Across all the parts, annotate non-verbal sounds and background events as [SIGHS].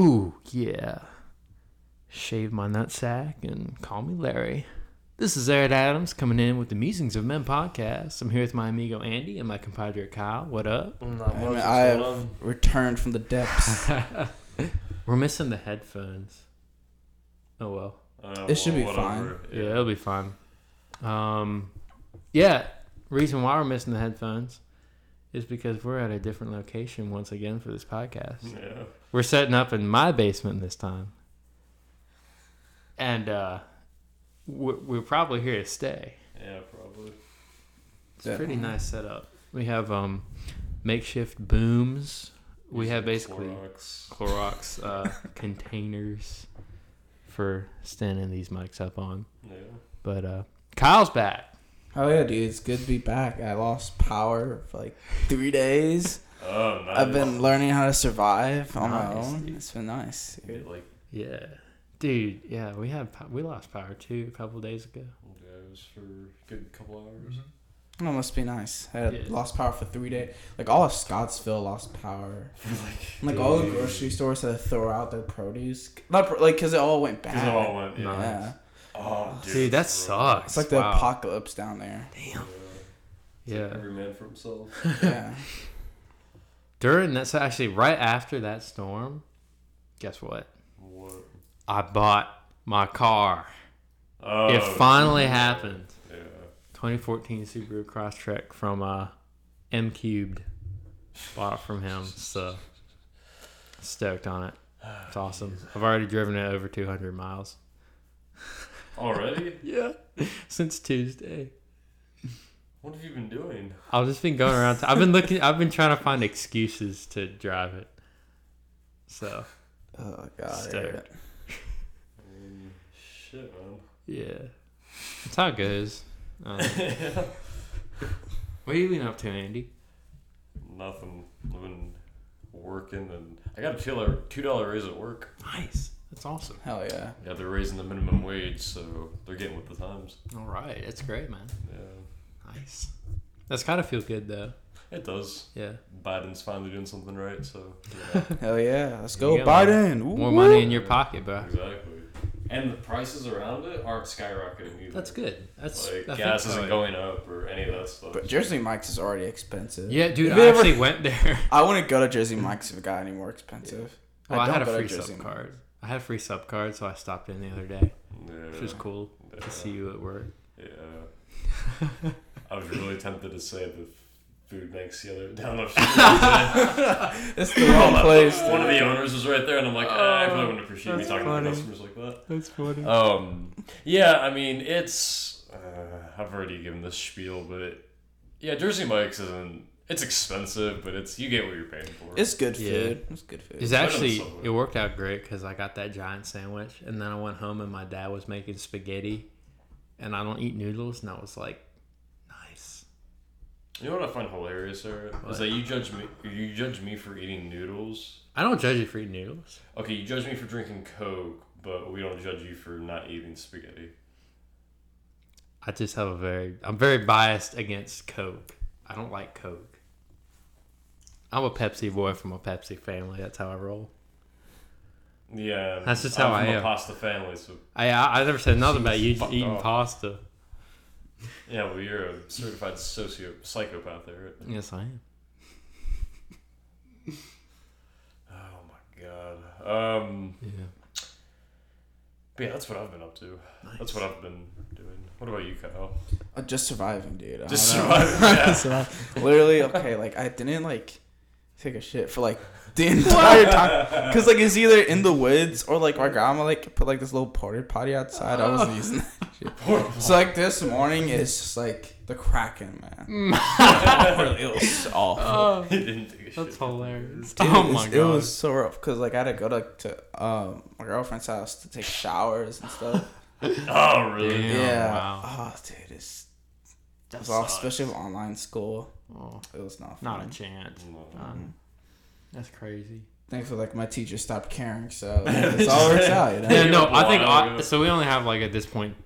Ooh, yeah. Shave my nutsack and call me Larry. This is Eric Adams coming in with the Musings of Men podcast. I'm here with my amigo Andy and my compadre Kyle. What up? Not I, mean, I have returned from the depths. [LAUGHS] We're missing the headphones. Oh well. Uh, It should be whatever. Yeah, it'll be fine. Um, yeah. Reason why we're missing the headphones is because we're at a different location once again for this podcast. Yeah. We're setting up in my basement this time, and uh, we're, we're probably here to stay. Yeah, probably. It's a pretty nice setup. We have um, makeshift booms. We have basically Clorox. Clorox uh, [LAUGHS] containers for standing these mics up on. Yeah. But uh, Kyle's back. Oh yeah, dude, it's good to be back. I lost power for like three days. Oh, nice. I've been learning how to survive on my own. dude. It's been nice. dude. like Yeah, dude. Yeah, we had po- we lost power too a couple days ago. yeah, it was for a good couple hours. Mm-hmm. Oh, it must be nice. I had Yeah. lost power for three days. Like all of Scottsville lost power. [LAUGHS] like, Like all the grocery stores had to throw out their produce. Not pro- like because it all went bad. it all went. Yeah. Nice. yeah, Oh, dude, Dude, that it's sucks. it's like the apocalypse down there. Damn. Yeah. Yeah. Every man for himself. [LAUGHS] [LAUGHS] Yeah. During that, so actually, right after that storm, guess what? what? I bought my car. Oh, it finally happened. Yeah. 2014 Subaru Crosstrek from uh, M Cubed. Bought it from him. So stoked on it. It's awesome. I've already driven it over 200 miles. [LAUGHS] Already? Yeah. [LAUGHS] Since Tuesday. What have you been doing? I've just been going around. i I've been looking. I've been trying to find excuses to drive it. So Oh god. Stoked. I mean, shit, man. yeah, that's how it goes. Um, [LAUGHS] what are you been up to, Andy? Nothing. I've been working, and I got a two two dollar raise at work. Nice. That's awesome. Hell yeah. Yeah, they're raising the minimum wage, so they're getting with the times. All right, it's great, man. Yeah, Nice. That's gotta feel good though. it does. Yeah. Biden's finally doing something right, so you [LAUGHS] know, Hell yeah. Let's You go get Biden. More Woo. money in your pocket, bro. exactly. And the prices around it aren't skyrocketing either. That's good. That's Like I gas isn't so. going up or any of that stuff. But Jersey Mike's is already expensive. Yeah, dude. If I you ever- actually went there. [LAUGHS] I wouldn't go to Jersey Mike's if it got any more expensive. Well, I, had a don't go to free Jersey sub Mike's. card. I had a free sub card, so I stopped in the other day, yeah, which was cool yeah, to see you at work. Yeah. I was [LAUGHS] really tempted to say the food makes the other down the [LAUGHS] street. It's the wrong place. One of the owners was right there, and I'm like, eh, I probably wouldn't appreciate me talking funny. to customers like that. That's funny. Um, yeah, I mean, it's. Uh, I've already given this spiel, but yeah, Jersey Mike's isn't. It's expensive, but it's you get what you're paying for. It's good Yeah. food. It's good food. It's better actually it worked out great because I got that giant sandwich, and then I went home and my dad was making spaghetti, and I don't eat noodles, and I was like, nice. you know what I find hilarious, Sarah, What? is that you judge me. You judge me for eating noodles. I don't judge you for eating noodles. Okay, you judge me for drinking Coke, but we don't judge you for not eating spaghetti. I just have a very I'm very biased against Coke. I don't like Coke. I'm a Pepsi boy from a Pepsi family. That's how I roll. Yeah, That's just I'm how I am. A pasta family, so I I, I never said nothing about [LAUGHS] you eating off. pasta. yeah. Well, you're a certified socio psychopath, there. Right? Yes, I am. [LAUGHS] Oh my god. Um. Yeah. But yeah, that's what I've been up to. Nice. That's what I've been doing. What about you, Kyle? Uh, just surviving, dude. Just surviving, yeah. [LAUGHS] Literally, okay. Like I didn't like take a shit for like the entire time, [LAUGHS] cause like it's either in the woods or like my grandma like put like this little porta potty outside. I wasn't using that [LAUGHS] shit. So like this morning is just like the kraken, man. [LAUGHS] Really, it was awful. Oh, he didn't take a that's hilarious. Dude, oh it was, my god. It was so rough because like I had to go to, to um my girlfriend's house to take showers and stuff. Oh really? Damn. yeah. wow. Oh, dude, it's it That was all, especially with online school. Oh, It was not fun. not a chance. No. None. That's crazy. Thankfully, like my teacher stopped caring, so [LAUGHS] it's all works out. You know? Yeah, no, I think I, so. We only have like at this point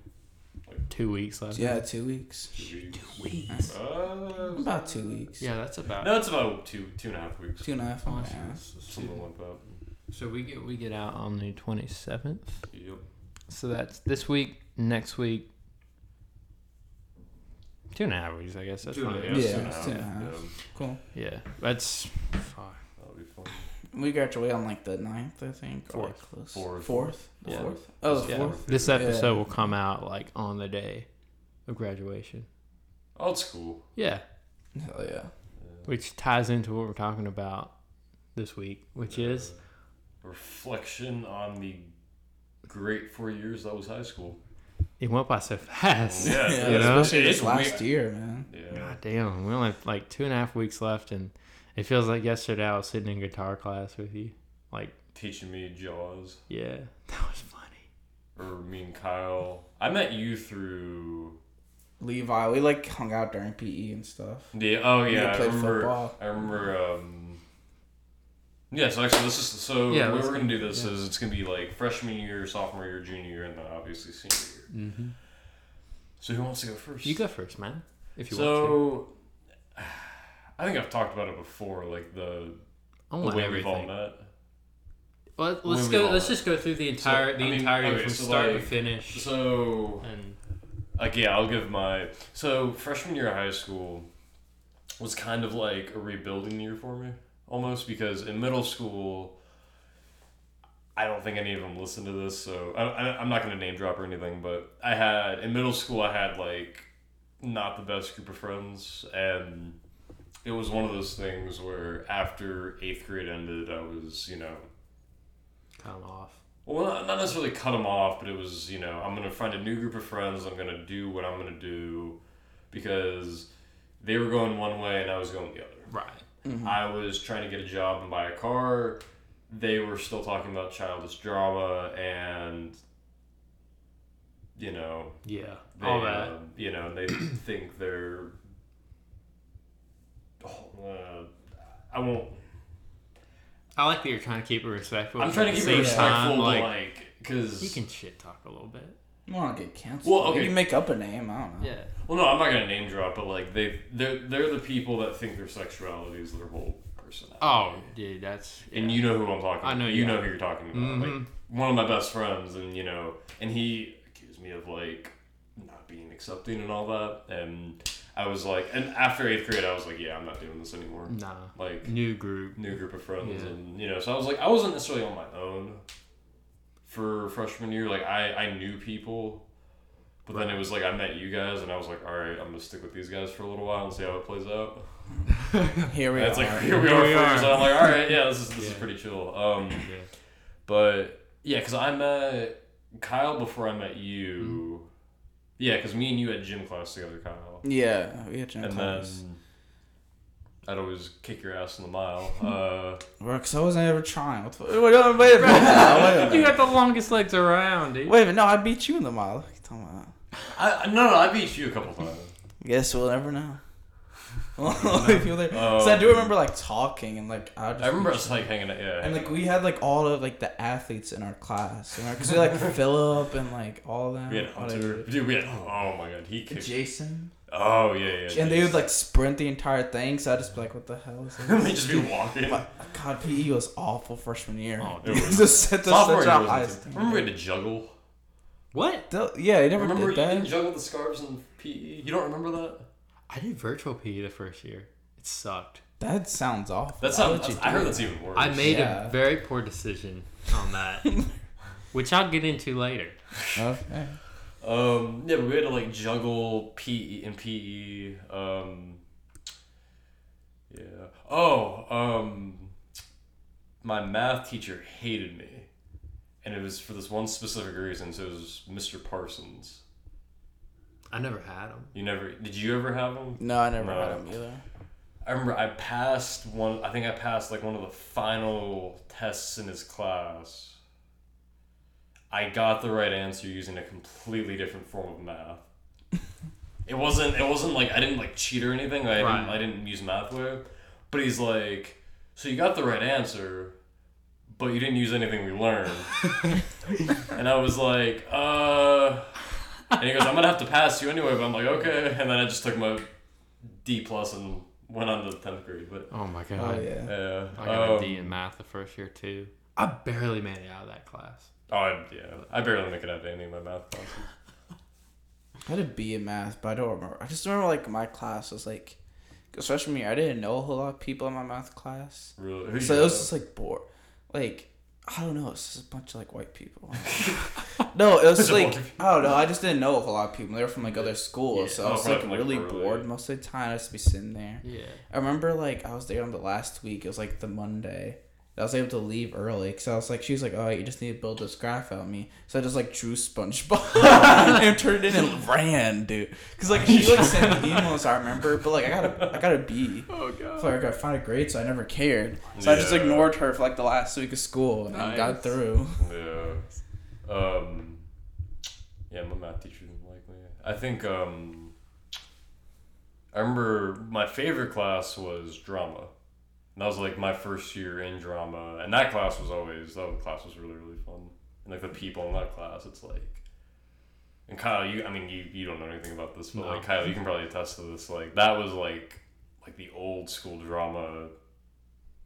two weeks left. Yeah, two weeks. Two weeks. Uh, About two weeks. Yeah, that's about. no, it's about two two and a half weeks. Two and a half. Oh, yeah. shit. Something like that. So we get we get out on the twenty seventh. Yep. So that's this week, next week. Two and a half weeks, I guess. That's Two and fine. Yeah, two and a it's half, two and a half. yeah. Cool. Yeah, that's fuck. That'll be. We graduate on like the 9th, I think. or Fourth. close. Fourth. Fourth. The Yeah. fourth. Oh, the Yeah. fourth. This episode Yeah. will come out like on the day of graduation. Old school. Yeah, Hell yeah. Yeah. which ties into what we're talking about this week, which is reflection on the great four years that was high school. it went by so fast. Yeah, [LAUGHS] Yeah, you know? especially this last weird. year, man. Yeah. God damn, we only have like two and a half weeks left, and it feels like yesterday I was sitting in guitar class with you. Like, Teaching me Jaws. yeah, [LAUGHS] that was funny. Or me and Kyle. I met you through. Levi, we like hung out during PE and stuff. Yeah. Oh We yeah. I played remember. football. I remember. Um, yeah. So actually, this is so. Yeah, the way we're gonna do this yeah. is it's gonna be like freshman year, sophomore year, junior year, and then obviously senior year. Mm-hmm. So who wants to go first? You go first, man. If you want to. so, I think I've talked about it before, like the, to. I the want way we've all everything. met. Well, let's we go. Let's just go through the entire So, the I mean, entirety okay, from so, start to like, finish. So, and like, yeah, I'll give my. So, freshman year of high school was kind of like a rebuilding year for me, almost, because in middle school, I don't think any of them listened to this, so I, I, I'm not going to name drop or anything, but I had, in middle school, I had like not the best group of friends, and it was one of those things where after eighth grade ended, I was, you know, come off. well, not, not necessarily cut them off, but it was, you know, I'm going to find a new group of friends. I'm going to do what I'm going to do because they were going one way and I was going the other. Right. Mm-hmm. I was trying to get a job and buy a car. They were still talking about childish drama and, you know, Yeah. they, All that. uh, you know, they think they're. Uh, I won't. I like that you're trying to keep it respectful. I'm trying to the keep it same time, respectful, like, but like, because you can shit talk a little bit. You want to get canceled? Well, okay. You make up a name. I don't know. Yeah. Well, no, I'm not gonna name drop, but like they, they're they're the people that think their sexuality is their whole personality. Oh, dude, that's. and you know who I'm talking. About. I know you you know who you're talking about. Mhm. Like one of my best friends, and you know, and he accused me of like not being accepting and all that, and I was like, and after eighth grade, I was like, yeah, I'm not doing this anymore. Nah. Like New group. new group of friends, Yeah. and you know, so I was like, I wasn't necessarily on my own for freshman year. Like I I knew people. But then it was like I met you guys, and I was like, all right, I'm gonna stick with these guys for a little while and see how it plays out. [LAUGHS] Here we And it's are. like here we Here are, we are. years, and I'm like, all right, yeah, this is this is pretty chill. Um, Yeah. but yeah, because I met Kyle before I met you. Mm-hmm. Yeah, because me and you had gym class together, Kyle. yeah, we had gym and class. then I'd always kick your ass in the mile. Uh, [LAUGHS] Well, cause I wasn't ever trying. What the, wait, wait, wait a minute. now, wait a [LAUGHS] You minute. got the longest legs around, dude. Wait a minute. No, I beat you in the mile. What are you talking about? I I- no no I beat you a couple times. Guess we'll never know. [LAUGHS] If you're there. Um, so I do remember like talking and like I, just I remember be us like hanging out. Yeah, And like we had like all of like the athletes in our class, you know, because we like [LAUGHS] Philip and like all of them. we had Hunter. Dude, we had oh my god, he kicked. Jason. Oh yeah yeah. And they would like sprint the entire thing, so I'd just be like, "What the hell is [LAUGHS] they this?" just be walking. But God, PE was awful freshman year. Oh, it was just set to Sophomore such year a high wasn't standard. Remember we had to juggle. What? Th- Yeah, you never Remember did you that. didn't juggle the scarves in PE? You don't remember that? I did virtual PE the first year. It sucked. That sounds awful. That sounds. how. That's, I heard that? that's even worse. I made Yeah. a very poor decision on that, [LAUGHS] which I'll get into later. Okay. Um, yeah, but we had to like juggle PE and PE. Um, yeah. Oh, um, my math teacher hated me, and it was for this one specific reason. So it was Mr. Parsons. I never had them. You never? Did you ever have them? No, I never No. had them either. I remember I passed one. I think I passed like one of the final tests in his class. I got the right answer using a completely different form of math. [LAUGHS] it wasn't. It wasn't like I didn't like cheat or anything. I Right. didn't. I didn't use Mathway. But he's like, so you got the right answer, but you didn't use anything we learned. [LAUGHS] and I was like, uh. And he goes, I'm gonna have to pass you anyway. But I'm like, okay. And then I just took my D plus and went on to the tenth grade. But Oh my god. Oh yeah. yeah, I got a um, D in math the first year too. I barely made it out of that class. Oh, I, yeah. I barely make it out of any of my math classes. I had a B in math, but I don't remember. I just remember like my class was like, especially me. I didn't know a whole lot of people in my math class, Really? Who so you it was just like bored. Like I don't know, it's just a bunch of like white people. [LAUGHS] no, it was like. I don't know. I just didn't know a whole lot of people. They were from like other schools, Yeah. so I Oh, was like like, really bored most of the time. I just be sitting there. Yeah. I remember like I was there on the last week. It was like the Monday. I was able to leave early because I was like, she was like, oh, you just need to build this graph out me. So I just like drew SpongeBob [LAUGHS] and turned it in and ran, dude. Because like she like sent me [LAUGHS] emails, I remember, but like I got a I got a B. Oh god. So like I got find a grade, so I never cared. So I just ignored her for like the last week of school and Nice. got through. Yeah. Um, yeah, my math teacher didn't like me. I think um, I remember my favorite class was drama. And that was like my first year in drama, and that class was always that class was really really fun. And like the people in that class, it's like. And Kyle, you I mean you you don't know anything about this, but No. like Kyle, you can probably attest to this. Like that was like like the old school drama,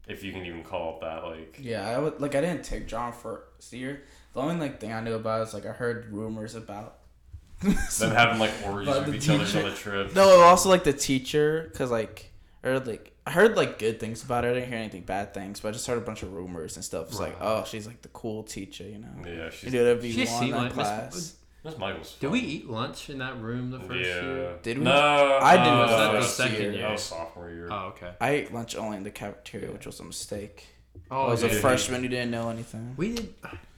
if you can even call it that. Like Yeah, I would like I didn't take John first year. The only like thing I knew about is like I heard rumors about. [LAUGHS] them having like orgies with the each other teacher- on the trip. No, also like the teacher, cause like I heard like I heard like good things about her. I didn't hear anything bad things, but I just heard a bunch of rumors and stuff. It's like, oh, she's like the cool teacher, you know. Yeah, You she's do whatever you want in like Miss- class. Miss Michael's. Did we eat lunch in that room the first yeah. year? Did we? No, I didn't uh, Was that the that was- second year? That was sophomore year. Oh, okay. I ate lunch only in the cafeteria, which was a mistake. Oh, I was yeah. a freshman who didn't know anything. We did.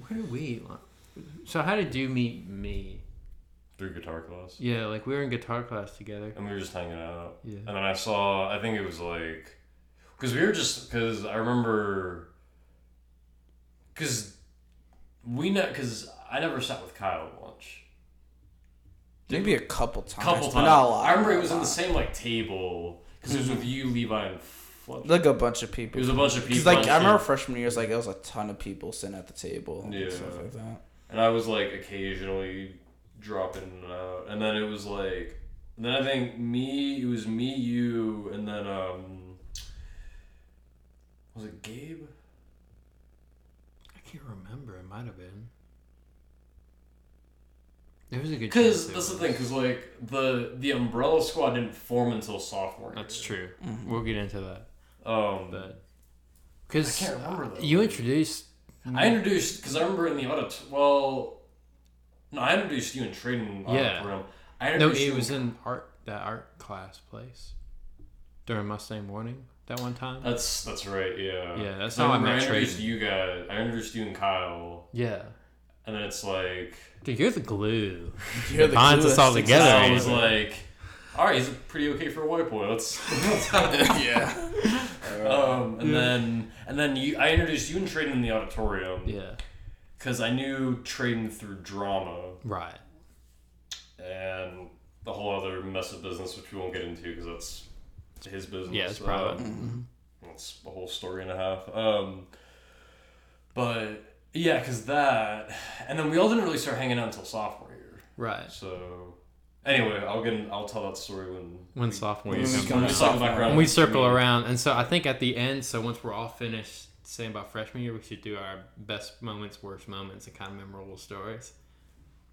Where did we eat lunch? So how did you meet me? Through guitar class. Yeah, like we were in guitar class together. And we were just hanging out. Yeah. And then I saw, I think it was like, because we were just, because I remember, because we know, because I never sat with Kyle at lunch. Maybe a couple times, couple times. not a lot. I remember it was on the same like table, because it was with you, Levi, and Fletcher. like a bunch of people. It people. was a bunch of people. Because like I remember shit. freshman year, it's like there was a ton of people sitting at the table and Yeah. stuff like that. and I was like occasionally dropping in and out, and then it was like, and then I think me, it was me, you, and then um, was it Gabe? I can't remember. It might have been. It was a good. Because chance it that's the thing, because like the the Umbrella Squad didn't form until sophomore. That's year. true. We'll get into that. Um, But because I can't remember, though. you introduced. I introduced because I remember in the audit. Well, no, I introduced you in trading Yeah. auditorium. I No, introduced it was in art that art class place during Mustang morning that one time. That's that's right. Yeah. Yeah, that's So how I remember met introduced Trading. you guys. I introduced you and Kyle, yeah, and then it's like dude, you're the glue. [LAUGHS] You're the binds glue us all together. I was like, all right, he's pretty okay for a white boy. Let's. [LAUGHS] [LAUGHS] yeah. um, and then and then you, I introduced you and Traden in the auditorium. Yeah, Because I knew Traden through drama right. and the whole other mess of business, which we won't get into because that's his business. Yeah, it's Uh, private. That's a whole story and a half. Um, but yeah, because that, and then we all didn't really start hanging out until sophomore year. Right. So anyway, I'll get. I'll tell that story when When we- sophomore When year we comes come around. we circle sophomore. back around. when we circle around and so i think at the end so once we're all finished saying about freshman year we should do our best moments worst moments and kind of memorable stories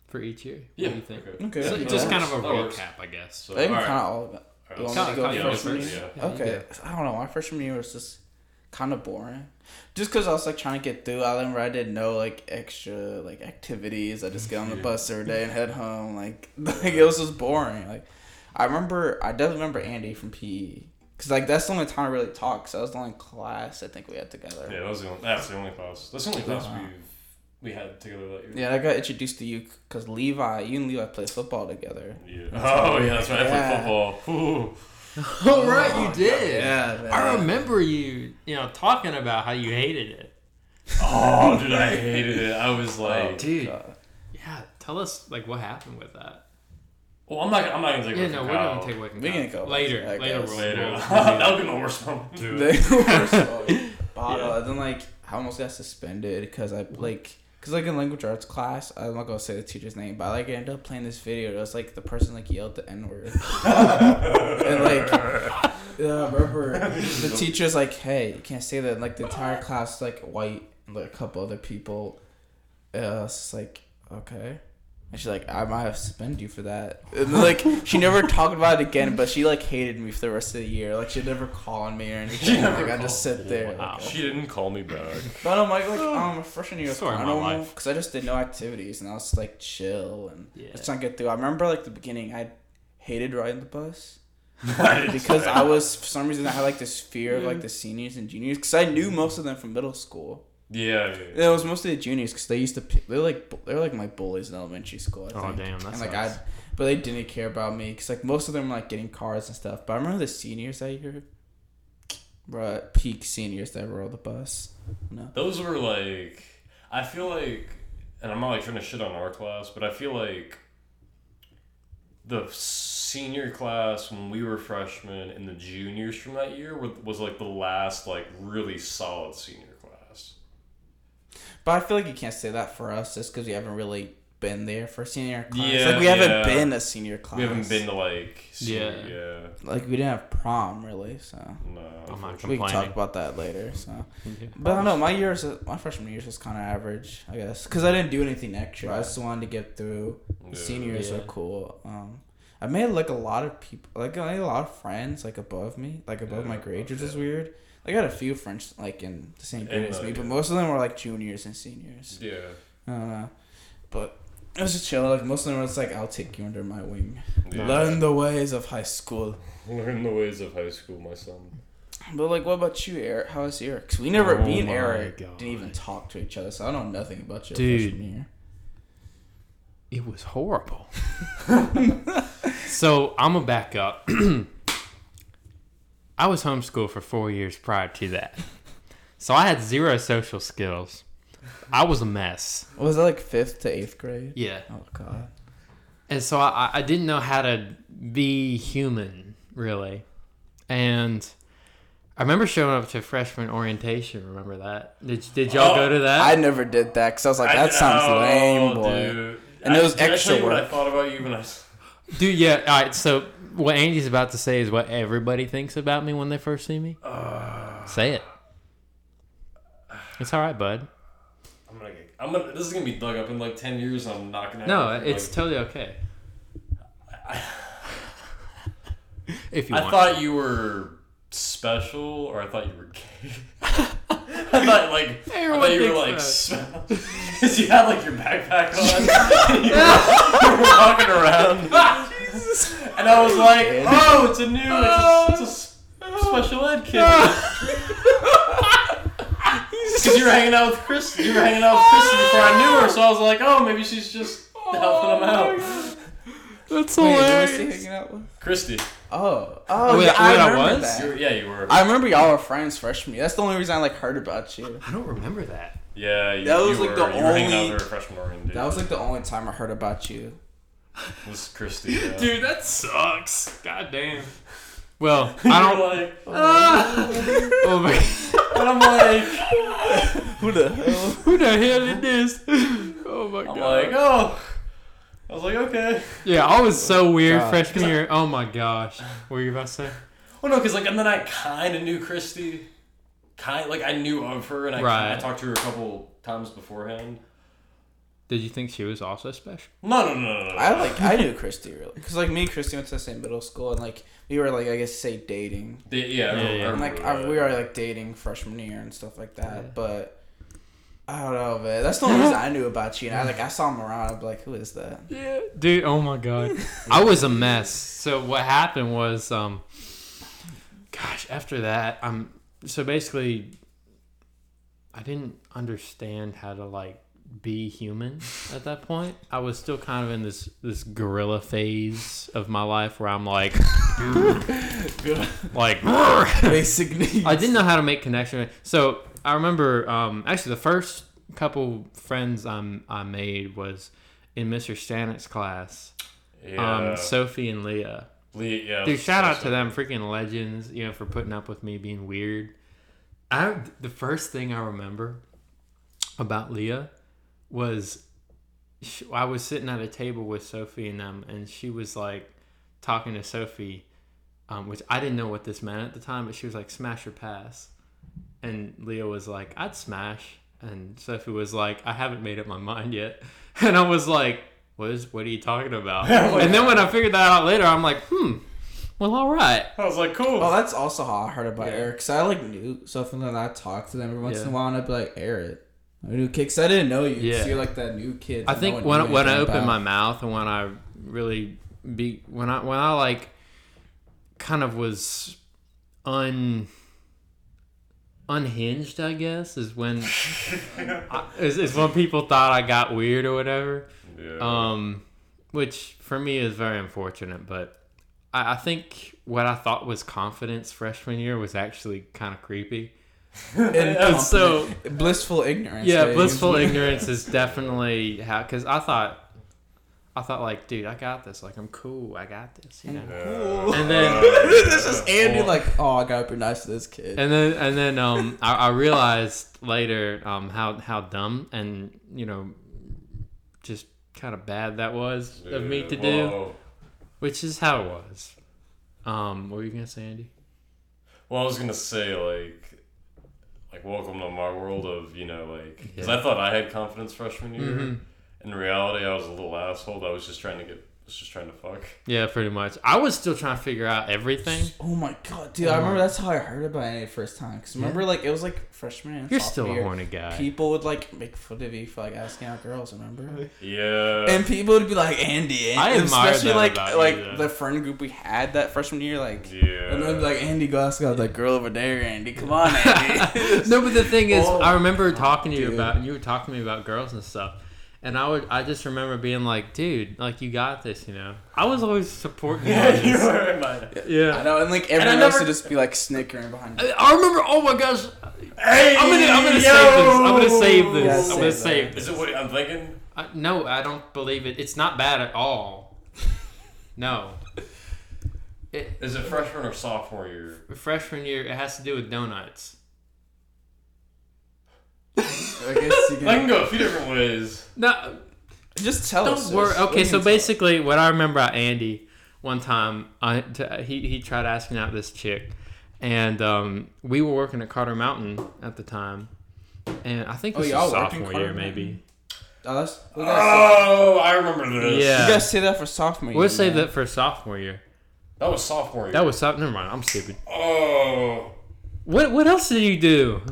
for each year Yeah. what do you think Okay. Okay. So yeah. just kind of a works. That works. recap i guess So, I think all right. kind of all of it. All right, You let's- want me to go Kinda- freshman year? yeah. Okay. I don't know. My freshman year was just kind of boring. Just because I was like trying to get through. I remember I did no like extra like activities. I just get on the [LAUGHS] bus every day and head home. Like [LAUGHS] like it was just boring. Like I remember I definitely remember Andy from PE. Cause like that's the only time I really talked. So that was the only class I think we had together. Yeah, that was the only, that's the only class. That's the only class Wow. we've we had together that year. Yeah, I got introduced to you because Levi, you and Levi played football together. Yeah. Oh yeah, that's right. I Yeah. played football. [LAUGHS] Ooh. oh right you oh, did Yeah, i remember you you know talking about how you hated it Oh, dude, I hated it. I was oh, like, dude God. yeah tell us like what happened with that well, I'm not. gonna- I'm not gonna take. yeah away no from we're Kyle. gonna take away from We Kyle. can go back later I later guess. we'll, later. we'll- we'll [LAUGHS] that that. would be my worst moment. [LAUGHS] Dude. They were so. Yeah. Then like I almost got suspended because I like because like in language arts class I'm not gonna say the teacher's name but I like ended up playing this video. It was like the person like yelled the n word [LAUGHS] and like yeah, I remember the teacher's like hey you can't say that and, like the entire class like white and like a couple other people. Uh, it's like okay. And she's like, I might have suspended you for that. And like, she never [LAUGHS] talked about it again, but she like hated me for the rest of the year. Like, she'd never call on me or anything. never like, I just called- sit there. Wow. Like, She didn't call me back. [LAUGHS] but I'm like, like um, freshman year was Story of kind of my normal life. because I just did no activities and I was like chill and Yeah. just trying to get through. I remember like the beginning, I hated riding the bus [LAUGHS] because because I was for some reason I had like this fear of like the seniors and juniors because I knew most of them from middle school. Yeah, yeah, yeah. It was mostly the juniors because they used to pick, they're like they're like my bullies in elementary school. I Oh, think. damn, that's like. I, but they didn't care about me because like most of them were like getting cars and stuff. But I remember the seniors that year, bruh, peak seniors that rode the bus. No, Those were like, I feel like, and I'm not like trying to shit on our class, but I feel like the senior class when we were freshmen and the juniors from that year were, was like the last like really solid senior class. But I feel like you can't say that for us just because we haven't really been there for senior class. Yeah, like we haven't yeah. been a senior class. We haven't been to like senior, Yeah. yeah, like we didn't have prom really, so no. I'm not we can talk about that later. So. Yeah. But I don't know. My years, my freshman years was kind of average, I guess, because I didn't do anything extra. I just wanted to get through. Yeah. The seniors Yeah. are cool. Um, I made like a lot of people, like I made a lot of friends, like above me, like above Yeah, my grade, which is weird. I got a few friends like in the same grade as uh, me, but most of them were like juniors and seniors. Yeah. I don't know, but it was just chill. Like most of them was like, "I'll take you under my wing, yeah. learn the ways of high school." Learn the ways of high school, my son. But like, what about you, Eric? How was your? Cause we never, Oh me and Eric God. didn't even talk to each other, so I don't know nothing about your Dude. It was horrible. [LAUGHS] so I'm gonna back up. [CLEARS THROAT] I was homeschooled for four years prior to that, [LAUGHS] so I had zero social skills. I was a mess. Was it like fifth to eighth grade? Yeah, Oh god. and so I, I didn't know how to be human really, and I remember showing up to freshman orientation. Remember that? Did did y'all Oh, go to that? I never did that because I was like, that sounds oh, lame, boy. Dude. And I, it was did I extra tell you what I thought about you when I. s- Dude, yeah. All right. So what Andy's about to say is what everybody thinks about me when they first see me. Uh, Say it. It's all right, bud. I'm gonna get. I'm gonna. This is gonna be dug up in like ten years. I'm not gonna. No, it's like- totally okay. [LAUGHS] if you I want. thought you were special, or I thought you were gay. [LAUGHS] I thought like Everyone I thought you were like because [LAUGHS] you had like your backpack on, you, were, you were walking around, and I was like, oh, it's a new, it's a, oh. it's a s- special ed kid. Because [LAUGHS] you were hanging out with Chris, you were hanging out with Christy before I knew her, so I was like, oh, maybe she's just oh helping him out. That's Wait, who was he hilarious. hanging out with? Christy, Oh, oh, Wait, yeah, I wait, I remember was? that. you were, yeah, you were. I remember y'all were friends freshman year. That's the only reason I like heard about you. I don't remember that. Yeah, you, That was, you like, were, the you were hanging out only- with her freshman orientation. That was like the only time I heard about you. Was Christy. Yeah. Dude, that sucks. God damn. Well, I [LAUGHS] I don't. like, Oh, oh my. [LAUGHS] and I'm like, Who the hell? Who the hell is this? Oh my I'm god. like, oh. I was like, okay. Yeah, I was so weird God. freshman year. Oh my gosh. What were you about to say? Well, no, because like, and then I kind of knew Christy. Kind like I knew of her, and I, Right. I talked to her a couple times beforehand. Did you think she was also special? No, no, no, no, no. I like I knew Christy really because like me and Christy went to the same middle school and like we were like I guess say dating The- yeah, I Yeah, yeah. And like I, we were like dating freshman year and stuff like that. Yeah. But I don't know, man. That's the only reason I knew about you. And I like I saw him around. I'm like, who is that? Yeah, dude. Oh my god, [LAUGHS] I was a mess. So what happened was, um, gosh, after that, I'm so basically, I didn't understand how to like be human at that point. I was still kind of in this this gorilla phase of my life where I'm like, [LAUGHS] like. Basic needs. I didn't know how to make connection. So I remember um, actually the first couple friends I'm, I made was in Mr. Stanek's class. yeah. Um, Sophie and Leah. Lee, yeah. Dude, shout out to them, freaking legends, you know, for putting up with me being weird. I the first thing I remember about Leah was I was sitting at a table with Sophie and them, and she was like talking to Sophie, um, which I didn't know what this meant at the time, but she was like, "Smash or pass," and Leah was like, "I'd smash," And Sophie was like, I haven't made up my mind yet. [LAUGHS] And I was like, what is what are you talking about? [LAUGHS] and then when I figured that out later, I'm like, hmm, well, all right. I was like, cool. Oh, that's also how I heard about Yeah. Eric. Cause I like knew something that I talked to them every once Yeah. in a while, and I'd be like, Eric, a new kid. Cause I didn't know you. Yeah. Yeah. you're like that new kid. I that no think when knew when I anything open my mouth and when I really be when I when I like kind of was un unhinged, I guess, is when [LAUGHS] I, is, is when people thought I got weird or whatever. yeah. Um, which for me is very unfortunate, but I, I think what I thought was confidence freshman year was actually kind of creepy. And [LAUGHS] And so blissful ignorance. yeah, babe. blissful [LAUGHS] ignorance is definitely how because I thought, I thought like, dude, I got this. Like, I'm cool. I got this. You know. Yeah. And then [LAUGHS] this is Andy. Well, Like, oh, I gotta be nice to this kid. and then and then um, I, I realized later um how how dumb and you know, just kind of bad that was of me to do, Whoa. which is how it was. Um, what were you gonna say, Andy? Well, I was gonna say like, like welcome to my world of you know like because Yeah. I thought I had confidence freshman year. Mhm. In reality, I was a little asshole. I was just trying to get, was just trying to fuck. Yeah, pretty much. I was still trying to figure out everything. Oh my god, dude! Oh I remember that's how I heard about it the first time. Cause remember, like it was like freshman and You're sophomore still a year, horny guy. People would like make fun of you for like asking out girls. Remember? Yeah. And people would be like Andy, Andy. I and admire especially that like about you, like though. the friend group we had that freshman year, like. yeah. And they'd be like, Andy, go ask out that girl over there, Andy. Come on, Andy. [LAUGHS] no, but the thing is, [LAUGHS] Oh, I remember talking to you dude. about, and you were talking to me about girls and stuff, and I would, I just remember being like, dude, like you got this, you know. I was always supporting [LAUGHS] you. yeah, you were in my. I know, and like I everyone else never- would just be like snickering behind you. I I remember. Oh my gosh, Hey, I'm gonna, I'm gonna yo! save this. I'm gonna save this. Yeah, I'm save gonna that. save this. Is it what I'm thinking? I, no, I don't believe it. It's not bad at all. No. It, Is it freshman or sophomore year? freshman year, it has to do with donuts. I guess you I can can go a few different ways. No, just tell us. Don't worry. Okay, so you mean basically, what I remember about Andy one time, I t- he he tried asking out this chick, and um, we were working at Carter Mountain at the time, and I think Oh, this y'all was worked sophomore year, maybe. Mountain? Oh, that's, we say- Oh, I remember this. Yeah. you guys say that for sophomore year. We'll save man. that for sophomore year. That was sophomore year. That was sophomore. Never mind. I'm stupid. Oh. What what else did you do?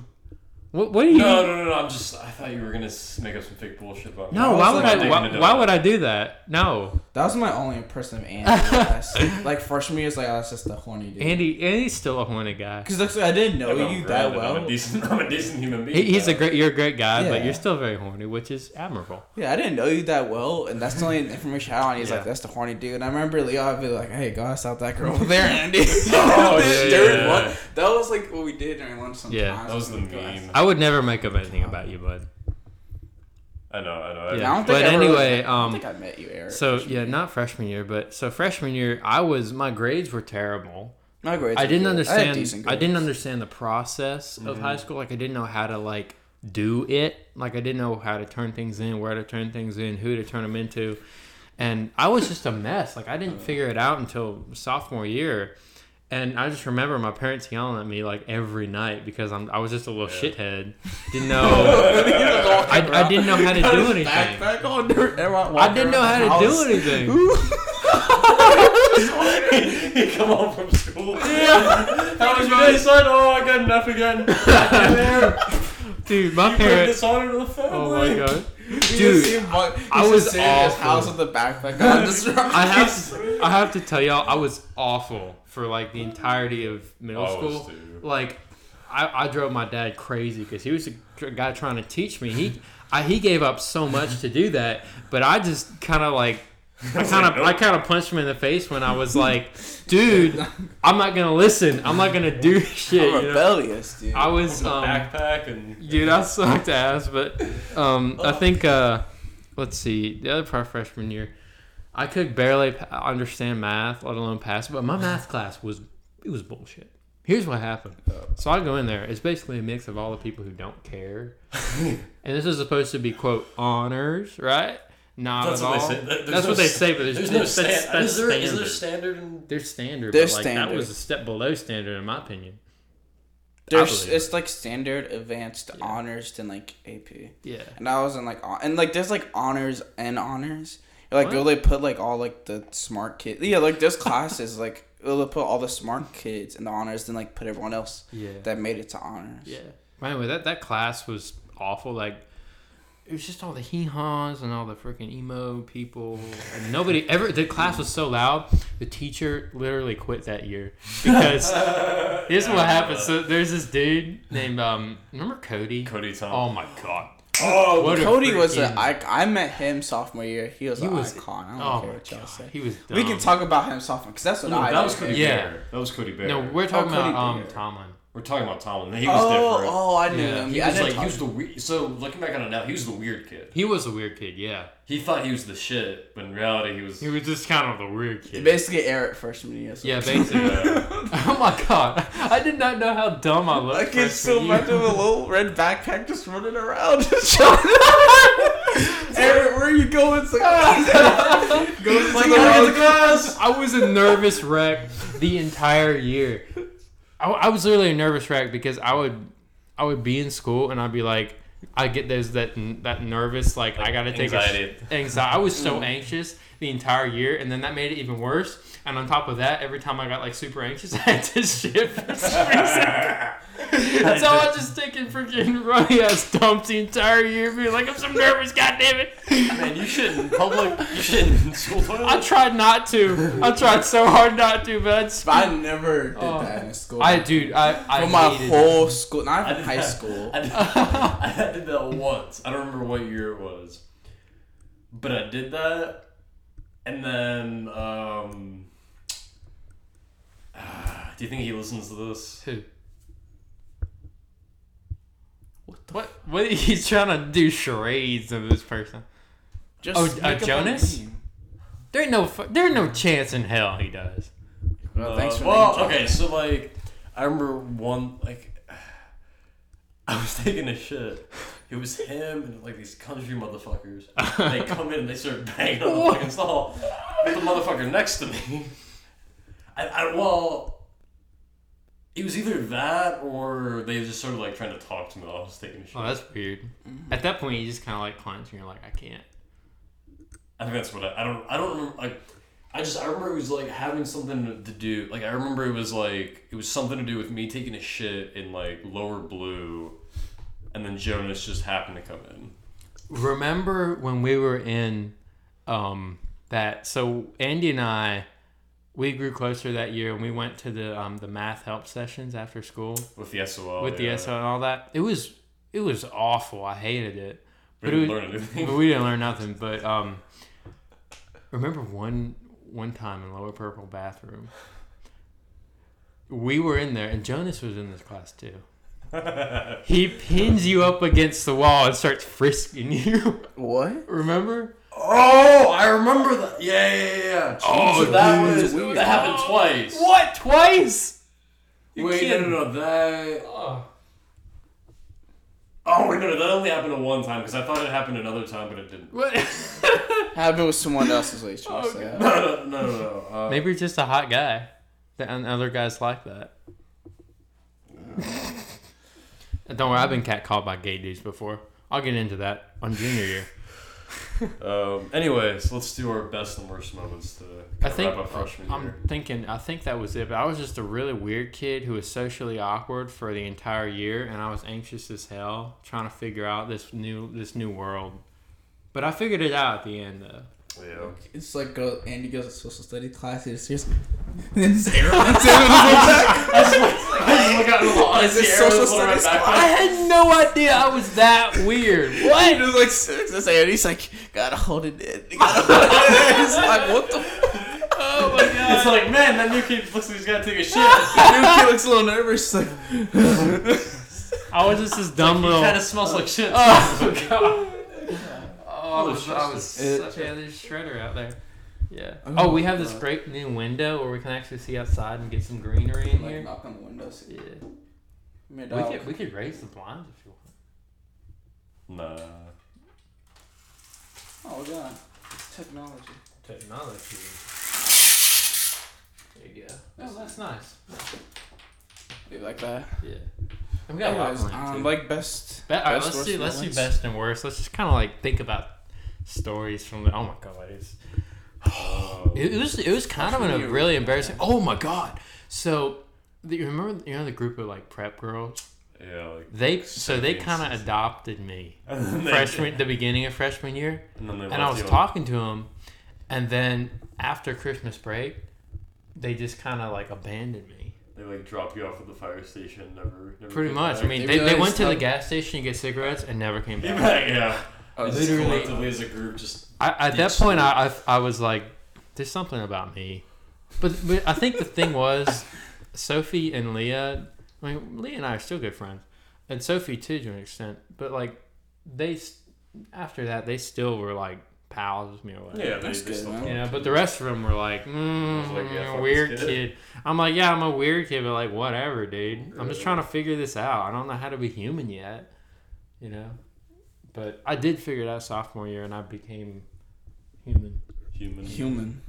What what do you? No, no, no, no. I'm just. I thought you were gonna make up some fake bullshit about me. No, why would I? I Why, why would I do that? No, That was my only impression of Andy. [LAUGHS] Yes. like freshman year, is like, oh, that's just the horny dude. Andy. Andy's still a horny guy. Because like, I didn't know Yeah, but I'm you that well. I'm a decent. [LAUGHS] I'm a decent human being. He, he's a now. great. You're a great guy, but you're still very horny, which is admirable. Yeah, I didn't know you that well, and that's the only [LAUGHS] information I had on you. He's Yeah. like, that's the horny dude. And I remember Leo, I'd be like, hey, go ask out that girl over there, Andy. Oh, yeah, During yeah. That was like what we did during lunch sometimes. Yeah. That was the We'd go ask- meme. I would never make up anything about you, bud. I know. I know. Yeah. I don't think But I ever- anyway, I don't um, think I met you, Eric. So yeah, year. not freshman year, but so freshman year, I was my grades were terrible. my grades. I didn't good. had understand. decent I, didn't understand the process of high school. Like I didn't know how to like do it. Like I didn't know how to turn things in, where to turn things in, who to turn them into, and I was just a mess. Like I didn't figure it out until sophomore year. And I just remember my parents yelling at me like every night because I'm I was just a little Yeah. shithead. [LAUGHS] Didn't know [LAUGHS] I, I didn't know how to do anything. Backpack on dirt. everyone I didn't know how to do anything. [LAUGHS] he come home from school. Yeah. How was your day, son? Oh, I got enough again. Dude, my Bring parents. dishonor to the family. Oh my god. You Dude, see him I was in his awful. house with the backpack. Just I have to, I have to tell y'all, I was awful for like the entirety of middle I school. too. Like, I, I drove my dad crazy because he was a guy trying to teach me. He I, he gave up so much to do that, but I just kind of like. I kind of, I kind of punched him in the face when I was like, "Dude, I'm not gonna listen. I'm not gonna do shit." I'm you know? rebellious, dude. I was, With um, backpack and Dude, I sucked ass, but um, I think uh, let's see, the other part of freshman year, I could barely understand math, let alone pass. But my math class was it was bullshit. Here's what happened. So I go in there. It's basically a mix of all the people who don't care, [LAUGHS] and this is supposed to be quote honors, right? Not That's at what all. they say. There- That's no what they say, but there's, There's no that's, that's, standard. Is there, is there standard. standard in There's standard, There's but like that was a step below standard in my opinion. There's believe it's like standard, advanced, Yeah. honors, then like AP. Yeah. And I was in like hon- and like there's like honors and honors. Like What? will they put like all like the smart kids? Yeah, like there's classes [LAUGHS] like will they put all the smart kids in the honors, then like put everyone else Yeah. that made it to honors. Yeah. By the way, that, that class was awful. Like, it was just all the hee haws and all the freaking emo people. And nobody ever. The class was so loud, the teacher literally quit that year. Because [LAUGHS] here's what happened. So there's this dude named, um, remember Cody? Cody Tom. Oh my god. Oh, What Cody was a freaking- I, I met him sophomore year. He was He an was- icon. I don't Oh care my what y'all god. say. He was We can talk about him sophomore because that's what No, I that was did. Cody Yeah. That was Cody Bear. No, we're talking Cody about um Tomlin. We're talking about Tomlin. He was Oh, different. oh, I knew Yeah. him. He Yeah, I was like talk- he was the weird. So looking back on it now, he was the weird kid. He was a weird kid, yeah. He thought he was the shit, but in reality, he was. He was just kind of the weird kid. basically Eric freshman year. so- Yeah, basically. Yeah. [LAUGHS] [LAUGHS] oh my god. I did not know how dumb I looked. I can freshman still year. imagine a [LAUGHS] little red backpack just running around. Eric, where are you going? It's like, Goes like like around the class. I was a nervous wreck the entire year. I, I was literally a nervous wreck because I would I would be in school and I'd be like I get those that that nervous like, I gotta take anxiety. a anxiety. I was so anxious the entire year and then that made it even worse. And on top of that, every time I got like super anxious, [LAUGHS] I had to shit for some reason. [LAUGHS] so I was just taking freaking runny ass dumps the entire year, being like, I'm so nervous, goddamn it. Man, you shouldn't public. You shouldn't [LAUGHS] school I tried not to. I tried so hard not to, but I'd I [LAUGHS] never did Oh. that in school. I dude, I I For my hated whole school, not I even did high that- school. I did, I did that once. I don't remember what year it was, but I did that, and then um. [SIGHS] do you think he listens to this? Who? What? What? He's [LAUGHS] trying to do charades of this person. Just Oh, uh, a Jonas? There ain't no. There ain't no chance in hell he does. Well, thanks Uh, for well, okay, so like, I remember one like, [SIGHS] I was taking a shit. It was him and like these country motherfuckers. they [LAUGHS] come in and they start banging on the fucking stall. But the motherfucker next to me, I, I well, it was either that or they just started like trying to talk to me while I was taking a shit. Oh, that's weird. At that point, you just kind of like clench and you're like, I can't. I think that's what I, I don't I don't remember like I just I remember it was like having something to do like I remember it was like it was something to do with me taking a shit in like lower blue and then Jonas just happened to come in. Remember when we were in um that? So Andy and I, we grew closer that year, and we went to the um the math help sessions after school With the SOL. with yeah. the SO and all that. It was it was awful. I hated it. We But didn't was- learn anything. [LAUGHS] but we didn't learn nothing. But um, remember one one time in lower purple bathroom, we were in there, and Jonas was in this class too. [LAUGHS] he pins you up against the wall and starts frisking you. What? remember? Oh, I remember that. Yeah, yeah, yeah. Oh, so that dude, was weird. that happened twice. What? Twice? You Wait, no, kidding? no, no, that. Oh. Oh, wait, no, no, that only happened at one time because I thought it happened another time, but it didn't. What? [LAUGHS] Happened with someone else's is what he's trying to Oh, say. No, no, no, no. no. Uh, Maybe you're just a hot guy, and other guys like that. [LAUGHS] Don't worry, I've been catcalled by gay dudes before. I'll get into that on junior year. [LAUGHS] Um, anyways, let's do our best and worst moments to I think wrap up freshman I'm year. thinking. I think that was it. But I was just a really weird kid who was socially awkward for the entire year, and I was anxious as hell trying to figure out this new this new world. But I figured it out at the end, though. Yeah. It's like go, Andy goes to social studies class. He's just [LAUGHS] then Sarah runs in with Is [LAUGHS] [LAUGHS] this social studies I had no idea I was that weird. He What? was like six. That's and he's like, gotta hold it in. You gotta hold it in. It's like, what the? F-? Oh my god! It's like, man, that new kid looks like he's gotta take a shit. The new kid looks a little nervous. Like, I was just this dumb he little. kind of smells like shit. Oh, oh god! Oh, I was, I was shit. such a shredder out there. Yeah. Oh Oh, we have this God. great new window where we can actually see outside and get some greenery in like here. knock on the windows. Yeah. We could we could raise the blinds if you want. Nah. Oh god, it's technology. Technology. There you go. Oh, that's nice. You like that? Yeah. We got a lot Anyways, planned, um, too. like best. Be- all right, best, let's do let's do best and worst. Let's just kind of like think about stories from the. Oh my god, it's, Uh, it, it was it was kind of Freshman a really embarrassing. Oh my god! So you remember you know the group of like prep girls? yeah, like They so they kind of adopted me [LAUGHS] And then they- freshman [LAUGHS] the beginning of freshman year, and, then they and I was you talking to them, and then after Christmas break, they just kind of like abandoned me. They like drop you off at the fire station. Never, never Pretty much. back. I mean, They they, they went to the gas station to get cigarettes and never came [LAUGHS] back. yeah. Oh, Just literally- collectively as a group, just I, at that Ditched point. I, I I was like, "There's something about me," but, but I think the thing was, [LAUGHS] Sophie and Leah. I mean, Leah and I are still good friends, and Sophie too to an extent. But like, they after that they still were like pals with me or whatever. yeah. They That's just good, still man. talk You know, but the rest of them were like, mm, like, yeah, fuck weird this kid. kid. I'm like, yeah, I'm a weird kid, but like, whatever, dude. I'm just trying to figure this out. I don't know how to be human yet, you know. But I did figure it out sophomore year, and I became human. human. Human.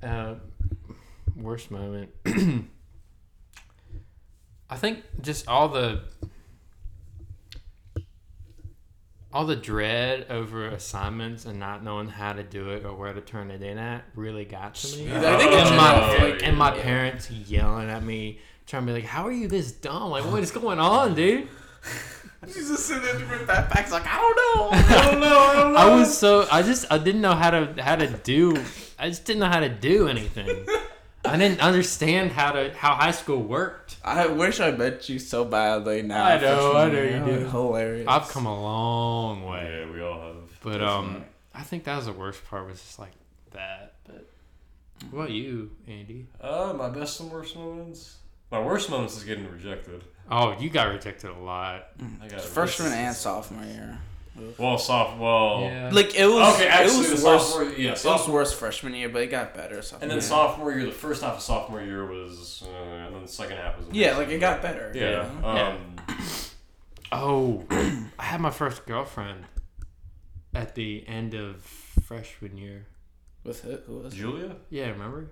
Uh, worst moment. [CLEARS THROAT] I think just all the all the dread over assignments and not knowing how to do it or where to turn it in at really got to me. I think and my Oh, and my parents yelling at me, trying to be like, "How are you this dumb? Like, what is going on, dude?" She's just sitting there with backpacks like, [LAUGHS] I don't know. I don't know. I don't know. I was so I just I didn't know how to how to do I just didn't know how to do anything. I didn't understand how to how high school worked. I wish I met you so badly now. I know, freshman I know you That do. Hilarious. I've come a long way, Yeah, we all have. but um, I think that was the worst part was just like that. But what about you, Andy? Uh, my best and worst moments. My worst moments is getting rejected. Oh, you got rejected a lot. I got Freshman and sophomore year. Well, soft. Well, Yeah. Like it was. okay. Actually, it was the worse. sophomore. Yeah, It was sophomore. worse freshman year, but it got better. Sophomore And then year. sophomore year, the first half of sophomore year was, uh, and then the second half was. Yeah, like it got better. Yeah. you know? Um, [COUGHS] Oh, I had my first girlfriend at the end of freshman year. With who? Who was? it? Julia. Yeah, remember?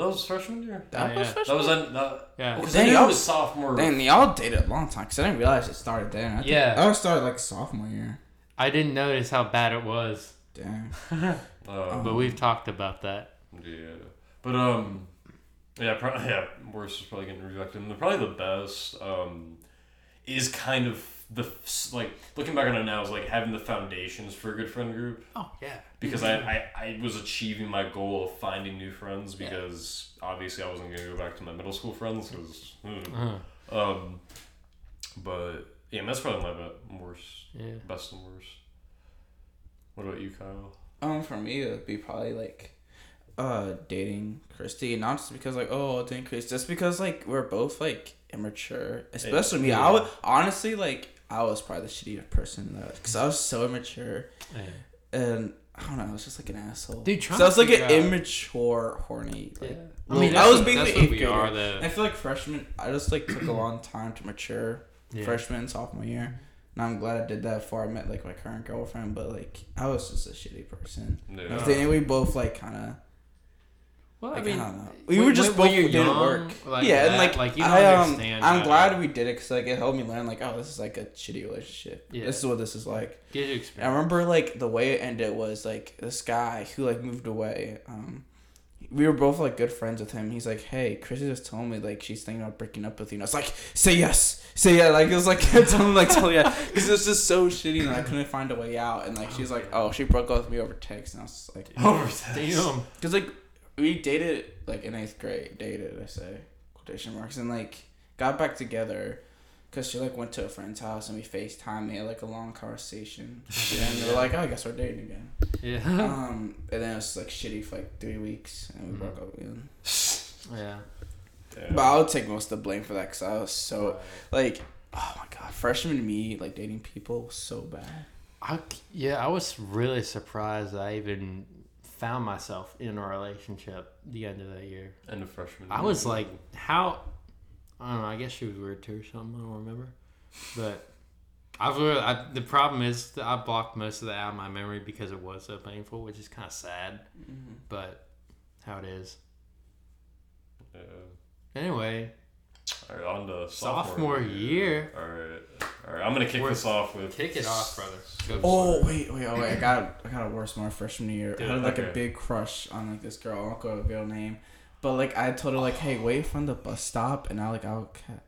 That was freshman year. That Yeah, was yeah. freshman. That was on. That, Yeah. because Dang, I knew y'all- it was sophomore. Dang, y'all dated a long time because I didn't realize it started then. I think- Yeah. I started like sophomore year. I didn't notice how bad it was, Damn. [LAUGHS] Uh, but we've talked about that. Yeah, but um, yeah, probably [LAUGHS] yeah. Worst is probably getting rejected. And probably the best um, is kind of the like looking back on it now is like having the foundations for a good friend group Oh yeah. because I, I I was achieving my goal of finding new friends because obviously I wasn't gonna go back to my middle school friends because Uh, um, but yeah, that's probably my be- worst, yeah. best and worst. What about you, Kyle? Um, for me, it would be probably like, uh, dating Christy, not just because like, oh, dating Christy, just because like we're both like immature. Especially me. Yeah. I would honestly like I was probably the shittiest person though, because I was so immature yeah. and I don't know, I was just like an asshole. Dude, trying so I was like an out- immature, horny. Like, Yeah. I Well, mean, I that's was what- being that's the eighth we grader. are. I feel like freshman, I just like took a long time to mature. yeah. Freshman, sophomore year. And I'm glad I did that before I met like my current girlfriend. But like, I was just a shitty person. Yeah. I think we both like kind of. Well, Like, I mean, I. We when- were just when- both when you're didn't young, work. like yeah, and like, like, you don't I um, understand I'm glad we did it because like it helped me learn like, oh, this is like a shitty relationship. Yeah. This is what this is like. get your And I remember like the way it ended was like this guy who like moved away. Um, we were both like good friends with him. He's like, "Hey, Chrissy just told me like she's thinking about breaking up with you." And I was like, "Say yes, say yeah." Like it was like [LAUGHS] telling like tell yeah, because it was just so shitty and I couldn't find a way out. And like she's like, "Oh, she broke up with me over text." And I was like, Damn. [LAUGHS] because like we dated like in eighth grade, dated I say quotation marks, and like got back together because she like went to a friend's house and we Facetime, we had like a long conversation, [LAUGHS] and we we're like, oh, I guess we're dating again. Yeah. um, and then it was like shitty for like three weeks, and we broke up again. yeah. Yeah. But I would take most of the blame for that because I was so like, oh my god, freshman me like dating people was so bad. I, yeah, I was really surprised I even found myself in a relationship the end of that year. End of freshman. Year. I was like, how? I don't know. I guess she was weird too or something. I don't remember. But I've really, I, the problem is that I blocked most of that out of my memory because it was so painful, which is kind of sad. Mm-hmm. But how it is. Yeah. Anyway, All right, on to Sophomore year. All right, all right. I'm gonna kick We're- this off with Kick it off, brother. Go Oh wait, wait, oh wait! I got I got a worse my freshman year. I had like a big crush on like this girl. I won't go with real name, but like I told her like, hey, wait from the bus stop, and I like I'll. ca-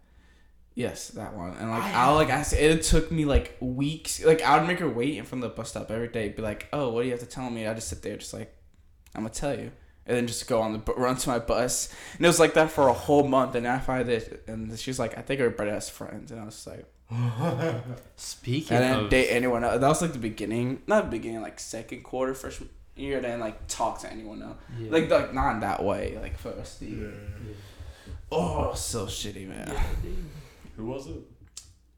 Yes, that one. And like I'll like I said, it took me like weeks. Like I would make her wait in front of the bus stop every day. Be like, oh, what do you have to tell me? I just sit there, just like, I'm gonna tell you, and then just go on the bu- run to my bus. And it was like that for a whole month. And after I did, and she's like, I think we're better friends. And I was like. [LAUGHS] Speaking I didn't of date anyone else. That was like the beginning, not the beginning, like second quarter, freshman year. Then like talk to anyone else. yeah. Like like not in that way. Like first year. Oh, so shitty, man. who was it?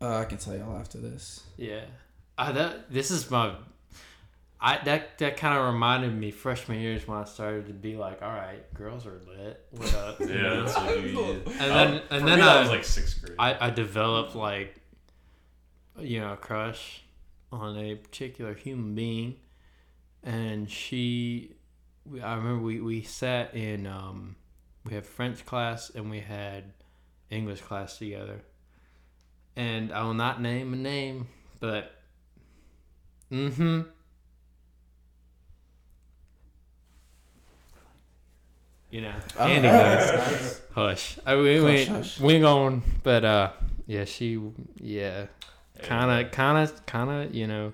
Uh, I can tell y'all after this. Yeah. Uh, that this is my I that that kind of reminded me freshman years when I started to be like, all right, girls are lit. What up? [LAUGHS] Yeah, that's what you. [LAUGHS] and then For and then that I, was like sixth grade. I I developed like you know a crush on a particular human being, and she. I remember we we sat in um we had French class and we had English class together, and I will not name a name, but mm-hmm. You know, Oh, Andy knows. Hush. I, we, we, Hush, hush. we ain't going, but uh, yeah, she, yeah, Yeah. kind of, kind of, kind of, you know,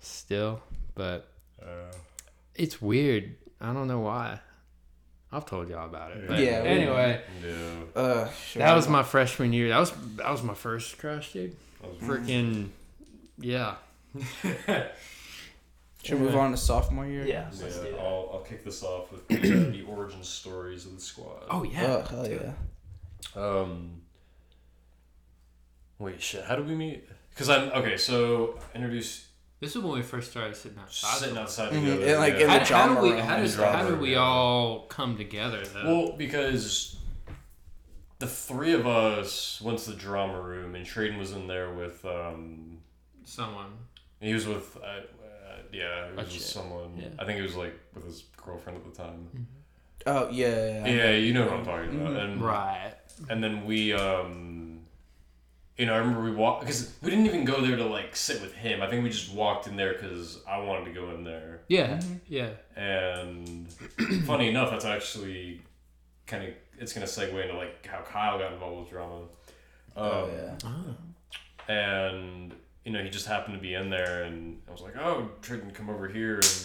still, but Uh, it's weird. I don't know why. I've told y'all about it. But Yeah, Anyway, yeah. Uh, sure. that was my freshman year. That was that was my first crush, dude. Freaking, yeah. [LAUGHS] Should we move on to sophomore year? Yeah, I'll, I'll kick this off with the, the origin stories of the squad. Oh yeah. Oh hell yeah. Um. Wait, shit. How did we meet? Because I'm okay. So introduce This is when we first started sitting outside. sitting outside Mhm, together. and, like, yeah. in How, the how did drama we? room. How In did, the drama how did room, we yeah. all come together though? Well, because the three of us went to the drama room, and Traden was in there with um. Someone. He was with uh, uh, yeah, it was with chick, someone. yeah. I think it was like with his girlfriend at the time. Oh yeah. Yeah. yeah. Yeah, you know what I'm talking about. Mhm. And Right. and then we um you know i remember we walked because we didn't even go there to like sit with him i think we just walked in there because i wanted to go in there Yeah. Mhm. Yeah. and [CLEARS THROAT] funny enough that's actually kind of it's gonna segue into like how kyle got involved with drama um, Oh yeah. Oh. and you know he just happened to be in there and i was like oh Traden, come over here and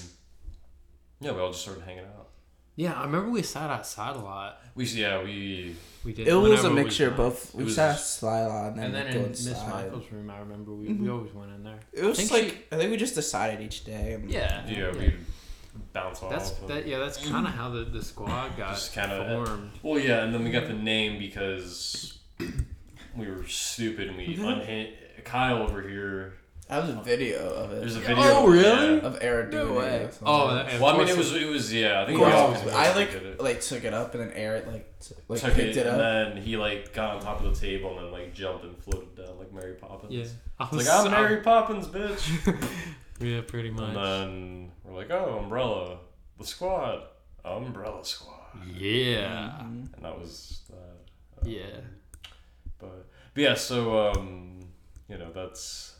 yeah we all just started hanging out Yeah, I remember we sat outside a lot. we yeah we We did. It was a mixture of both. We was- sat slide on and then, And then in Miss. Michael's room, I remember we, Mhm. we always went in there. It was think like she- I think we just decided each day. And Yeah. yeah, we bounce off That's and- that. Yeah, that's kind of how the, the squad [LAUGHS] got Just kinda- formed. Well, yeah, and then we got the name because we were stupid and we unhinged. Kyle over here. I was a video of it. There's a video. Oh, really? yeah. of Eric No doing way. it. Oh, that, of Well, I mean, it was it was yeah. I think it course, was I like it. like took it up and then Eric like t- like took picked it, it, and then he like got on top of the table and then like jumped and floated down like Mary Poppins. Yeah. I It's was like I'm Mary Poppins, bitch. [LAUGHS] Yeah, pretty much. and then we're like, oh, Umbrella, the squad, Umbrella Squad, yeah. And that was that. Um, Yeah. But, but yeah, so um, you know that's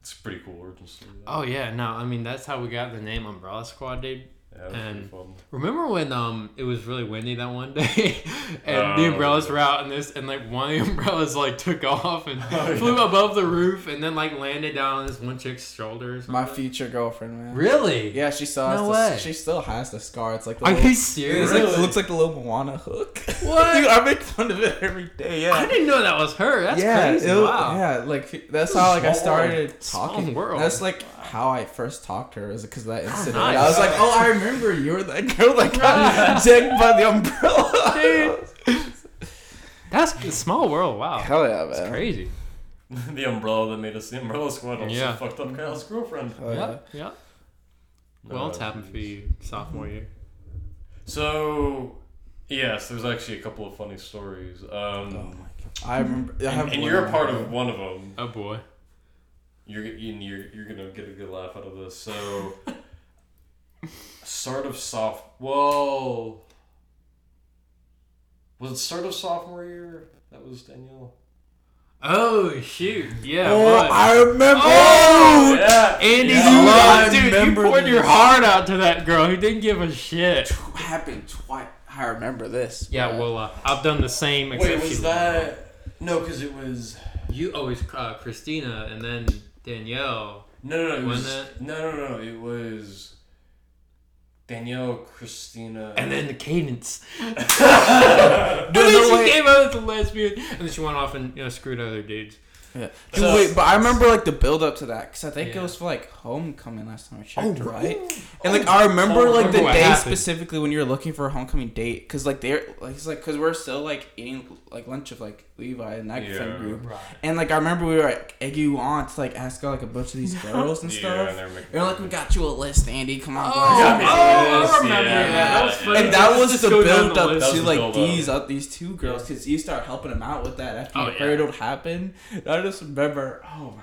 it's pretty cool origin story. though. Oh yeah. No, I mean that's how we got the name Umbrella Squad, dude. Yeah, that was and- fun. Remember when um it was really windy that one day, [LAUGHS] and the Oh, umbrellas yeah. were out and this, and like one of the [LAUGHS] umbrellas like took off and [LAUGHS] Oh, flew yeah. above the roof, and then like landed down on this one chick's shoulders. My future girlfriend, man. Really? Yeah, she still has No the, way. She still has the scar. It's like the Are little, you serious? like, Really? it looks like the little Moana hook. What? Dude, I make fun of it every day. Yeah. I didn't know that was her. That's yeah, crazy. it- wow. Yeah, like that's how like I started talking. world. That's like how I first talked to her. Is because of that incident. nice. I was like, oh, I remember you were that girl that got zigged by the umbrella. Dude. [LAUGHS] That's a small world. Wow. Hell yeah, That's man. crazy. the umbrella that made us the umbrella squad also Yeah. fucked up Kyle's girlfriend. Hell yeah. yeah. Yeah. Well, it's happened for you sophomore year. So, yes, there's actually a couple of funny stories. Um, Oh my god. I remember. I have and, and you're a part of one of them. Oh boy. You're you're you're gonna get a good laugh out of this. So, start of soft. Well, Was it start of sophomore year? That was Danielle. Oh shoot! Yeah. oh, what? I remember. Oh! yeah. Andy, Yeah. you, I dude, you remember poured your heart out to that girl who didn't give a shit. happened twice. I remember this. Yeah, well, uh, I've done the same. Wait, except was she- that? No, because it was. You always uh, Christina and then Danielle. No, no, no. It was, Wasn't no, no, no. It was Danielle, Christina, And then the cadence. [LAUGHS] [LAUGHS] Dude, and then no, she wait. came out as a lesbian, and then she went off and you know screwed other dudes. Yeah. So- wait, but I remember like the build up to that because I think Yeah. it was for like homecoming last time I oh, checked, Oh, right? really? And like oh, I remember Oh, like the remember what day happened. specifically when you were looking for a homecoming date because like they're like it's like because we're still like eating like lunch of like Levi and that Yeah. friend group. Right. And like I remember we were like egging you on to like ask out like a bunch of these [LAUGHS] girls and yeah, stuff. and they were making. You're like, we got you a list, Andy. Come on, Oh, guys. got oh, I remember yeah, that. yeah, That was funny. And that was the go down build up list. That to like build-up. these up these two girls because you start helping them out with that after Oh, your yeah. parade would happen. And I just remember, oh my God.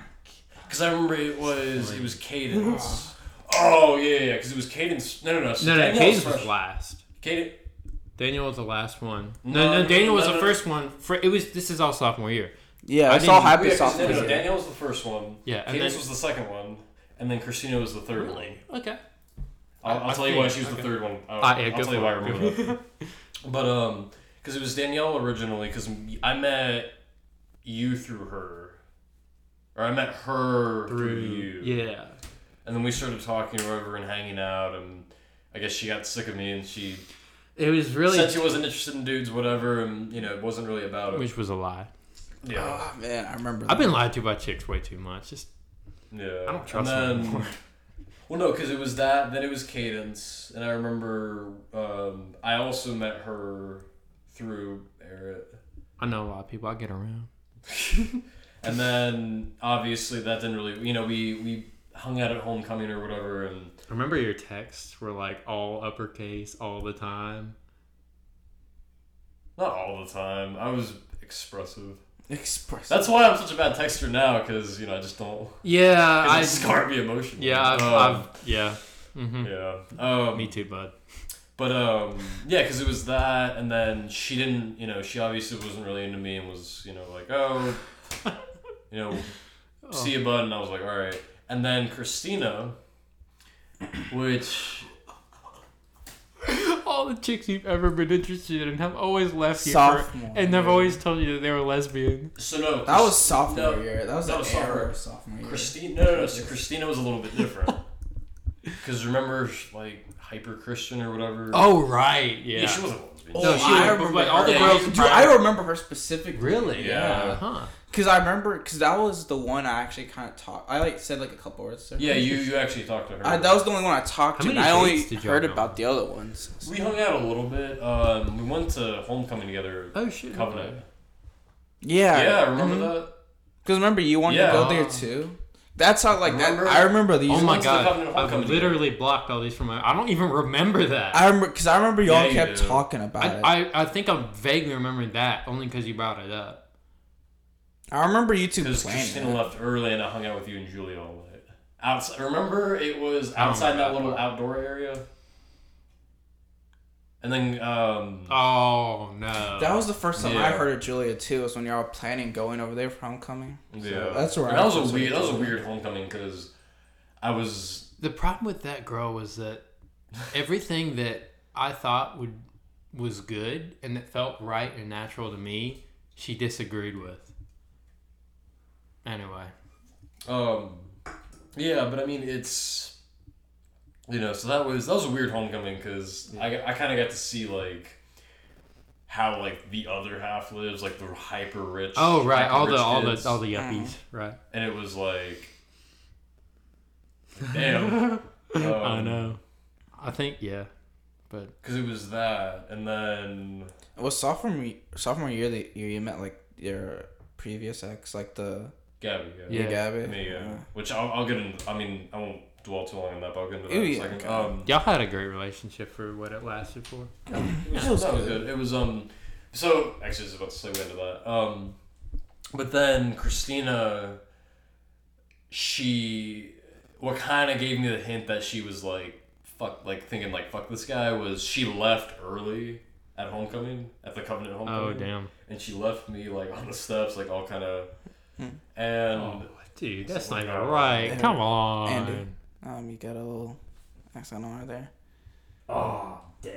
Because I remember it was it was Cadence. [GASPS] Oh yeah, yeah. Because it was Cadence. No, no, no. so No, no, Cadence was fresh- last. Cadence. Daniel was the last one. No, No, no, no, Daniel was no, the no. first one. For, it was. This is all sophomore year. yeah, I it's all didn't- happy Yeah, 'cause- sophomore no, no, year. Danielle was the first one. Yeah, and Cadence then- was the second one, and then Christina was the third one. Okay. I'll, I- I'll I tell you why she was the third one. I'll, Ah, yeah, I'll tell you why I it. remember that. [LAUGHS] But um, because it was Danielle originally, because I met you through her, or I met her through, you, Yeah. and then we started talking over and hanging out, and I guess she got sick of me, and she It was really. said she wasn't interested in dudes, whatever, and you know it wasn't really about it. which was a lie. Yeah, Oh man, I remember. I've been lied to by chicks way too much. Just yeah. I don't trust them anymore. [LAUGHS] Well, no, because it was that. Then it was Cadence, and I remember um, I also met her through Barrett. I know a lot of people. I get around. [LAUGHS] And then obviously that didn't really, you know, we we hung out at homecoming or whatever, and I remember your texts were like all uppercase all the time. not all the time. I was expressive. Express. That's why I'm such a bad texter now, because you know I just don't. Yeah, I I. scar me emotionally. Yeah, I've, Um, I've yeah. hmm yeah. Um, Me too, bud. But um, yeah, because it was that, and then she didn't, you know, she obviously wasn't really into me and was, you know, like, oh, [LAUGHS] you know, see you, bud, and I was like, all right. And then Christina, which [LAUGHS] All the chicks you've ever been interested in have always left you, for, and they've year. always told you that they were lesbian. so no, That was sophomore no, year. That was that was sophomore. sophomore year. Christina, no, no, no. So Christina was a little bit different. [LAUGHS] Because remember, like hyper Christian or whatever. Oh right, yeah. yeah, she wasn't a lesbian. Oh, No, she I was- but, remember like, all the her. girls- Dude, I remember her specifically. really? Yeah. Huh. Because I remember, because that was the one I actually kind of talked. I like said like a couple words. To her. Yeah, you you actually talked to her. I, that was the only one I talked How to. many I only dates did y'all heard about the other ones. we hung out a little bit. Um, we went to homecoming together. Oh shit. Covenant. Yeah. Yeah, remember Mhm. that? Because remember, you wanted Yeah. to go there too. That's how like Remember- that. I remember these. Oh my went to the god, I've homecoming literally blocked all these from my. I don't even remember that. I remember because I remember y'all Yeah, kept do. talking about it. I, I, I think I'm vaguely remembering that only because you brought it up. I remember you two Because playing. Christina it. left early and I hung out with you and Julia all night. Outside, remember it was outside that that little outdoor area. And then um, Oh no. That was the first time I heard of Julia too. Was when y'all were planning going over there for homecoming. So yeah, that's where And I that was first a weird. That was a weird homecoming because I was the problem with that girl was that [LAUGHS] everything that I thought would was good and that felt right and natural to me, she disagreed with. Anyway, um, yeah, but I mean it's you know so that was that was a weird homecoming because I I kind of got to see like. How like the other half lives, like the hyper rich. oh right, all the hyper-rich all kids. the all the yuppies, right? and it was like, [LAUGHS] damn. I Um, know. I think yeah, but Because it was that, and then It was sophomore sophomore year that year you met like your previous ex, like the Gabby, yeah, Yeah. yeah. Gabby. me, yeah. Yeah. Which I'll, I'll get in. I mean, I won't dwell too long on that. But I'll get into that Ooh, in a yeah, second. okay. Um, y'all had a great relationship for what it lasted for. it was, That was good. good. It was um. So actually, I was about to segue into that. Um, but then Christina, she, what kind of gave me the hint that she was like, fuck, like thinking like fuck this guy was she left early. at homecoming at the Covenant homecoming. Oh homecoming. damn. And she left me like on the steps, like all kind of, And Oh, dude, that's not even God. right. Andy. Come on. Andy. Um, you got a little accent on right there. oh damn,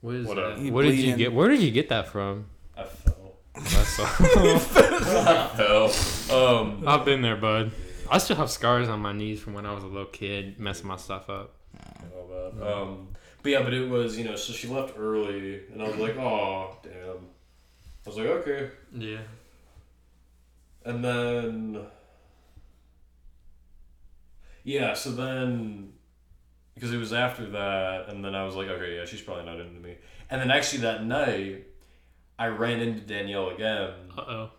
What is What that? up? You What did you get? Where did you get that from? I fell. That's [LAUGHS] all. I fell. Um, I've been there, bud. I still have scars on my knees from when I was a little kid, messing my stuff up. Oh, man. Um, but yeah, but it was you know, so she left early, and I was like, oh damn. I was like, okay, Yeah. And then yeah, so then because it was after that, and then I was like, okay, yeah, she's probably not into me. And then actually that night, I ran into Danielle again, Uh oh.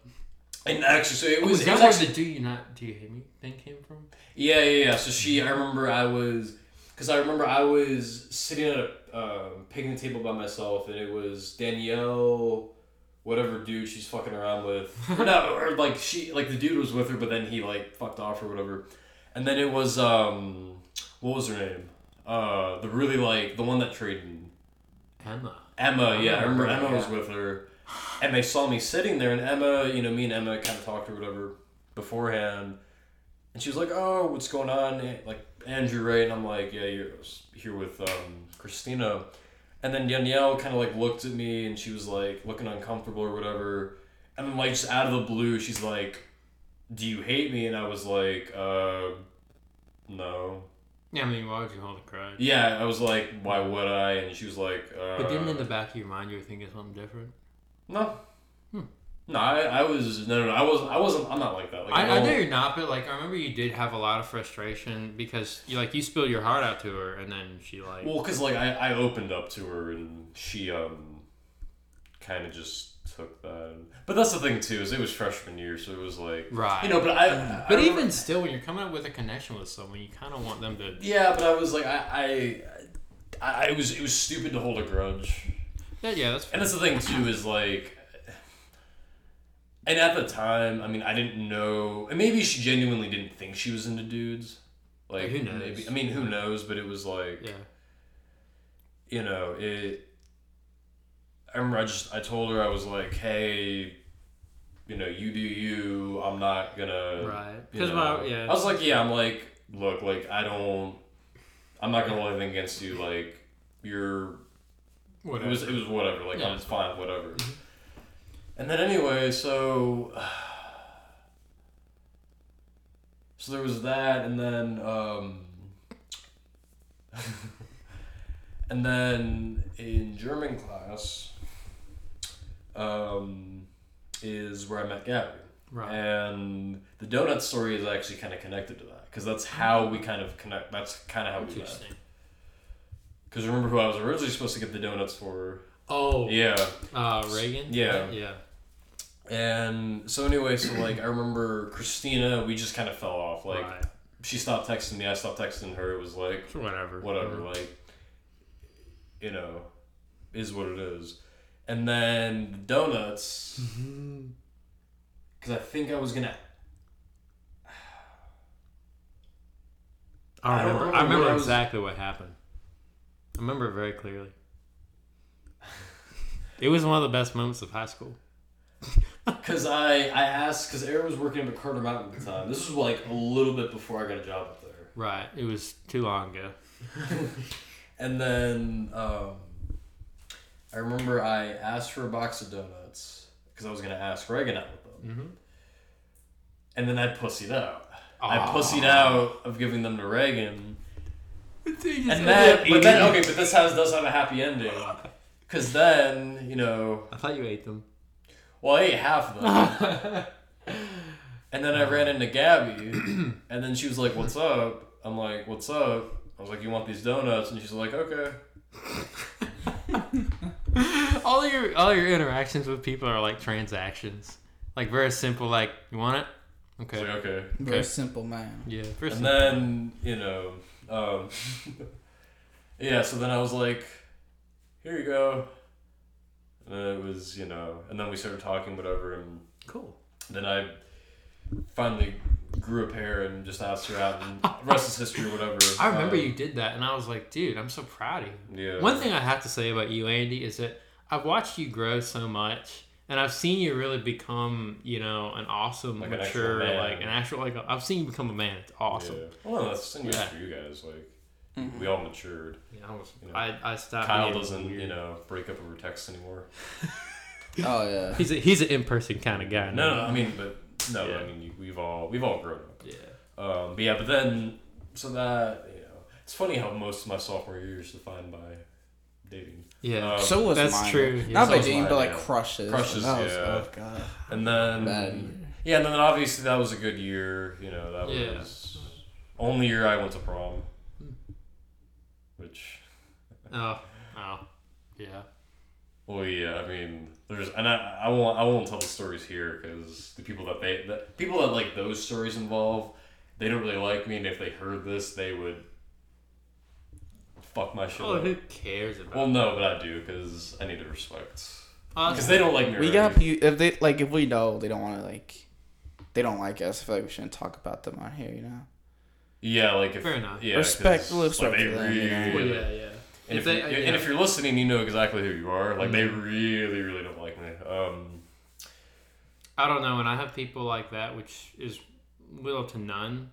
and actually, so it was, Was it that was where actually the do you not do you hate me thing came from? Yeah, yeah, yeah. So she, I remember I was, because I remember I was sitting at a um, picnic table by myself, and it was Danielle, whatever dude she's fucking around with. [LAUGHS] or no, or like she, like the dude was with her, but then he like fucked off or whatever. And then it was, um, what was her name? Uh, the really like the one that traded. Emma. Emma, yeah, I remember. Emma was with her, and they saw me sitting there, and Emma, you know, me and Emma kind of talked or whatever beforehand, and she was like, "Oh, what's going on?" Like Andrew, right? And I'm like, "Yeah, you're here with um, Christina," and then Danielle kind of like looked at me, and she was like looking uncomfortable or whatever, and then like just out of the blue, she's like, "Do you hate me?" And I was like, "Uh, no." Yeah, I mean, why would you hold a grudge? Yeah, I was like, "Why would I?" And she was like, uh, But didn't in the back of your mind you were thinking something different? No. No, I, I was no, no, no, I wasn't. I wasn't. I'm not like that. Like, I, I know you're not, but like I remember you did have a lot of frustration because you like you spilled your heart out to her, and then she like Well, cause like I, I opened up to her and she um, kind of just took that. But that's the thing too is it was freshman year, so it was like right. you know. But I. I but remember- even still, when you're coming up with a connection with someone, you kind of want them to. yeah, but I was like I, I, I, I was it was stupid to hold a grudge. Yeah, yeah, that's. Fair. And that's the thing too is like, and at the time, I mean, I didn't know, and maybe she genuinely didn't think she was into dudes. Like Who knows? Maybe, I mean, who knows? But it was like, Yeah. you know, it. I remember I just I told her I was like, hey, you know, you do you. I'm not gonna. Right. Because know. yeah. I was like, yeah. I'm like, look, like I don't. I'm not gonna hold anything against you. Like you're whatever. it was it was whatever. Like Yeah. I'm fine, whatever. Mm-hmm. And then anyway, so [SIGHS] so there was that, and then um, [LAUGHS] and then in German class um, is where I met Gabby. right. And the donut story is actually kind of connected to that because that's how we kind of connect. That's kind of how we met. Interesting. Because remember who I was originally supposed to get the donuts for? Oh. Yeah. Uh, Reagan. Yeah. Yeah. And so anyway, so like I remember Christina, we just kind of fell off. Like right. she stopped texting me, I stopped texting her. It was like whatever. whatever, like you know, is what it is. And then the donuts, mm-hmm. because I think I was gonna. I remember. remember I remember what I was- exactly what happened. I remember it very clearly. [LAUGHS] It was one of the best moments of high school. Because I, I asked, because Aaron was working at Carter Mountain at the time. This was like a little bit before I got a job up there. Right. It was too long ago. [LAUGHS] And then um, I remember I asked for a box of donuts because I was going to ask Reagan out with them. Mm-hmm. And then I pussied out. I pussied out of giving them to Reagan. And then, but then, okay, but this house does have a happy ending. Because then, you know, I thought you ate them. Well, I ate half of them. [LAUGHS] and then I ran into Gabby, [CLEARS THROAT] and then she was like, What's up? I'm like, What's up? I was like, You want these donuts? And she's like, Okay. [LAUGHS] all your all your interactions with people are like transactions. Like very simple. Like you want it? Okay. like, Okay. Very simple man. Yeah. Very And simple. then, you know, um, [LAUGHS] yeah, so then I was like, Here you go. And then it was, you know, and then we started talking, whatever, and cool. then I finally grew a pair and just asked her out, and the rest is history, or whatever. I remember Um, you did that, and I was like, dude, I'm so proud of you. Yeah. One thing I have to say about you, Andy, is that I've watched you grow so much, and I've seen you really become, you know, an awesome, Like mature, man. like an actual, like I've seen you become a man. It's awesome. Yeah. Well, that's the same Yeah. for you guys. Like Mm-hmm. we all matured. Yeah, I, was, You know, I, I stopped. Kyle doesn't, weird. you know, break up over text anymore. [LAUGHS] Oh yeah. He's a, he's an in person kind of guy. No, no, I mean, but no, Yeah. I mean, you- we've all we've all grown up. Yeah. Um, but yeah, but then so that you know, it's funny how most of my sophomore year is defined by dating, Yeah. Um, So was That's mine. true, yeah. Not So by was dating, mine, but like yeah. crushes. Crushes, That was, yeah. Oh god. and then Bad yeah, and then obviously that was a good year. You know, that Yeah. was only year I went to prom, which oh. Oh. Yeah. Well, yeah, I mean, there's, and I, I won't, I won't tell the stories here because the people that they, the people that like those stories involve, they don't really like me, and if they heard this, they would fuck my shit Oh, up. who cares about? Well, no, but I do because I need to respect Uh, because they don't like me. We already. got pe- if they like if we know they don't want to like they don't like us. I feel like we shouldn't talk about them on here. You know. Yeah, like if Fair enough. yeah, Respect- 'cause, respect like, they you know? really, Well, yeah, yeah. And If if, they- you, yeah. Mm-hmm. and if you're listening, you know exactly who you are. Like they really, really don't like me. Um, I don't know, and I have people like that, which is little to none.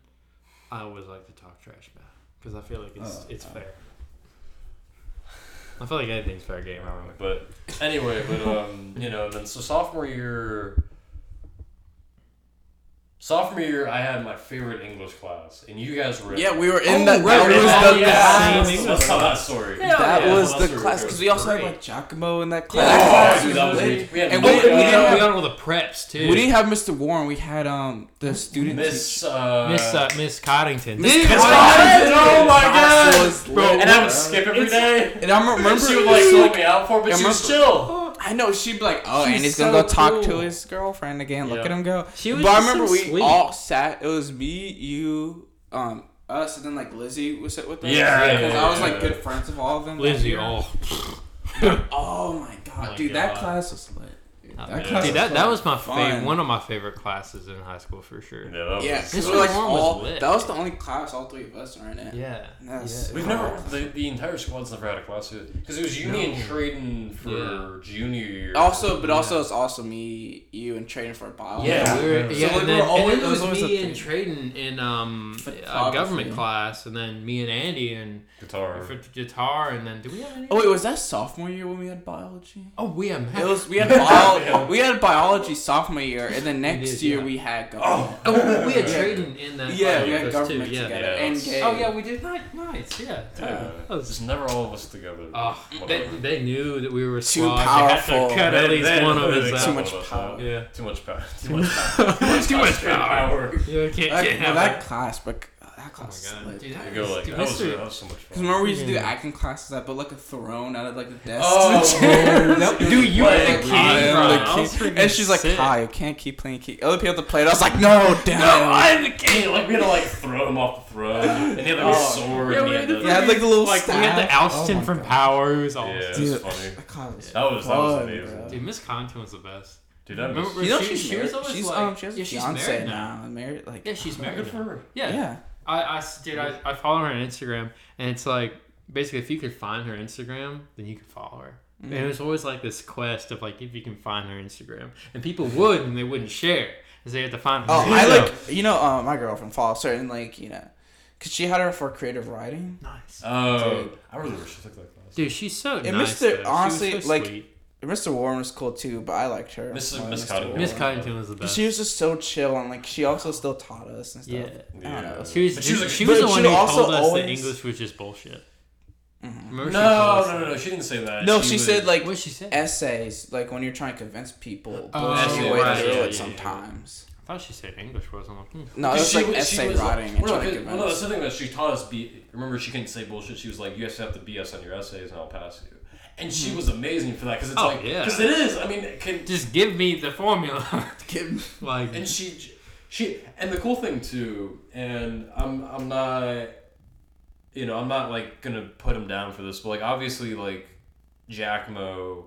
I always like to talk trash about because I feel like it's Oh, it's fair. I feel like anything's fair game. I don't know. But anyway, but um, you know, then so sophomore year, sophomore year, I had my favorite English class, and you guys were. in Yeah, we were in Oh, that. right, that right. was Oh, the yeah. class. Same Let's that story. Yeah. That yeah, was the class because we also had like Giacomo in that Yeah, class. That dude, that was lit. we had And no- we, we we, didn't got, we got all the preps too. we didn't have Mr. Warren. We had um the student Miss. Uh, Miss uh, Miss Coddington. Miss Miss Coddington. Coddington, Oh my god, bro! And I would skip every day. And I remember she would like call me out for, but I she was chill. I know she'd be like, "Oh, She's he's so gonna go talk to his girlfriend again. Look Yeah. at him go." She was but I just remember so we sweet. all sat. It was me, you, um, us, and then like Lizzie was sit with us. Yeah, yeah, because yeah, I was like yeah. good friends of all of them. that Lizzie. year. Oh, [LAUGHS] Oh my god, my dude, that God. class was lit. Dude, that yeah. class dude, that, that was my favorite. One of my favorite classes in high school for sure. Yeah, that Yeah, was. because Mr. like Warren was lit. That was the only class all three of us were in it. Yeah. Yeah. We've never the, the entire squad's never had a class because it was you, me, and No. Traden for Yeah. junior year. Also, but Yeah. also it's also me, you, and Traden for biology. Yeah, we were, yeah. yeah, So we and then, were always- and it it was was me and thing. Traden in um, a government class, and then me and Andy and guitar. for guitar, and then do we have any? Oh wait, was that sophomore year when we had biology? Oh, we have. It was we had [LAUGHS] Yeah. Bio- we had biology sophomore year, and then next did, year yeah. we had oh. government. Oh, we had [LAUGHS] Yeah. Traden in that. Yeah, we had government too. Together Yeah. and gay. Oh yeah, we did. Nice, nice. Yeah. Yeah. That was- Just never all of us together. Oh, they, they knew that we were Too squad. Powerful. to cut at least they- one of us out. Too much all of us power. Yeah. Too much power. [LAUGHS] Too much power. Too much Concentrated power. You can't, That, can't well, have that that. class, but that Oh my god, lit. dude, that go was- like dude, that was, that was so much fun. Because remember we used to do acting classes that put like a throne out of like the desk. Oh, [LAUGHS] Yep. Dude, you were Like, the I am the king. And she's like, sick. "Hi, you can't keep playing key." Other people have to play it. I was like, "No, [LAUGHS] damn." No, I'm the king. Like we had to like throw him off the throne, and he had like a Oh. sword. Yeah, we had had the the, Yeah, I had like the little Like we had the staff. Alston Oh from Power. It was awesome. Yeah, it Dude, was funny. That was That was that was amazing. bro. Dude, Miss Content was the best. Dude, that was Remember- You know She- she's married. was she's like- um she has a yeah, she's fiance married now. now. Married like Yeah, she's married. for her. Yeah. yeah. I, I, dude, I, I follow her on Instagram, and it's like basically if you could find her Instagram, then you could follow her. And it was always like this quest of like if you can find her Instagram, and people would, and they wouldn't share, because they had to find her. Oh, I [LAUGHS] like you know uh, my girlfriend follows her and like you know, cause she had her for creative writing. nice, Oh, Dude. I really wish she took that class. dude. She's so And nice. Mr. though. She was honestly, so like, sweet. Mr. Warren was cool too, but I liked her. Miss- Miss Mr. Coddington. Miss Coddington was the 'Cause best. She was just so chill and like she also still taught us and stuff. Yeah. I don't know. Yeah. She was, But she she was was, she was but the one who also told us that English was just bullshit. Mhm. Remember she told No, no, no, no. She didn't say that. No, she, was- said like What she say? essays, like when you're trying to convince people, Oh, bullshit your way right, through yeah, it yeah, sometimes. I thought she said English was. I'm like, hmm. No, Because it's she like essay was like- writing and well, no, trying to 'cause- well, no, that's the thing that she taught us. Be remember, she couldn't say bullshit. She was like, you have to have the BS on your essays, and I'll pass you. And she mm-hmm. was amazing for that because it's Oh, like, yeah. because it is. I mean, can Just give me the formula. [LAUGHS] like, and she she and the cool thing too and i'm i'm not you know i'm not like gonna put him down for this but like obviously like Giacomo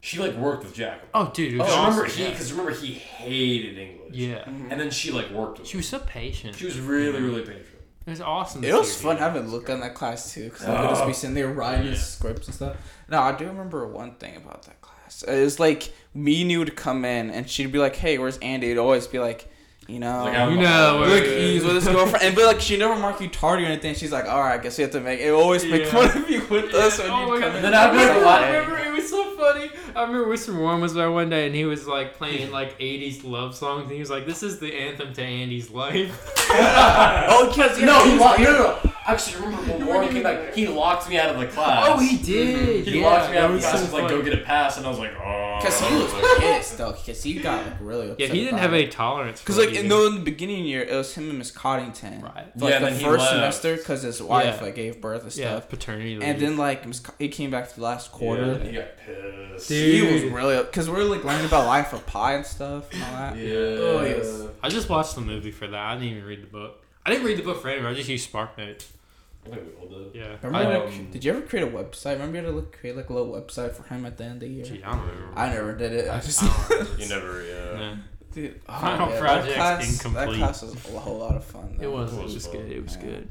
she like worked with Giacomo oh, dude, it was oh, because remember he yeah. because remember he hated english Yeah. Mm-hmm. and then she like worked with She him was so patient. she was really mm-hmm. really patient It was awesome. to It was see fun her. having Luca in that class too, because I could just be oh. sitting there writing his scripts and stuff. No, I do remember one thing about that class. class. It was like me and you would come in, and she'd be like, "Hey, where's Andy?" It'd always be like, you know, Like, I'm- You know, Look, where- he's with his girlfriend, and but like she never mark you tardy or anything. She's like, all right, I guess we have to make. It always make Yeah. fun of you with us when Oh you come God. in. Then I'd be I remember, I remember it was so funny. I remember Mr. Warren was there one day and he was like playing like 80s love songs and he was like, "This is the anthem to Andy's life." [LAUGHS] oh, because No, he locked. No, no, no. Actually, remember when Warren weren't came back? He locked me out of the class. Oh, he did. He yeah, locked me out that of the was class. so and was like, "Go get a pass," and I was like, "Oh." because he was pissed though, because he got like really upset. Yeah, he didn't have it. any tolerance. Because for like it in either. the, in the beginning year, it was him and Miss Coddington. Right. For, like Yeah, and the then he first left. semester, because his wife Yeah. like gave birth and stuff. yeah, stuff. paternity leave. And then like Miss Co- he came back to the last quarter. Yeah, he got pissed. He was Dude. really because we are like learning about life of pi and stuff and all that. Yeah. Oh, yes. I just watched the movie for that. I didn't even read the book. I didn't read the book for anybody. I just used SparkNotes. I think we all did. Yeah. Remember, I, like, Um, did you ever create a website? Remember you had to look, create like a little website for him at the end of the year. gee, I don't remember. I never did it. I just [LAUGHS] I. You never, yeah. Yeah. Dude, Final yeah, project's that class, That class was a whole lot of fun. It was. It It was was good. It was Yeah. good.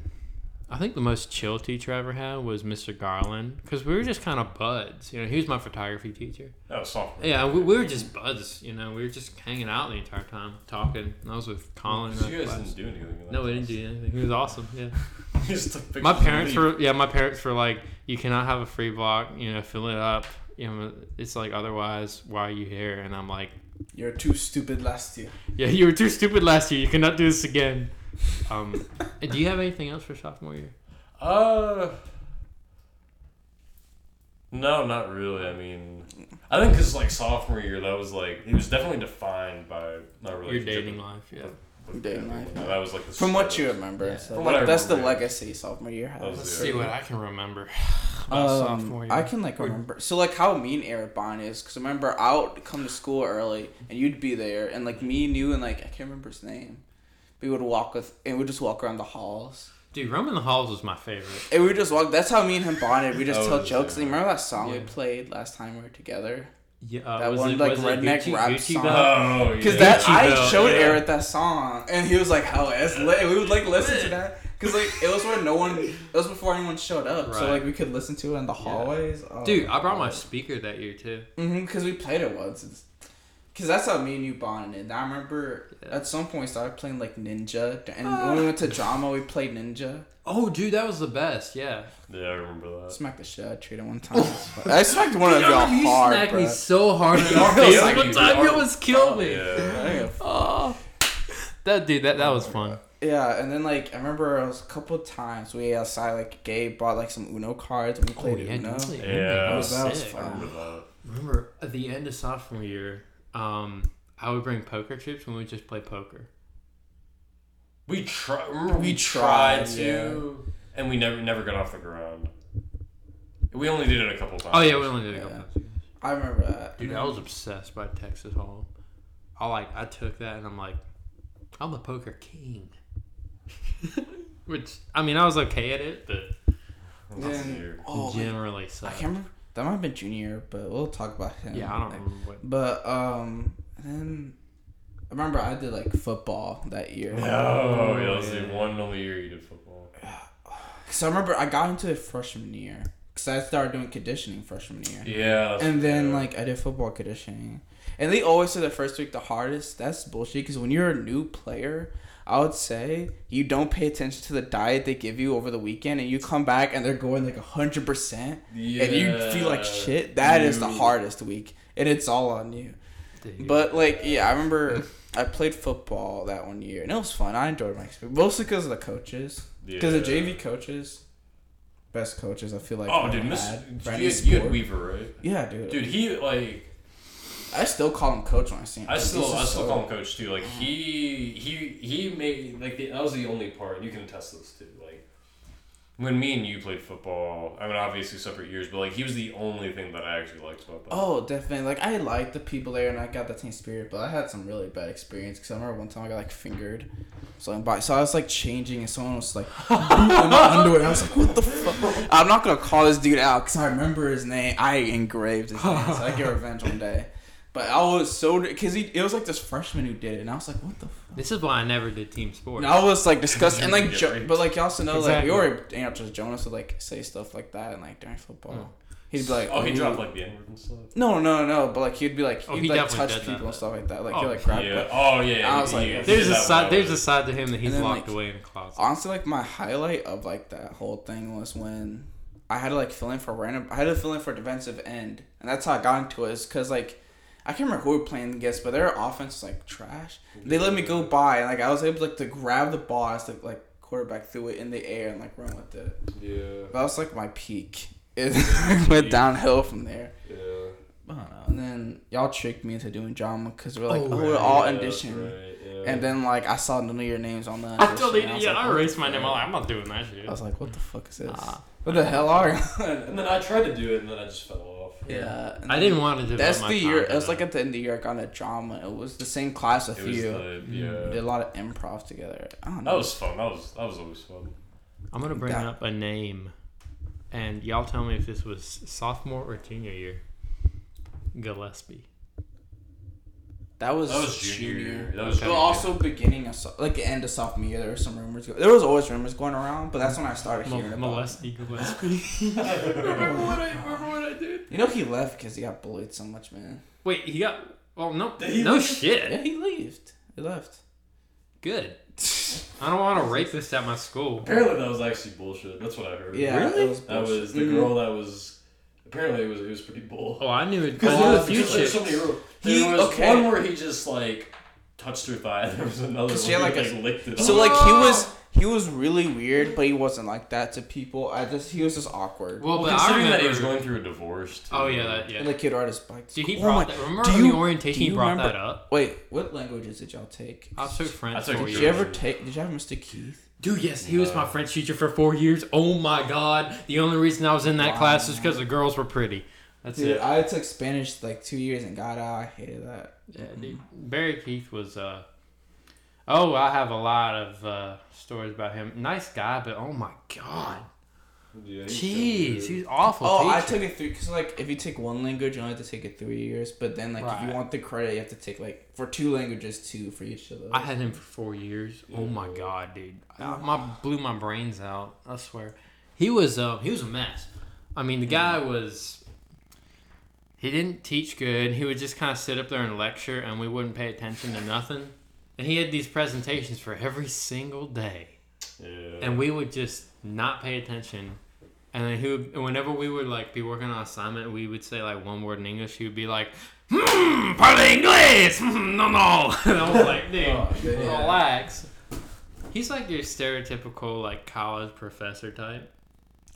I think the most chill teacher I ever had was Mr. Garland because we were just kind of buds. You know, he was my photography teacher. That was sophomore. Yeah, we, we were just buds. You know, we were just hanging out the entire time, talking. And I was with Colin. in You guys class. didn't do anything. No, we didn't do anything. He was awesome. Yeah. [LAUGHS] Just My parents leave. were yeah. My parents were like, you cannot have a free block. You know, fill it up. You know, it's like otherwise, why are you here? And I'm like, You're too stupid last year. yeah, [LAUGHS] you were too stupid last year. You cannot do this again. Um, [LAUGHS] do you have anything else for sophomore year? Uh, no, not really. I mean, I think because like sophomore year, that was like it was definitely defined by my Your relationship. dating life, yeah. With Dating Kevin. life. No, that was like the From what you remember, Yeah. so From what like, I that's the legacy sophomore year That has. Let's see what I can remember [SIGHS] Um. I can like remember. So like how me and Eric bond is because I remember I would come to school early and you'd be there and like me and you and like I can't remember his name. but We would walk with and we'd just walk around the halls. Dude, Roman the Halls was my favorite. And we just walk. That's how me and him bonded. We just Oh, tell jokes. it? And remember that song we played last time we were together? Yeah, uh, That was one, it, like, was it redneck Gucci, rap Gucci song. Belt? Oh, Because yeah. that Gucci I Belt, showed yeah. Eric that song, and he was like, "How it's lit." We would like listen to that because like it was where no one. It was before anyone showed up, so like we could listen to it in the hallways. Oh, Dude, I brought my speaker that year too. Mm-hmm, because we played it once. Because that's how me and you bonded. And I remember Yeah. at some point started playing like Ninja, and when ah. we went to drama, we played Ninja. Oh, dude, that was the best. Yeah. Yeah, I remember that. Smacked the shit out of Trina one time. [LAUGHS] I smacked one of Yo, y'all you hard, You smacked bro. me so hard in Your your face. face, One you time did. you almost killed me. Yeah. [LAUGHS] Oh, that dude, that that was oh fun. Yeah, and then like I remember it was a couple times we uh, outside like Gabe bought like some Uno cards and we played oh, yeah, Uno. dude. Yeah, That was, that was sick. I fun. remember that. Remember at the end of sophomore year, um, I would bring poker chips and we would just play poker. We tried. Remember we, We tried, tried, to, and we never never got off the ground. We only did it a couple times. Oh yeah, we only did a Yeah. couple. I remember that. Dude, I was obsessed by Texas Hold'em. I like I took that and I'm like, I'm the poker king. [LAUGHS] Which I mean, I was okay at it, but Then- weird. oh, generally I sucked. can't remember. That might have been junior, but we'll talk about him. Yeah, I don't remember what. But um, then I remember I did like football that year. Oh, yeah, that was yeah. the one and only year you did football. [SIGHS] Cause I remember I got into it freshman year. Cause I started doing conditioning freshman year. Yeah. And then yeah. like I did football conditioning, and they always say the first week the hardest. That's bullshit. Because when you're a new player, I would say you don't pay attention to the diet they give you over the weekend, and you come back and they're going like hundred percent, and you feel like Yeah. shit. That is the hardest week, and it's all on you. Dude. But like, yeah, I remember I played football that one year, and it was fun. I enjoyed my experience, mostly because of the coaches, because the JV coaches, best coaches. I feel like. Oh, dude, Miss, you, had, you had. Weaver, right? Yeah, dude. Dude, he like I still call him coach when I see him. I Like, still I still so- call him coach too. Like [SIGHS] he he he made like the, that was the only part you can attest this too. Like when me and you played football, I mean obviously separate years, but like he was the only thing that I actually liked about that. Oh, definitely. Like I liked the people there, and I got the team spirit. But I had some really bad experience because I remember one time I got like fingered. So I'm by, so I was like changing, and someone was like in my [LAUGHS] underwear. And I was like, "What the fuck?" I'm not gonna call this dude out because I remember his name. I engraved his name, so I get revenge one day. But I was so because he it was like this freshman who did it, and I was like, "What the?" fuck? this is why I never did team sports. And I was like disgusted, and like, jo- but like y'all also know, like Exactly. we were, you know, just Jonas would like say stuff like that, and like during football. Oh. He'd be like, Oh, he "Ooh." dropped like the N word and stuff. No, no, no. But like he'd be like, Oh, he'd he like definitely touch did that, people and stuff like that. Like Oh, he'd like grab. Yeah. But Oh yeah. I was like, he There's There's a that side. with There's a side to him that he's And then, locked like, away in a closet. honestly, like my highlight of like that whole thing was when I had to like fill in for random. I had to fill in for defensive end, and that's how I got into it. Is because like I can't remember who we were playing against, but their offense was like trash. They let me go by, and like I was able like to grab the ball as the like quarterback threw it in the air and like run with it. Yeah. That was like my peak. [LAUGHS] It went downhill from there. Yeah. I don't know. And then y'all tricked me into doing drama because we're like, Oh, oh, we're all Yeah, audition. that's right, yeah. And then like I saw none of your names on the. I audition, totally. and was Yeah, like, I erased my name. I'm like, I'm not doing that shit. I was like, what the fuck is this? Nah. What the hell are you? [LAUGHS] And then I tried to do it, and then I just fell off. yeah. and I didn't want to devote That's my the year. to It was like at the end of the year. I got a drama. It was the same class with It was you. the We yeah. did a lot of improv together. I don't know. That was fun. That was that was always fun. I'm gonna bring that- up a name, and y'all tell me if this was sophomore or junior year. Gillespie. That was, That was junior. year. That was But junior. also beginning of so- like the end of sophomore year, there were some rumors. Go- there was always rumors going around, but that's when I started hearing M- about. it. Molesty [LAUGHS] Gillespie. remember what I remember what I did? You know he left because he got bullied so much, man. Wait, he got. Well, no, no leave? shit. Yeah, he left. He left. Good. [LAUGHS] I don't want a rapist at my school. Apparently that was actually bullshit. That's what I heard. Yeah, Really? was That was bullshit. the girl that was. Apparently it was it was pretty bull. Oh, I knew it. [LAUGHS] Oh, I Because knew a there few was chicks. So many rules. He- There was okay. one where he just like touched her thigh. [LAUGHS] There was another one she had, where like, he a- like licked it. So off. like he was he was really weird, but he wasn't like that to people. I just he was just awkward. Well, well, but I considering remember. that he was going through a divorce. Too. oh yeah, that yeah. And the kid rode his bike. Dude, he Oh brought my- that. Remember do in the orientation do he brought remember- that up? Wait, what languages did y'all take? I took French I took four it Did years. you ever take? Did you have Mr. Keith? Dude, yes, he was my French teacher for four years. Oh my god. The only reason I was in that Wow. class is because the girls were pretty. That's Dude, it. I took Spanish like two years and got out. I hated that. Yeah, dude. Barry Keith was uh Oh, I have a lot of uh stories about him. Nice guy, but oh my god. Yeah, he's Jeez, so he's awful. Oh, I took it three because like if you take one language, you only have to take it three years. But then like if you want the credit, you have to take like for two languages, two for each of those. I had him for four years. Oh my god, dude! I, my blew my brains out. I swear, he was um he was a mess. I mean, the guy was. He didn't teach good. He would just kind of sit up there and lecture, and we wouldn't pay attention to nothing. And he had these presentations for every single day, Yeah. and we would just not pay attention. And then he would, whenever we would like be working on assignment, we would say like one word in English. He would be like, "Hmm, parle inglés? [LAUGHS] Hmm, no, no." [LAUGHS] And I was like, dude, Oh, yeah. relax. He's like your stereotypical like college professor type.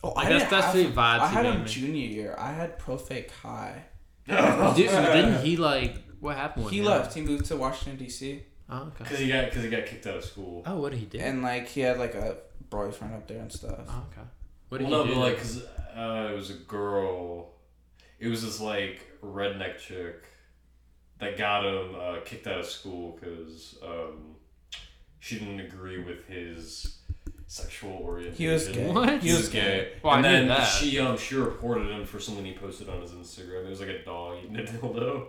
Oh, Like, I that's- didn't that's have the him- vibes I he had gave him me. junior year. I had Pro Fake High. Dude, didn't [LAUGHS] he like what happened with He him? left. He moved to Washington D.C. Oh, okay. Because he got because he got kicked out of school. Oh, what did he do? and like he had like a boyfriend up there and stuff. oh, okay. What did well, he no, do? but like, cause uh, it was a girl. It was this like redneck chick that got him uh, kicked out of school because um, she didn't agree with his sexual orientation. He was gay. What? He was gay. Well, I and knew then that. she um she reported him for something he posted on his Instagram. It was like a dog eating a dildo.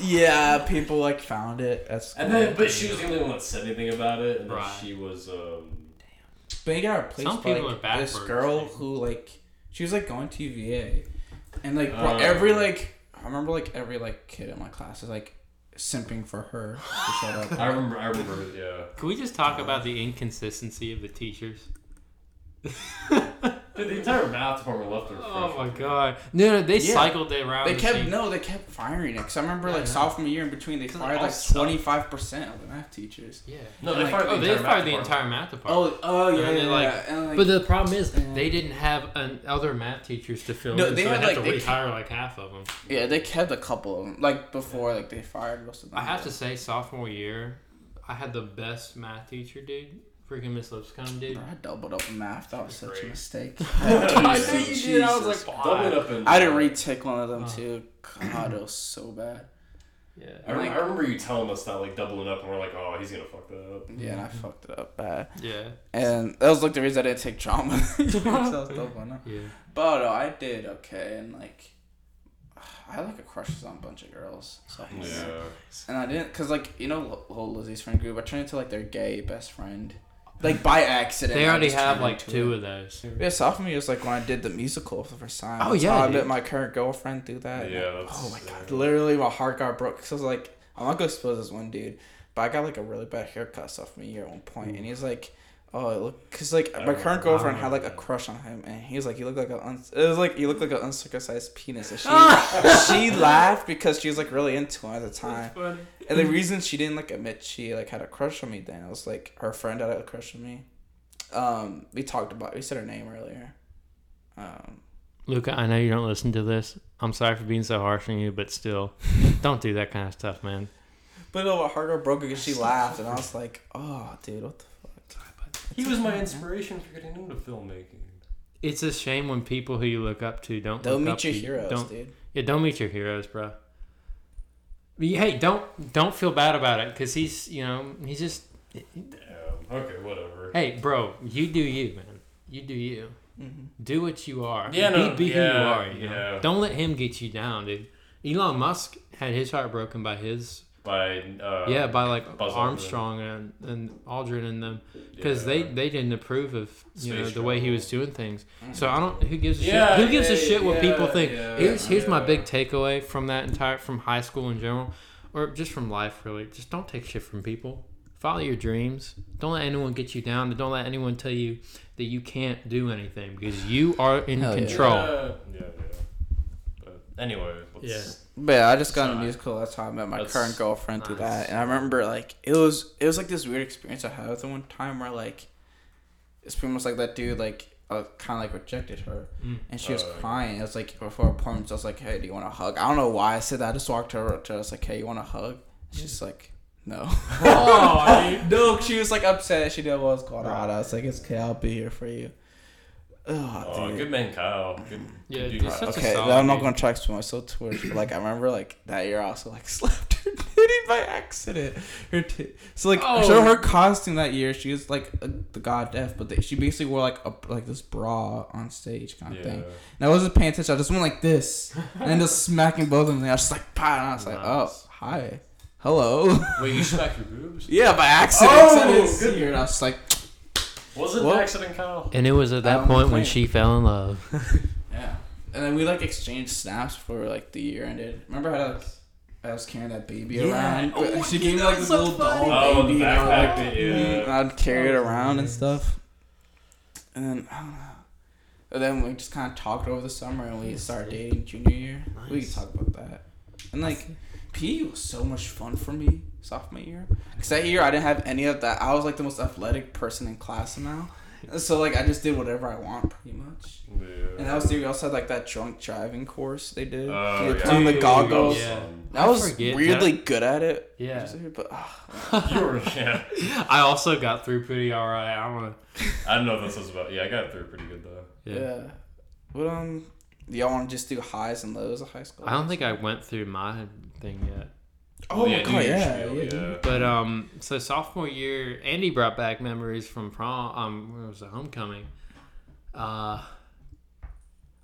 Yeah, people like found it. That's And then, but she was the only one that said anything about it, and then Right. she was um. Damn. But he got replaced Some by people like, are this girl it. who like she was like going to UVA, and like bro, Oh. every like I remember like every like kid in my class is like simping for her to shut up. [LAUGHS] I remember. I remember. Yeah. Can we just talk about the inconsistency of the teachers? [LAUGHS] Dude, the entire math department left her. Oh my god! No, no, they Yeah. cycled it around. They the kept same- no, they kept firing it. Cause I remember like I know. sophomore year in between, they 'Cause they fired all like suck. twenty five percent of the math teachers. Yeah. No, And, they like- fired the Oh, they entire math fired the department. entire math department. Oh, oh yeah, And yeah, then, like- yeah. And, like, But the problem is Yeah. they didn't have an, other math teachers to fill No, in, they so had, they had like, to they retire like half of them. yeah, they kept a couple of them. Like before, like they fired most of them. I have to say, sophomore year, I had the best math teacher, dude. Freaking Miss Lipscomb, dude. Bro, I doubled up in math. That was such a mistake. [LAUGHS] I knew you did. I was Jesus. like, Double it why? up in. I didn't retake one of them Oh. too. God, it was so bad. Yeah. I remember, I remember you telling us that like doubling up, and we're like, oh, he's gonna fuck that up. Yeah, and I fucked it up bad. Yeah. And that was like the reason I didn't take drama. [LAUGHS] [LAUGHS] So I was dope on. Yeah. But uh, I did okay, and like [SIGHS] I had like a crushes on a bunch of girls. So Yeah. and I didn't, cause like you know, whole Lizzie's friend group. I turned into like their gay best friend. Like by accident. They I already just have turned like into two it. of those. Yeah, sophomore year was like when I did the musical for the first time. Oh, That's yeah, how I dude. met my current girlfriend through that. Yeah, that's- oh my god, yeah. literally my heart got broke because I was like, I'm not gonna expose this one dude, but I got like a really bad haircut sophomore year at one point, and he's like, oh, it look, cause like my remember- current girlfriend had like a crush on him, and he was like, he looked like an un- it was like he looked like an uncircumcised penis, and she [LAUGHS] she laughed because she was like really into him at the time. And the reason she didn't like admit she like had a crush on me then, it was like her friend had a crush on me. Um, we talked about we said her name earlier. Um, Luca, I know you don't listen to this. I'm sorry for being so harsh on you, but still, [LAUGHS] don't do that kind of stuff, man. but no, my heart got broken because she laughed, and I was like, oh, dude, what the fuck? He was my inspiration for getting into filmmaking. It's a shame when people who you look up to don't. Don't look up meet your to you. heroes, Don't, dude. Yeah, don't meet your heroes, bro. But hey, don't don't feel bad about it because he's you know he's just Yeah. Okay, whatever. hey, bro, you do you, man. You do you. Mm-hmm. Do what you are. Yeah, be, no, be who you yeah, are. You know? yeah. Don't let him get you down, dude. Elon Musk had his heart broken by his By uh, yeah by like Buzz Aldrin. Armstrong and and Aldrin and them because they yeah. they didn't approve of you know Space the way he was doing things. So I don't who gives a Yeah, shit who gives a shit what people think. yeah, here's here's my big takeaway from that entire from high school in general or just from life really. Just don't take shit from people. Follow your dreams. Don't let anyone get you down. Don't let anyone tell you that you can't do anything because you are in Hell yeah. control. Yeah, yeah, yeah. But anyway, Yeah. But yeah, I just got in a musical. That's how I met my current girlfriend through nice. that. And I remember like it was it was like this weird experience I had with her one time where like it's pretty much like that dude like uh, kind of like rejected her Mm. and she was yeah. crying. It was like before appointments. I was like, hey, do you want a hug? I don't know why I said that. I just walked her up to her. I was like, hey, you want a hug? She's like, no. [LAUGHS] [LAUGHS] Oh, no, she was like upset. She didn't know what was going on. I was like, it's okay. I'll be here for you. Oh, Oh, dude. good man, Kyle. Good, Yeah, good dude, dude, Kyle. a Okay, solid I'm not gonna try to explain myself too much, but like I remember like that year I also like [LAUGHS] slapped her titty by accident. Her t- so like Oh. so her costume that year she was like a, the god deaf, but they, she basically wore like a like this bra on stage kind of thing. And I wasn't paying attention. I just went like this and then just smacking both of them. And I was just like, "Pow," and I was like, oh hi, hello. Wait, you [LAUGHS] smacked your boobs? yeah, by accident. Oh, I good. her, and I was just like, Was it Well- an accident, Kyle? And it was at that point when she fell in love. [LAUGHS] Yeah. And then we like exchanged snaps for like the year ended. Remember how like, I was carrying that baby Yeah. around? Oh, she gave me like this so little funny. doll Oh, baby. the and I, backpack, like, yeah. and I'd carry it Oh, around and stuff. And then I don't know. And then we just kind of talked over the summer and we started dating junior year. We could talk about that. And like PE was so much fun for me sophomore year. Cause that year I didn't have any of that. I was like the most athletic person in class now. So like I just did whatever I want pretty much. Yeah. And that was the we also had like that drunk driving course they did. Oh, they yeah. put on the goggles. yeah. I I was forget weirdly good at it. Yeah. But ah, [LAUGHS] You were, yeah. [LAUGHS] I also got through pretty alright. I don't know. I don't know what this is about. Yeah, I got through pretty good though. yeah. But um, do y'all want to just do highs and lows of high school? I don't think I went through my thing yet. Oh yeah, my god, yeah, spiel, yeah, yeah. But um, so sophomore year, Andy brought back memories from prom. Um, where was the homecoming? Uh,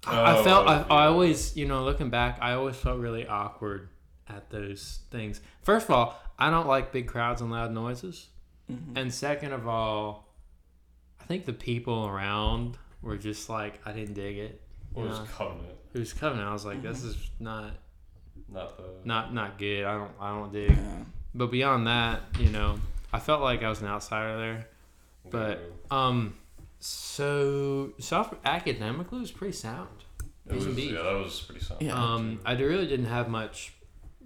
I, I felt I, Oh, I always, you know, looking back, I always felt really awkward at those things. First of all, I don't like big crowds and loud noises, Mhm. and second of all, I think the people around were just like I didn't dig it. What You was? Covenant? It was coming. I was like, this is not Not the. not not good. I don't I don't dig. Yeah. But beyond that, you know, I felt like I was an outsider there. But um, so soft academically was pretty sound. it was, yeah, that was pretty solid. Yeah. Um, I really didn't have much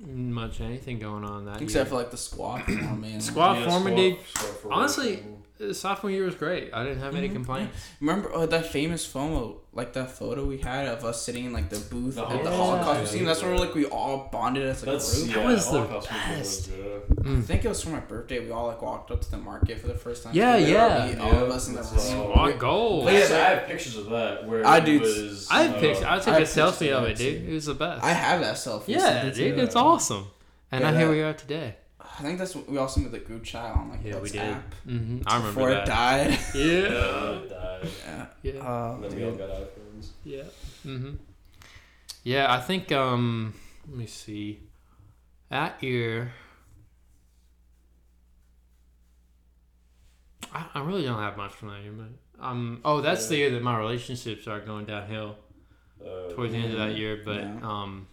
much anything going on that Except year. for like the squad forming. [COUGHS] Squad Yeah, forming, dude. Honestly, sophomore year was great. I didn't have any Mhm. complaints. Remember uh, that famous photo, like that photo we had of us sitting in like the booth The at the Holocaust Holocaust Museum. Museum. That's where like we all bonded as like That's a group. yeah, That was the Holocaust movement best. was, yeah. I Mm. think it was for my birthday. We all like walked up to the market for the first time. Yeah, together. yeah. We- all Yeah, of us in the room. all. Squad goal. Yeah, Actually, I have pictures of that where I do- was. I have uh, pictures. I took I a have pictures selfie of of it, dude. too. It was the best. I have that selfie. yeah, dude, too. it's awesome. And Yeah, now here we are today. I think that's what we also made the group chat on like Yeah, we did. WhatsApp hmm I remember before that. it died. [LAUGHS] Yeah, Yeah. yeah. Yeah. And then we all got iPhones. Yeah. hmm Yeah, I think um let me see. That year I, I really don't have much from that year, but um. Oh, that's the year that my relationships are going downhill Uh, towards the end of that year. But Yeah. um,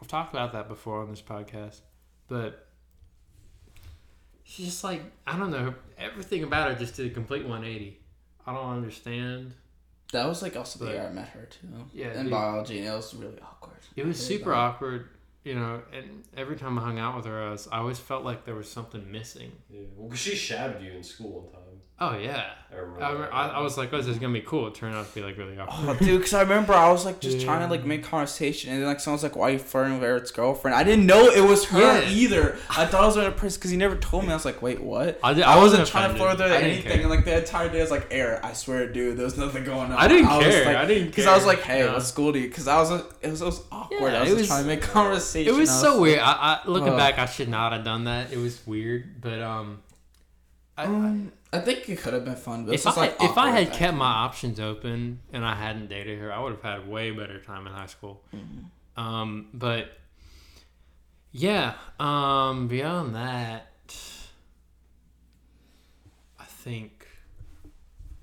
I've talked about that before on this podcast. But she's just like I don't know. Everything about her just did a complete 180. I don't understand. That was like also the But- year I met her too. Yeah, in dude. biology, and it was really awkward. It was super bad. awkward, you know. And every time I hung out with her, I, was, I always felt like there was something missing. Yeah, well, 'cause she shadowed you in school one time. Oh yeah. I remember. I, remember, I, I was like, "Oh, this is gonna be cool." It turned out to be like really awkward. Oh, dude, because I remember I was like just [LAUGHS] trying to like make conversation, and then like someone's like, "Why are you flirting with Eric's girlfriend?" I didn't know it was her Yeah. either. [LAUGHS] I thought it was another person because he never told me. I was like, "Wait, what?" I, did, I, wasn't offended. trying to flirt with her or I didn't anything, care. and like the entire day I was like, "Eric, I swear, dude, there was nothing going on." I didn't was, care. like- I didn't Because I was like, "Hey, No. what school do you?" Because I was, it was, it was awkward. Yeah, I was it was- trying to make conversation. It was I so weird. I, I looking Ugh. back, I should not have done that. It was weird, but um, I, Um, I think it could have been fun, but if I like if I had kept my options open and I hadn't dated her, I would have had a way better time in high school. Mm-hmm. Um, but yeah. Um, beyond that, I think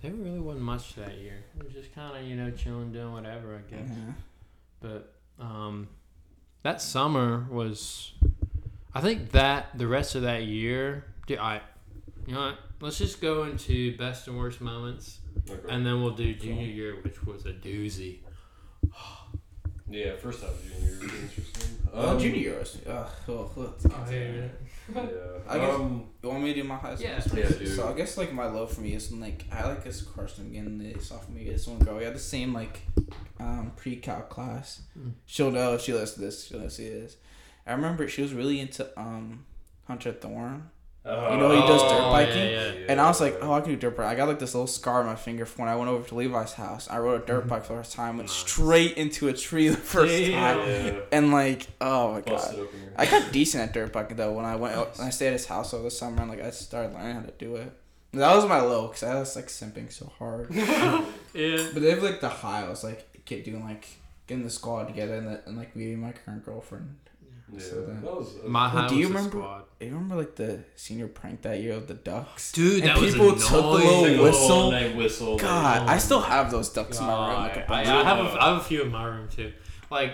there really wasn't much that year. It was just kind of you know chilling, doing whatever. I guess. Yeah. But um, that summer was, I think that the rest of that year, dude, I, you know what? Let's just go into best and worst moments, Okay. and then we'll do junior year, which was a doozy. yeah, first time junior year was interesting. Oh, Um, junior year was. Ugh, well, let's get to that. Yeah. I guess- um, You want me to do my high school? Yeah. story? Yeah, dude. So I guess like my love for me is when, like I like this crush in the beginning of the sophomore year. This one girl, we had the same like um pre-calc class. Mm. She'll know if she listens to this. She'll know see this. I remember she was really into um Hunter Thorne, uh, You know he does dirt Oh, biking? yeah, yeah. and I was like, oh, I can do dirt bike. I got like this little scar on my finger from when I went over to Levi's house. I rode a dirt bike for the first time, went straight into a tree the first time, Yeah. and like, oh my god. Busted your I got decent at dirt biking though when I went when I stayed at his house over the summer and like I started learning how to do it. That was my low because I was like simping so hard. [LAUGHS] yeah. but they have like the high. I was like get doing like getting the squad together and, the, and like meeting my current girlfriend. Yeah, So then- that was, that was- My high do you a remember- squad. You remember like the senior prank that year of the ducks? Dude, And that was people took the little Take whistle. all-night whistle. God, Oh I still have those ducks in my room. Like a I. I have a, I have a few in my room too. Like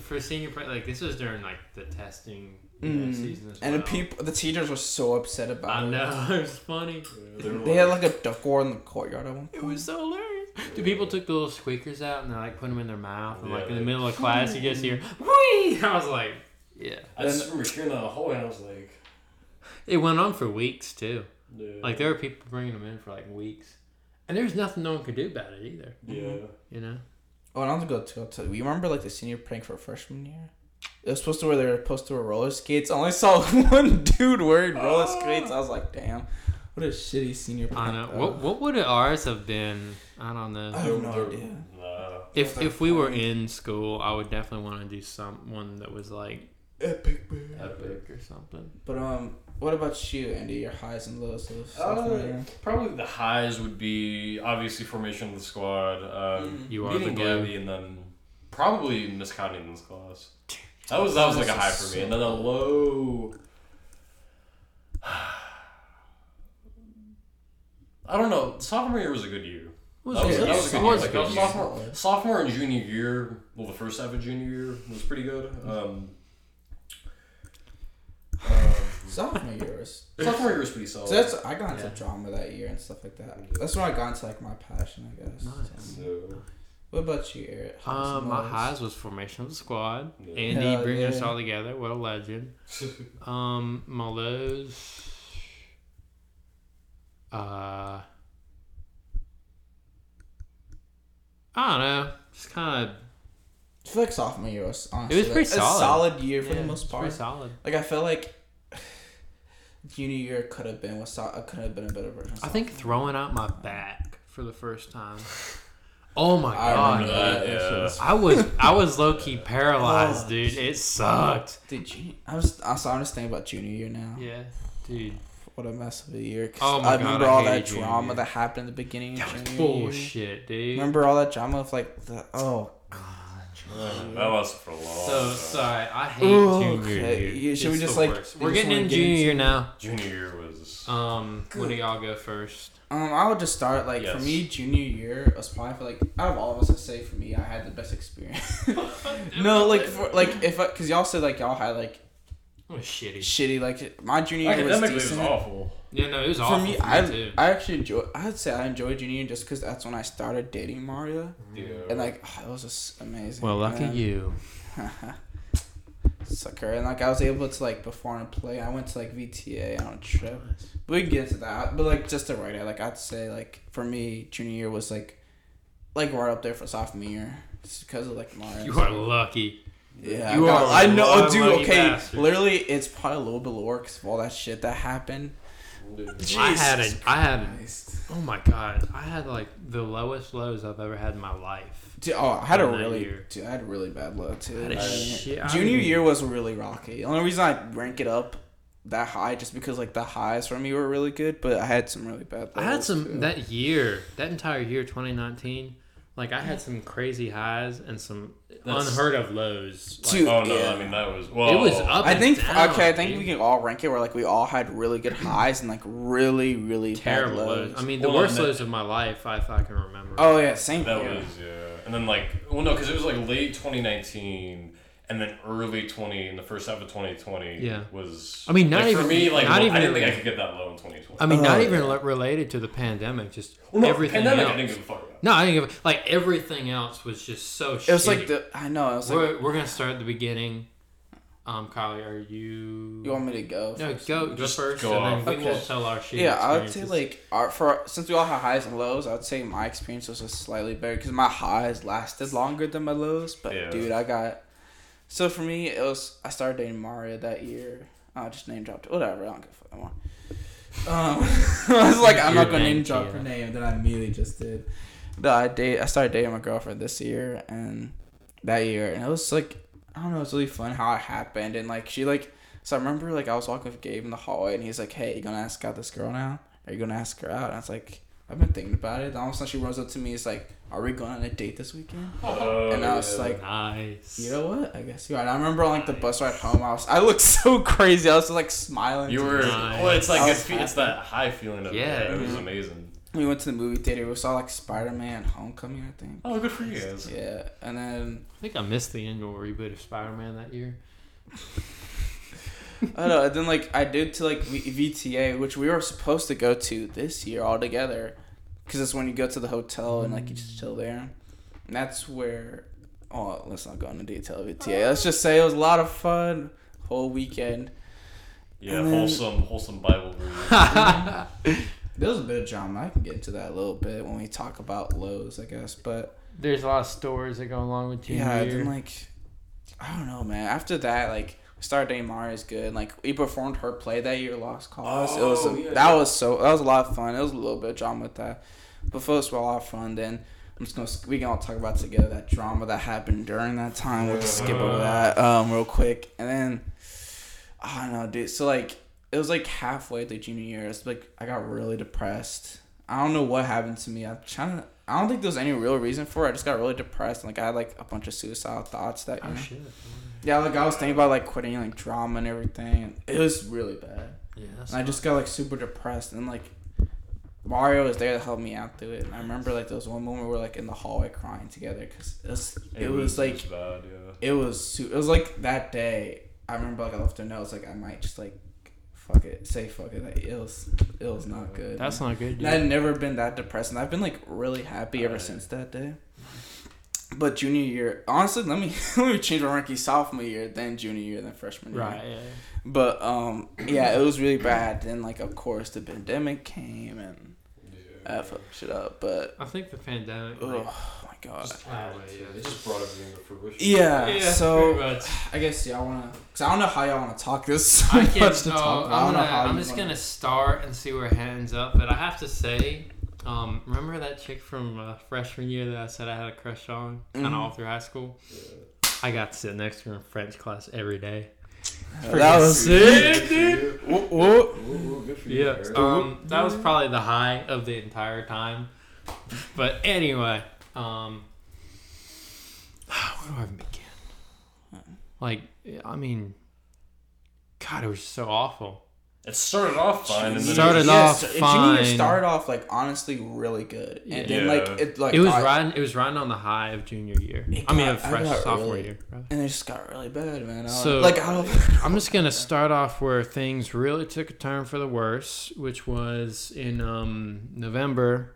for senior prank, like this was during like the testing you know, Mm. season as and the people, the teachers were so upset about I it. know [LAUGHS] it was funny. Yeah, they had like a duck war in the courtyard at one point. It was so hilarious. The people took the little squeakers out and they like put them in their mouth and like in the middle of class you just hear [LAUGHS] wee. I was like, yeah. I just remember hearing that in the hallway and I was like, It went on for weeks too. yeah. Like there were people bringing them in for like weeks, and there's nothing no one could do about it either. yeah. You know. Oh, and I want to go to. I'll tell you. You remember like the senior prank for freshman year? It was supposed to wear they were supposed to wear roller skates. I only saw [LAUGHS] one dude wearing roller ah. skates. I was like, damn, what a shitty senior prank. I know. though. What what would ours have been? I don't know. I have no They're- idea. Nah. If if we were in school, I would definitely want to do some one that was like Epic, man. epic or something. But um, what about you, Andy? Your highs and lows of sophomore Uh, year? Probably the highs would be obviously formation of the squad, um, Mm. You are the glue. Gabby, and then probably Miss Coddington's class. That was that was like a high for me, and then a low. [SIGHS] I don't know. Sophomore year was a good year. Was That was, that was a good year. Like, good year. sophomore, sophomore and junior year, well, the first half of junior year was pretty good. Um, um, Sophomore year was. sophomore year was pretty solid. So that's I got into Yeah. drama that year and stuff like that. That's when I got into like my passion, I guess. Nice. So, What about you, Eric? Um, my lows? highs was formation of the squad. Yeah. Andy Hell bringing us all together. What a legend. [LAUGHS] Um, my lows. Uh, I don't know. Just kind of. I feel like sophomore year was honestly It was pretty like, solid. a solid year for the most part. Pretty solid. Like I felt like [SIGHS] junior year could have been was so- uh, could have been a better version. of I think sophomore. throwing out my back for the first time. Oh my [LAUGHS] I god! remember that. yeah. That shit was- I was I was low key [LAUGHS] paralyzed, Oh. dude. It sucked. Dude, junior, I was also I'm just thinking about junior year now. Yeah, dude. What a mess of a year. 'cause Oh my I God, remember I all hated that junior drama year. that happened at the beginning of That was junior year. bullshit, dude. Remember all that drama of like the oh god. that lasted for a long So time. sorry, I hate Ooh, junior okay. year. Yeah, should we just like worst. we're just getting wanna in junior year now. Junior year was. Um, what do y'all go first? Um, I would just start like for me, junior year was probably for like out of all of us, I say for me, I had the best experience. [LAUGHS] no, like for like if because y'all said like y'all had like It was shitty. shitty like my junior year was Academically, it was awful. Yeah, no, it was For awful me, for me I too. I actually enjoy. I'd say I enjoyed junior year just because that's when I started dating Mario, Yeah. and like oh, it was just amazing. Well, lucky man. you. [LAUGHS] Sucker, and like I was able to like before and play. I went to like VTA on a trip. But we can get into that. But like just to write it, like I'd say like for me, junior year was like like right up there for sophomore year. just because of like Mario. You are lucky. Yeah, You I, got- are I know, dude. Okay, bastard. literally, it's probably a little bit lower because of all that shit that happened. I had a, Jesus I had, Christ. oh my god, I had like the lowest lows I've ever had in my life. Dude, oh, I had a really, dude, I had a really bad low too. I had a Junior- shit- Junior mean- year was really rocky. The only reason I rank it up that high just because like the highs for me were really good, but I had some really bad. I had some too. that year, that entire year, 2019. Like I had some crazy highs and some That's- unheard of lows. Like, Dude, Oh no! yeah. I mean that was well. it was up. I and think down, okay. I think dude. we can all rank it where like we all had really good highs and like really really terrible bad lows. lows. I mean, the Well, worst and that- lows of my life, if I can remember. oh yeah, same That here. was yeah, and then like well no, because it was like late 2019, and then early 20 in the first half of 2020. Yeah. was. I mean, not like, even- for me. Like not I even- didn't think I could get that low in 2020. I mean, not Oh, even yeah. le- related to the pandemic, just well, no, everything pandemic, else. I didn't give a fuck about. No, I didn't give a, like everything else was just so. It was like the I know. It was like we're we're gonna start at the beginning. Um, Kylie, are you? you want me to go? No, first? go go Just first, go and off. then we will tell our shit. Yeah, I would say like our for since we all have highs and lows, I would say my experience was just slightly better because my highs lasted longer than my lows. But Yeah. dude, I got so for me it was I started dating Mario that year. I just name dropped. Whatever, I don't give a fuck anymore. Um, [LAUGHS] I was like, I'm not gonna name, name drop her name. Then I immediately just did. No, I date. I started dating my girlfriend this year and that year, and it was like I don't know. It's really fun how it happened, and like she like. So I remember like I was walking with Gabe in the hallway, and he's like, "Hey, you gonna ask out this girl now? Are you gonna ask her out?" And I was like, "I've been thinking about it." And all of a sudden, she runs up to me. It's like, "Are we going on a date this weekend?" Oh, And I was yeah. like, nice. You know what? I guess you're right. I remember on like the bus ride home, I was I looked [LAUGHS] so crazy. I was like smiling. You were. Nice. Well, it's like I it's, it's that high feeling of Yeah. yeah. It was amazing. We went to the movie theater. We saw like Spider Man Homecoming, I think. Oh, good for you guys. Yeah, and then I think I missed the annual reboot of Spider-Man that year. [LAUGHS] I don't know. And then like I did to like v- VTA, which we were supposed to go to this year all together, because it's when you go to the hotel and like you just chill there. And that's where. Oh, let's not go into detail of VTA. Oh. Let's just say it was a lot of fun. Whole weekend. Yeah, And then- wholesome, wholesome Bible reading. [LAUGHS] There was a bit of drama. I can get into that a little bit when we talk about lows, I guess. But There's a lot of stories that go along with junior yeah, year. then like I don't know, man. After that, like we started is good. Like we performed her play that year, Lost Cause. it was Oh, a, yeah. that was so that was a lot of fun. It was a little bit of drama with that, but first were a lot of fun. Then I'm just gonna we can all talk about together that drama that happened during that time. We'll just skip over that um real quick, and then I don't know, dude. So like it was like halfway through junior year. It's like I got really depressed. I don't know what happened to me. I'm trying to. I don't think there was any real reason for it. I just got really depressed. And, like I had like a bunch of suicidal thoughts that. You oh know, shit. yeah, like I was thinking about like quitting like drama and everything. It was really bad. Yeah. And I just got like super depressed and like Mario was there to help me out through it. And I remember like there was one moment we were like in the hallway crying together because it was it, was, like bad. Yeah. it was su- it was like that day. I remember like I left a note. I was like I might just like fuck it, say fuck it. Like, it was it was not good. That's not good. Dude. I've never been that depressed, and I've been like really happy ever Right. since that day. But junior year, honestly, let me [LAUGHS] let me change my ranking. Sophomore year, then junior year, then freshman year. Right. Yeah. But um, yeah, it was really bad. Then like of course the pandemic came and Yeah. I fucked shit up. But I think the pandemic. oh Like, my god. Just, Ah, yeah, they just brought everything to fruition. Yeah. yeah. so. I guess y'all wanna, cause I don't know how y'all wanna talk this so [LAUGHS] I can. much to oh, talk. about. I I'm, don't know gonna, how I'm just wanna- gonna start and see where it ends up. But I have to say, um, remember that chick from uh, freshman year that I said I had a crush on, kind of Mhm. all through high school. I got to sit next to her in French class every day. That was sick, dude. Whoa, whoa. Ooh, good for you. Yeah, um, that was probably the high of the entire time. But anyway, um, [SIGHS] Where do I even begin? Like, I mean, God, it was so awful. It started off fine, and then Started it was, off so- fine. Junior started off like honestly really good, and then like it like it was got- riding. It was riding on the high of junior year. It I mean, got- of fresh sophomore really- year. rather. and it just got really bad, man. So like, I don't, [LAUGHS] I'm just gonna start off where things really took a turn for the worse, which was in um, November.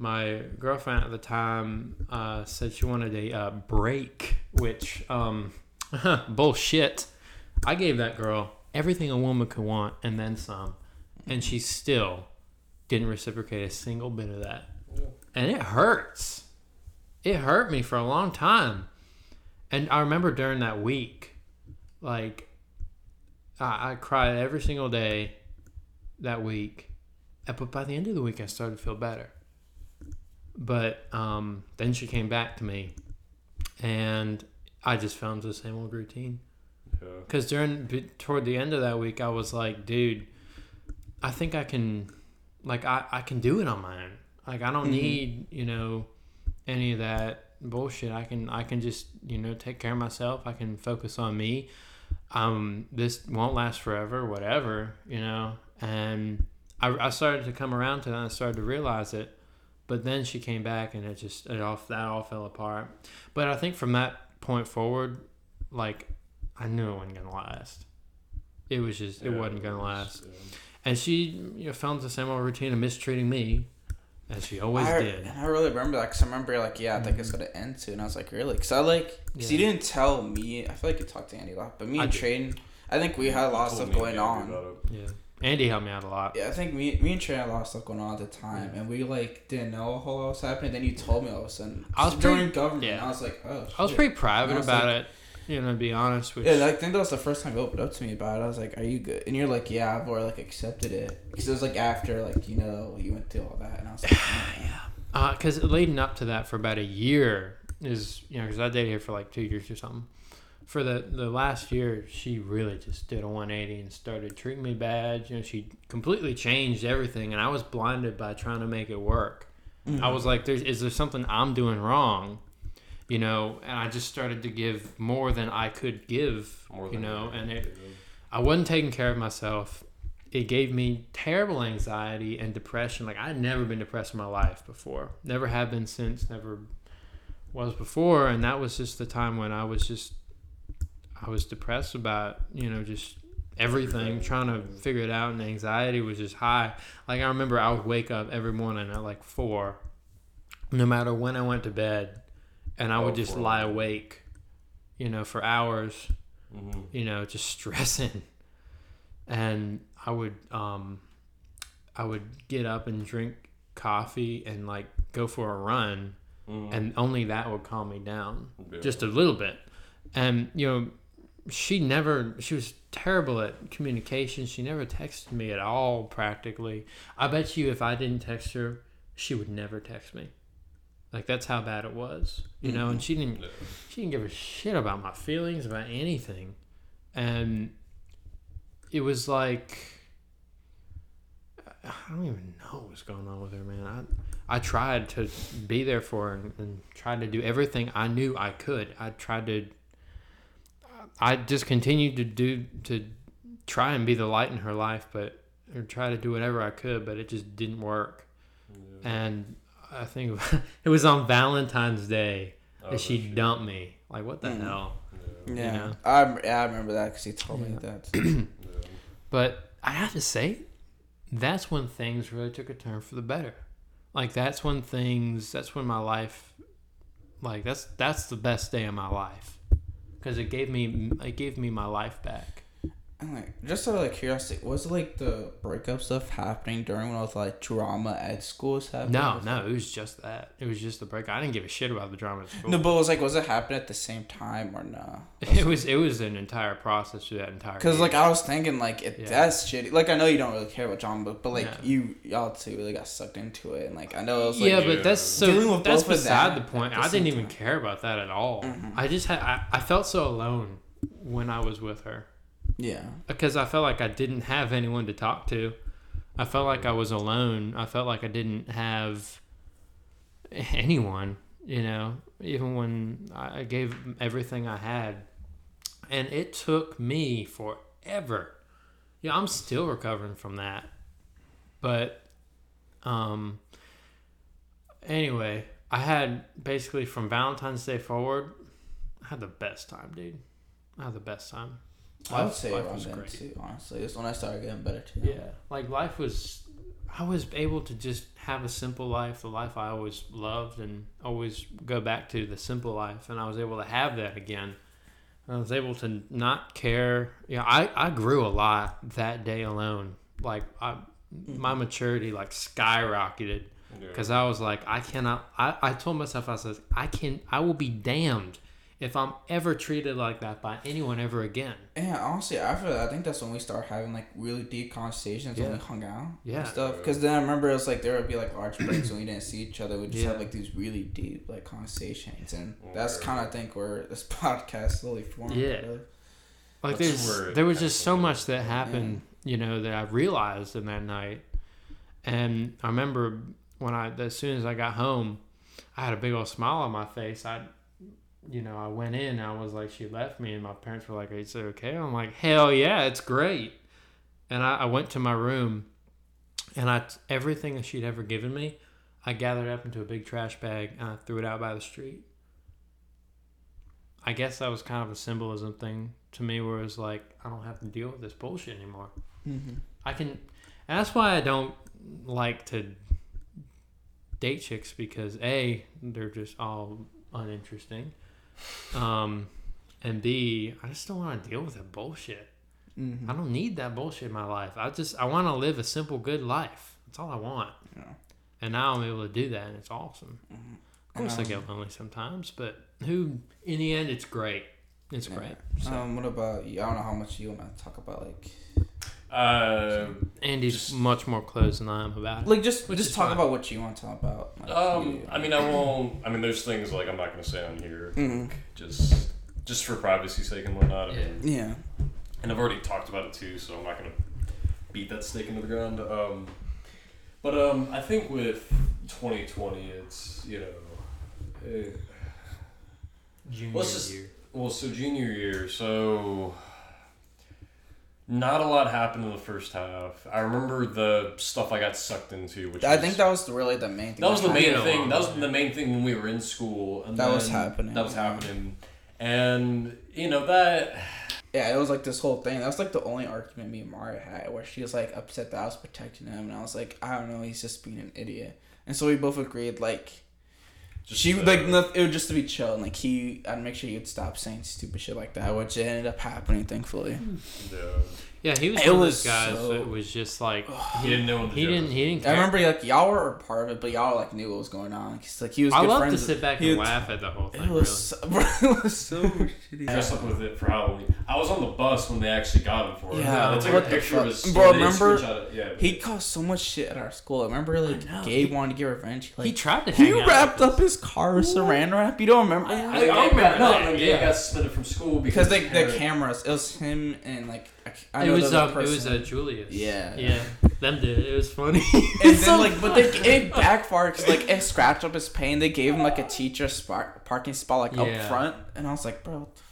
My girlfriend at the time uh, said she wanted a uh, break, which um, [LAUGHS] bullshit. I gave that girl everything a woman could want and then some, and she still didn't reciprocate a single bit of that, and it hurts. It hurt me for a long time, and I remember during that week like I, I cried every single day that week. But by the end of the week i started to feel better but um, then she came back to me and i just found the same old routine. Yeah. because during toward the end of that week i was like dude i think i can like i, I can do it on my own. Like i don't Mhm. need you know any of that bullshit. I can i can just you know take care of myself. I can focus on me. Um this won't last forever whatever you know? And i, I started to come around to that and i started to realize it but then she came back and it just it all that all fell apart but i think from that point forward like I knew it wasn't gonna last. It was just it Yeah, wasn't gonna last. yeah. And she you know, fell into the same old routine of mistreating me, as she always I, did. And I really remember that because I remember like, yeah, I think it's mm-hmm. gonna end soon. And I was like, really? Because I like, because you Yeah. didn't tell me. I feel like you talked to Andy a lot, but me I and did. Traden, I think we had a lot of stuff going on. Gabby about it. Yeah, Andy helped me out a lot. Yeah, I think me, me and Trey had a lot of stuff going on at the time, and we like didn't know a whole lot was happening. Then you told me all of a sudden. I was during pretty- government. yeah. and I was like, oh. I was pretty private was about like- it, you know, to be honest. Which, Yeah, I think that was the first time you opened up to me about it. I was like, "Are you good?" And you're like, "Yeah, I've already like accepted it." Because it was like after like you know you went through all that, and I was like, [SIGHS] yeah, uh, because leading up to that for about a year is you know because I dated her for like two years or something. For the the last year, she really just did a 180 and started treating me bad. You know, she completely changed everything, and I was blinded by trying to make it work. Mm-hmm. I was like, "There's is there something I'm doing wrong?" You know, and I just started to give more than I could give. More you know, and it I wasn't taking care of myself. It gave me terrible anxiety and depression. Like I'd never been depressed in my life before. Never have been since. Never was before. And that was just the time when I was just I was depressed about you know just everything, trying to figure it out, and anxiety was just high. Like I remember I would wake up every morning at like four, no matter when I went to bed, and I would Oh, just lie awake, you know, for hours Mhm. you know, just [LAUGHS] stressing. And I would um I would get up and drink coffee and like go for a run Mhm. and only that would calm me down Yeah. just a little bit. And you know, she never she was terrible at communication. She never texted me at all practically. I bet you if I didn't text her, she would never text me. Like that's how bad it was. You know, and she didn't mm-hmm. she didn't give a shit about my feelings about anything and it was like i don't even know what was going on with her man i, I tried to be there for her and, and tried to do everything i knew i could i tried to i just continued to do to try and be the light in her life but or try to do whatever i could but it just didn't work Yeah. and i think [LAUGHS] it was on valentine's day Oh, that she shit. dumped me. Like, what the Mm. hell? Yeah. Yeah, know? I yeah I remember that because he told me that. [CLEARS THROAT] But I have to say, that's when things really took a turn for the better. Like, that's when things, that's when my life, like, that's that's the best day of my life. Because it gave me, it gave me my life back. Like, just out of like curiosity, was like the breakup stuff happening during when all the like drama at school was happening? No, no, it was just that. It was just the break. I didn't give a shit about the drama at school. No, but it was like, was it happening at the same time or no? [LAUGHS] it was, it was an entire process through that entire. Because like I was thinking, like it, Yeah. that's shitty. Like I know you don't really care about drama, but, but like Yeah. you y'all two really got sucked into it, and like I know it was like yeah, but that's so with that's beside that the point. the I didn't even time. care about that at all. Mhm. I just had I, I felt so alone when I was with her yeah, because I felt like I didn't have anyone to talk to. I felt like I was alone. I felt like I didn't have anyone. You know, even when I gave everything I had, and it took me forever. Yeah, I'm still recovering from that, but um. Anyway, I had basically from Valentine's Day forward, I had the best time, dude. I had the best time. I would say life around was then great. too. Honestly, it's when I started getting better too. Yeah, like life was. I was able to just have a simple life, the life I always loved, and always go back to the simple life. And I was able to have that again. I was able to not care. Yeah, I I grew a lot that day alone. Like I, mm-hmm. my maturity like skyrocketed Yeah. because I was like, I cannot. I, I told myself, I said, I can. I will be damned if I'm ever treated like that by anyone ever again. Yeah, honestly, after that, I think that's when we start having like really deep conversations when we hung out Yeah. and stuff. Because then I remember it was like there would be like large breaks when we didn't see each other. We just Yeah. have like these really deep like conversations, and Well, that's kind of I think where this [LAUGHS] podcast slowly formed. Yeah. really. Like That's there's there was just so actually- much that happened, you know, that I realized in that night. And I remember when I as soon as I got home, I had a big old smile on my face. I you know, I went in and I was like, she left me and my parents were like, Is it okay? I'm like, Hell yeah, it's great. And I, I went to my room and I everything that she'd ever given me, I gathered up into a big trash bag and I threw it out by the street. I guess that was kind of a symbolism thing to me where it was like I don't have to deal with this bullshit anymore. Mm-hmm. I can and that's why I don't like to date chicks because A, they're just all uninteresting. Um and B, I just don't want to deal with that bullshit. Mm-hmm. I don't need that bullshit in my life. I just I want to live a simple good life. That's all I want. Yeah. And now I'm able to do that and it's awesome. Mhm. Of course I Um, get lonely sometimes, but who in the end it's great. It's great. So, Um, what about you? I don't know how much you want to talk about, like, Uh, Andy's just- much more closed than I am about it. like just Which just talk fine. about what you want to talk about. Like, um, you- I mean, I won't. I mean, there's things like I'm not gonna say on here, Mhm. just just for privacy's sake and whatnot. I Yeah. mean, yeah. and I've already talked about it too, so I'm not gonna beat that stake into the ground. Um, but um, I think with 2020, it's you know, eh, Junior Let's just- year. well, so junior year, so not a lot happened in the first half. I remember the stuff I got sucked into, which I was- think that was really the main thing. that was the main happened. thing. That was the main thing when we were in school. And That was happening. That was happening, and you know that. [SIGHS] Yeah, it was like this whole thing. That was like the only argument me and Mario had, where she was like upset that I was protecting him, and I was like, I don't know, he's just being an idiot. And so we both agreed, like, Just, she like noth- it would just to be chill, and like he, I'd make sure he would stop saying stupid shit like that, which ended up happening, thankfully. Hmm. Yeah. Yeah, he was It one of was those guys so- that was just like He didn't know. What the he joke didn't was. he didn't I care. remember like y'all were a part of it, but y'all like knew what was going on. Cause like he was. I good love to friends sit back he and was- laugh at the whole thing. It Really. was, so, [LAUGHS] it was so [LAUGHS] shitty. Dressed up with it for Halloween. I was on the bus when they actually got him for it. Yeah, they took what a the picture of fuck? his. Bro, they remember- screenshot it, Yeah. He caused so much shit at our school. I remember like I know. Gabe wanted to get revenge. Like he tried to. he hang out wrapped with up his car with saran wrap. You don't remember? I, that? I, I remember. No, and then Gabe yeah. got suspended from school because because they the cameras. It was him and like I, I It was the it was person. uh, Julius. Yeah. yeah. Them did it. It was funny. and [LAUGHS] then so like, but they funny. it [LAUGHS] backfired because like it scratched up his pain. They gave him like a teacher spot, parking spot like Yeah. up front, and I was like, bro, what the fuck?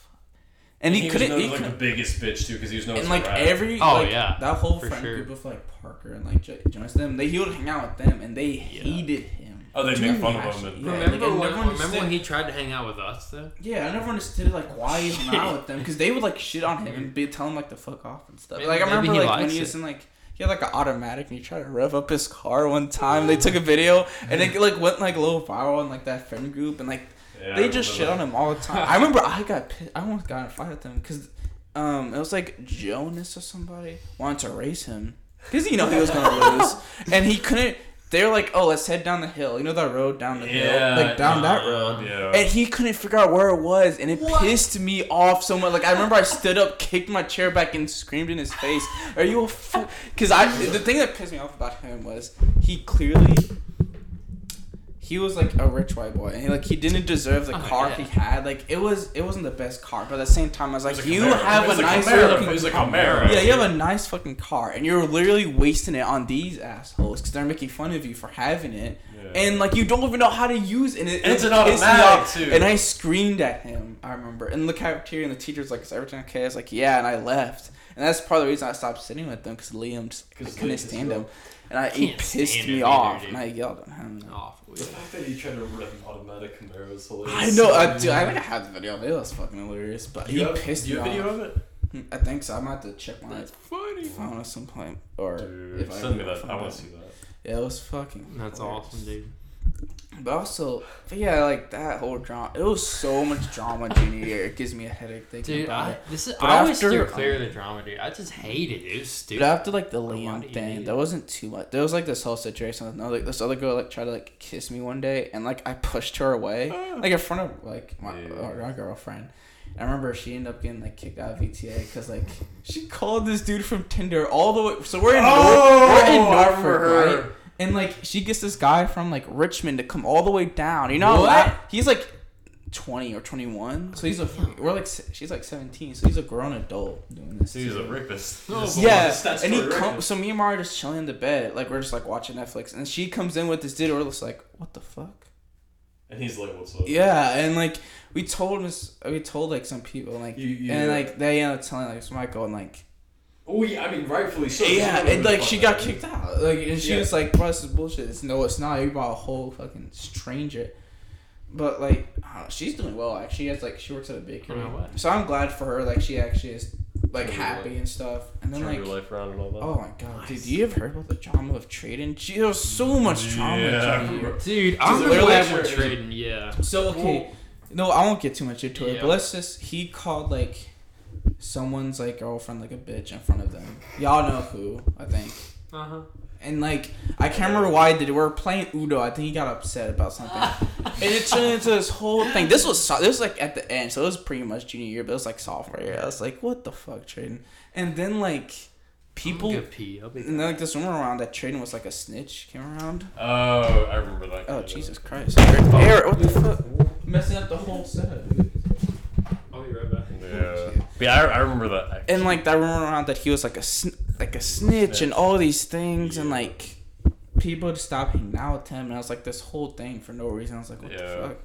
And he, he, couldn't. was He known as, like couldn't the biggest bitch too because he was known and as like a every Oh, like, yeah, that whole for friend sure. group of like Parker and like J- Jonas them they he would hang out with them and they hated him. Oh, they Dude, make fun of him. And, yeah. remember like, when, remember understood- when he tried to hang out with us though? Yeah, I never understood like why he hung out with them because they would like shit on him and be tell him like to fuck off and stuff. Maybe- like I remember like when he was it. in like he had like an automatic and he tried to rev up his car one time. They took a video and it like went like a little viral in like that friend group and like yeah, they I just shit remember on him all the time. I remember I got pissed. I almost got in a fight with them because um it was like Jonas or somebody wanted to race him because you know he was gonna lose and he couldn't. They were like, "Oh, let's head down the hill. You know that road down the Yeah, hill, like down that road." Yeah. And he couldn't figure out where it was, and it pissed me off so much. Like I remember, I stood up, kicked my chair back, and screamed in his face, "Are you a fuck?" Because I, the thing that pissed me off about him was he clearly, he was like a rich white boy, and he, like he didn't deserve the Oh, car yeah. he had. Like it was, it wasn't the best car, but at the same time, I was like, was you Camaro. have a a nice Camaro. fucking a Camaro. Yeah, you have a nice fucking car, and you're literally wasting it on these assholes because they're making fun of you for having it, Yeah. and like you don't even know how to use it. And it it's it an automatic, too. And I screamed at him. I remember in the cafeteria, and the teacher's like, "Is everything okay?" I was like, "Yeah," and I left. And that's part of the reason I stopped sitting with them because Liam just I 'Cause couldn't Liam stand just- him, and I he Can't pissed stand me him off, either, and I yelled at him. Awful. The fact that you tried to rip automatic Camaro is hilarious. I know, I, dude, I think I have the video. of It It was fucking hilarious, but Do he you have, pissed do you me have video off. of it? Hmm, I think so. I'm gonna have to check my funny. phone at some point, or Dude, if I send me ever that. find I want to see that. Yeah, it was fucking. That's hilarious. awesome, dude. But also, but yeah, like that whole drama. It was so much drama junior year. It [LAUGHS] gives me a headache thinking Dude, about I, it. this is But I always steer clear of the drama, dude. I just hate it. It was stupid. But after like the Liam thing, there wasn't too much. There was like this whole situation with no, like this other girl like tried to like kiss me one day, and like I pushed her away, ah. like in front of like my, Yeah. girlfriend. I remember she ended up getting like kicked out of VTA because like she called this dude from Tinder all the way. So we're in Nor- we're in Oh, Norfolk, right? Her. And like she gets this guy from like Richmond to come all the way down. You know What? what? He's like twenty or twenty one. So he's a we're like she's like seventeen. So he's a grown adult doing this. So he's a too. rapist. [LAUGHS] Oh, Yeah, statutory and he come, so me and Mara are just chilling in the bed, like we're just like watching Netflix, and she comes in with this dude. We're just like, what the fuck? And he's like, "What's up?" Yeah, and like we told us, we told like some people, like, You- you- and like they ended up telling like Michael, and like, Oh yeah, I mean, rightfully so. yeah, Someone and like she got that. kicked out, like, and she Yeah. was like, bro, this is bullshit. It's no, it's not. You brought a whole fucking stranger. But like, know, she's doing well. Actually, she has like she works at a bakery, so I'm glad for her. Like she actually is like Turned her happy and stuff. And then Turn like your life around and all that. Oh my god, dude! You ever heard about the drama of Traden? Gee, there was so much drama. Yeah. Junior year. Dude, I'm I'm literally literally sure- Traden. Yeah. So okay, no, I won't get too much into it. Yeah. But let's just he called like someone's like girlfriend like a bitch in front of them. Y'all know who I think. Uh huh. And like I can't remember why they were playing Uno. I think he got upset about something, [LAUGHS] and it turned into this whole thing. This was so- this was like at the end, so it was pretty much junior year, but it was like sophomore year. I was like, what the fuck, Traden? And then like people, Go pee. I'll be. and then like this rumor around that Traden was like a snitch came around. Oh, I remember that. Oh. Jesus Christ! Eric, what the fuck? Messing up the whole setup. I'll be right back. Yeah. Yeah, I, I remember that. Actually. And like that rumor around that he was like a sn- like a snitch and all these things and like people to stop hanging out with him and I was like this whole thing for no reason. I was like, what Yeah. the fuck?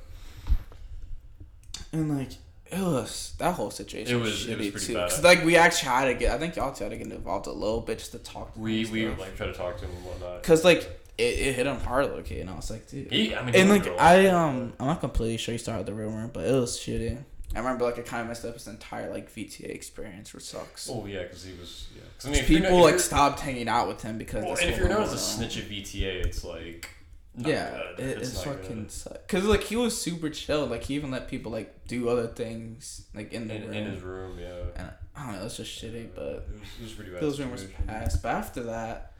And like it was that whole situation. It was, it was pretty too. bad. like we actually had to get. I think y'all two had to get involved a little bit just to talk. To we him we stuff. like try to talk to him and whatnot. Cause like it, it hit him hard, okay, and I was like, dude. He, I mean, And like I um I'm not completely sure he started the rumor, but it was shitty. I remember like it kind of messed up his entire like VTA experience, which sucks. Oh yeah, because he was. Yeah. 'Cause, I mean, People not- like stopped hanging out with him because. Well, and if you're known as a snitch at VTA, it's like. yeah, good. it, it's, fucking suck. Cause like he was super chill. Like he even let people like do other things like in the in, room. in his room. Yeah. and I don't know, it's just shitty. Uh, but it was, it was pretty bad. those rumors situation. passed. But after that,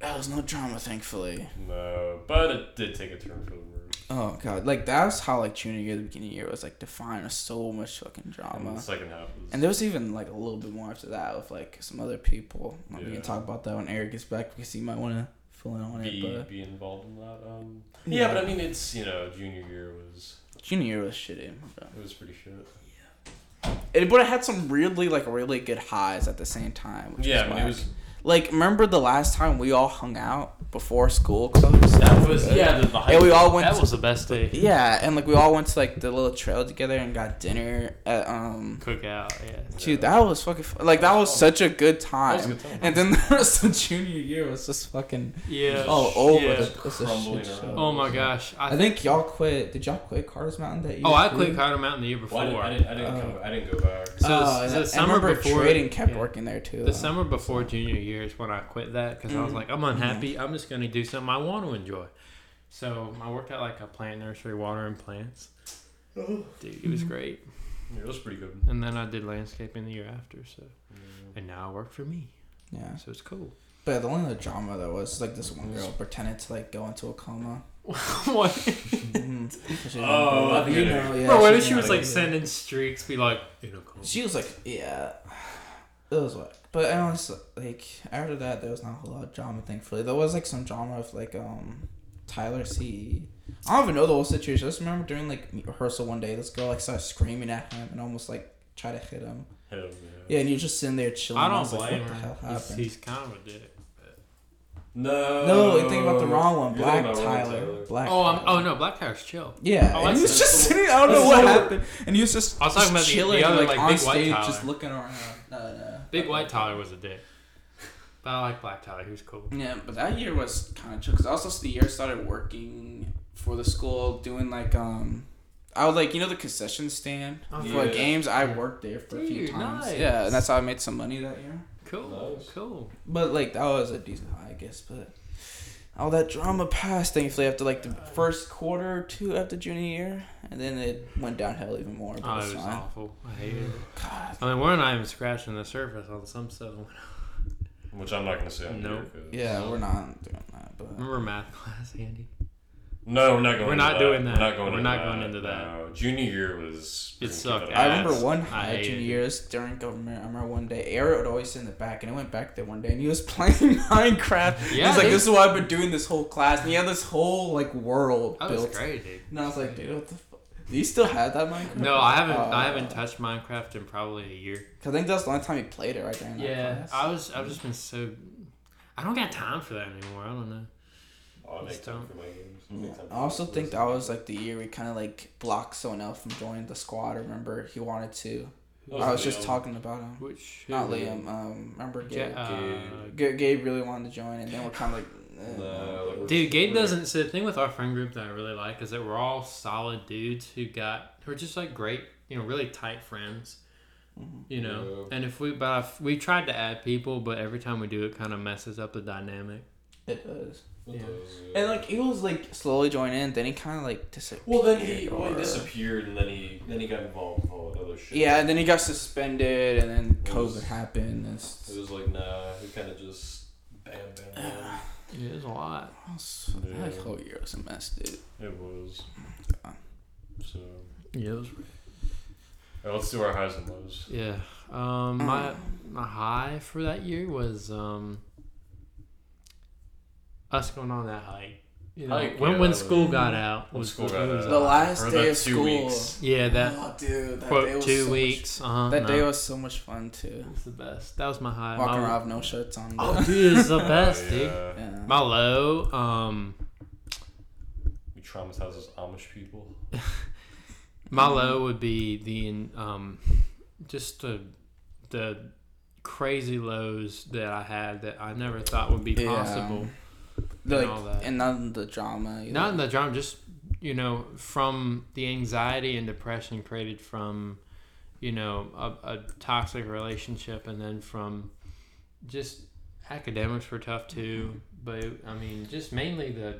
that was no drama, thankfully. No, but it did take a turn for the worse. Oh god, like that was how like junior year, the beginning of the year was like defined with so much fucking And drama. the second half was. And there was even like a little bit more after that with like some other people. Like, We can talk about that when Eric gets back because he might want to fill in on it. be, But be involved in that. Um, Yeah. yeah. but I mean, it's you know, junior year was junior year was shitty. it was pretty shit. Yeah. It, but it had some really like really good highs at the same time. Which Yeah, was I mean, it was like remember the last time we all hung out before school closed. that was yeah the, the And we all went. That to- was the best day. yeah, and like we all went to like the little trail together and got dinner at um. Cookout. Yeah. Dude, that was fucking fun. like that was such a good time. That was a good time. And then [LAUGHS] the rest of junior year was just fucking Yeah. all over. Yeah. the It was a shit show. Oh my gosh. I, I think y'all quit. Did y'all quit Carter's Mountain that year? Oh, I too? quit Carter Mountain the year before. Well, I didn't, I didn't, I didn't, Oh. come, I didn't go back. So Oh, the- and the summer I before- Traden kept yeah. working there too. The though. summer before junior year is when I quit that because I was Mhm. like, I'm unhappy. I'm just gonna do something I want to enjoy. So I worked at like a plant nursery, watering plants. Dude, it was great. Yeah, it was pretty good. And then I did landscaping the year after. So and now I work for me. Yeah, So it's cool. but the only other drama that was like this one girl pretended to like go into a coma. [LAUGHS] what? [LAUGHS] Mhm. Didn't Oh, go- I think you know. know, yeah, Bro, what if she she was like sending streaks, be like, you know, cool. She was like, yeah, it was what. But I honestly, like after that, there was not a whole lot of drama. Thankfully, there was like some drama of like um, Tyler C. I don't even know the whole situation. I just remember during like rehearsal one day, this girl like started screaming at him and almost like tried to hit him. Hell yeah. Yeah, and you're just sitting there chilling. I I don't was like, blame what the hell He's, happened? he's kind of a dick. No. no, you think about the wrong one. Black thinking about wrong Tyler. Black. Oh, I'm, oh no, Black Tyler's chill. Yeah, Oh, and I he was see. just sitting. I don't know what happened, and he was just. I was just talking about the- the other, like, like, on Big White stage, Tyler. just looking around. No, no. Big White Tyler was a dick. But I like Black Tyler. He was cool. Yeah, but that year was kind of chill because also the year I started working for the school, doing like um, I was like you know the concession stand Oh, for yeah. games. I worked there for a few times. nice. Yeah, and that's how I made some money that year. Cool. Nice. Cool. But like that was a decent high, I guess. But all that drama passed, thankfully, after like the first quarter or two after junior year, and then it went downhill even more. Oh, it was fine. awful. I hated it. God. I mean, we're not even scratching the surface on some stuff. Which I'm not gonna say on Nope. here. 'cause- Yeah, we're not doing that. But Remember math class, Andy? No, we're not going. We're into not that. doing We're that. not going. We're into not that. going into that. No. Junior year was. It sucked I ass. remember one I high hated junior it. years during government. I remember one day, Eric would always sit in the back, and I went back there one day, and he was [LAUGHS] playing [LAUGHS] Minecraft. Yeah, He's like, dude. "This is what I've been doing this whole class," and he had this whole like world That was built. great, dude. And I was like, "Dude, what the fuck? Do you still have that Minecraft?" No, I haven't. Uh, I haven't touched Minecraft in probably a year. Cause I think that's the only time he played it right there in that Yeah, class. I was. I've just been so. I don't got time for that anymore. I don't know. Oh, I make time for my games. I make time for I also think that was like the year we kind of like blocked someone else from joining the squad. Remember, he wanted to. That I was just talking about him. Which Not? Liam. Um, remember Ja- Gabe? uh, Gabe, Gabe really wanted to join, and then we're kind of like. No, like, Dude, Gabe doesn't. So the thing with our friend group that I really like is that we're all solid dudes who got who are just like great, you know, really tight friends. Mhm. You know, Yeah. and if we but if we tried to add people, but every time we do, it kind of messes up the dynamic. It does. It Yeah. does, yeah. And like he was like slowly joining in, then he kind of like disappeared. Well, then he well, he disappeared, and then he then he got involved with all that other shit. Yeah, and then he got suspended, and then It COVID was- happened. and It's, It was like nah, he kind of just bam bam bam. Yeah, there's a lot. that Yeah. whole year was a mess, dude. It was. God. So, Yeah, it was, alright, let's do our highs and lows. yeah. Um, my my high for that year was um us going on that hike. You know, Hike, when yeah, when school was- got out was school the, got was out. The last Or day of school. weeks. yeah that oh, dude, that quote day was two so weeks. Uh-huh, that no. day was so much fun too. It was the best. That was my high. Walking my, around with no shirts on. Oh, dude, it's the [LAUGHS] best, Oh, dude. yeah. yeah. My low, um, We traumatize those Amish people. [LAUGHS] my low would be the um, just the the crazy lows that I had that I never thought would be Yeah. possible. Like, all that. and none of the drama. Either. Not in the drama, just you know, from the anxiety and depression created from, you know, a, a toxic relationship, and then from just academics were tough too. But I mean, just mainly the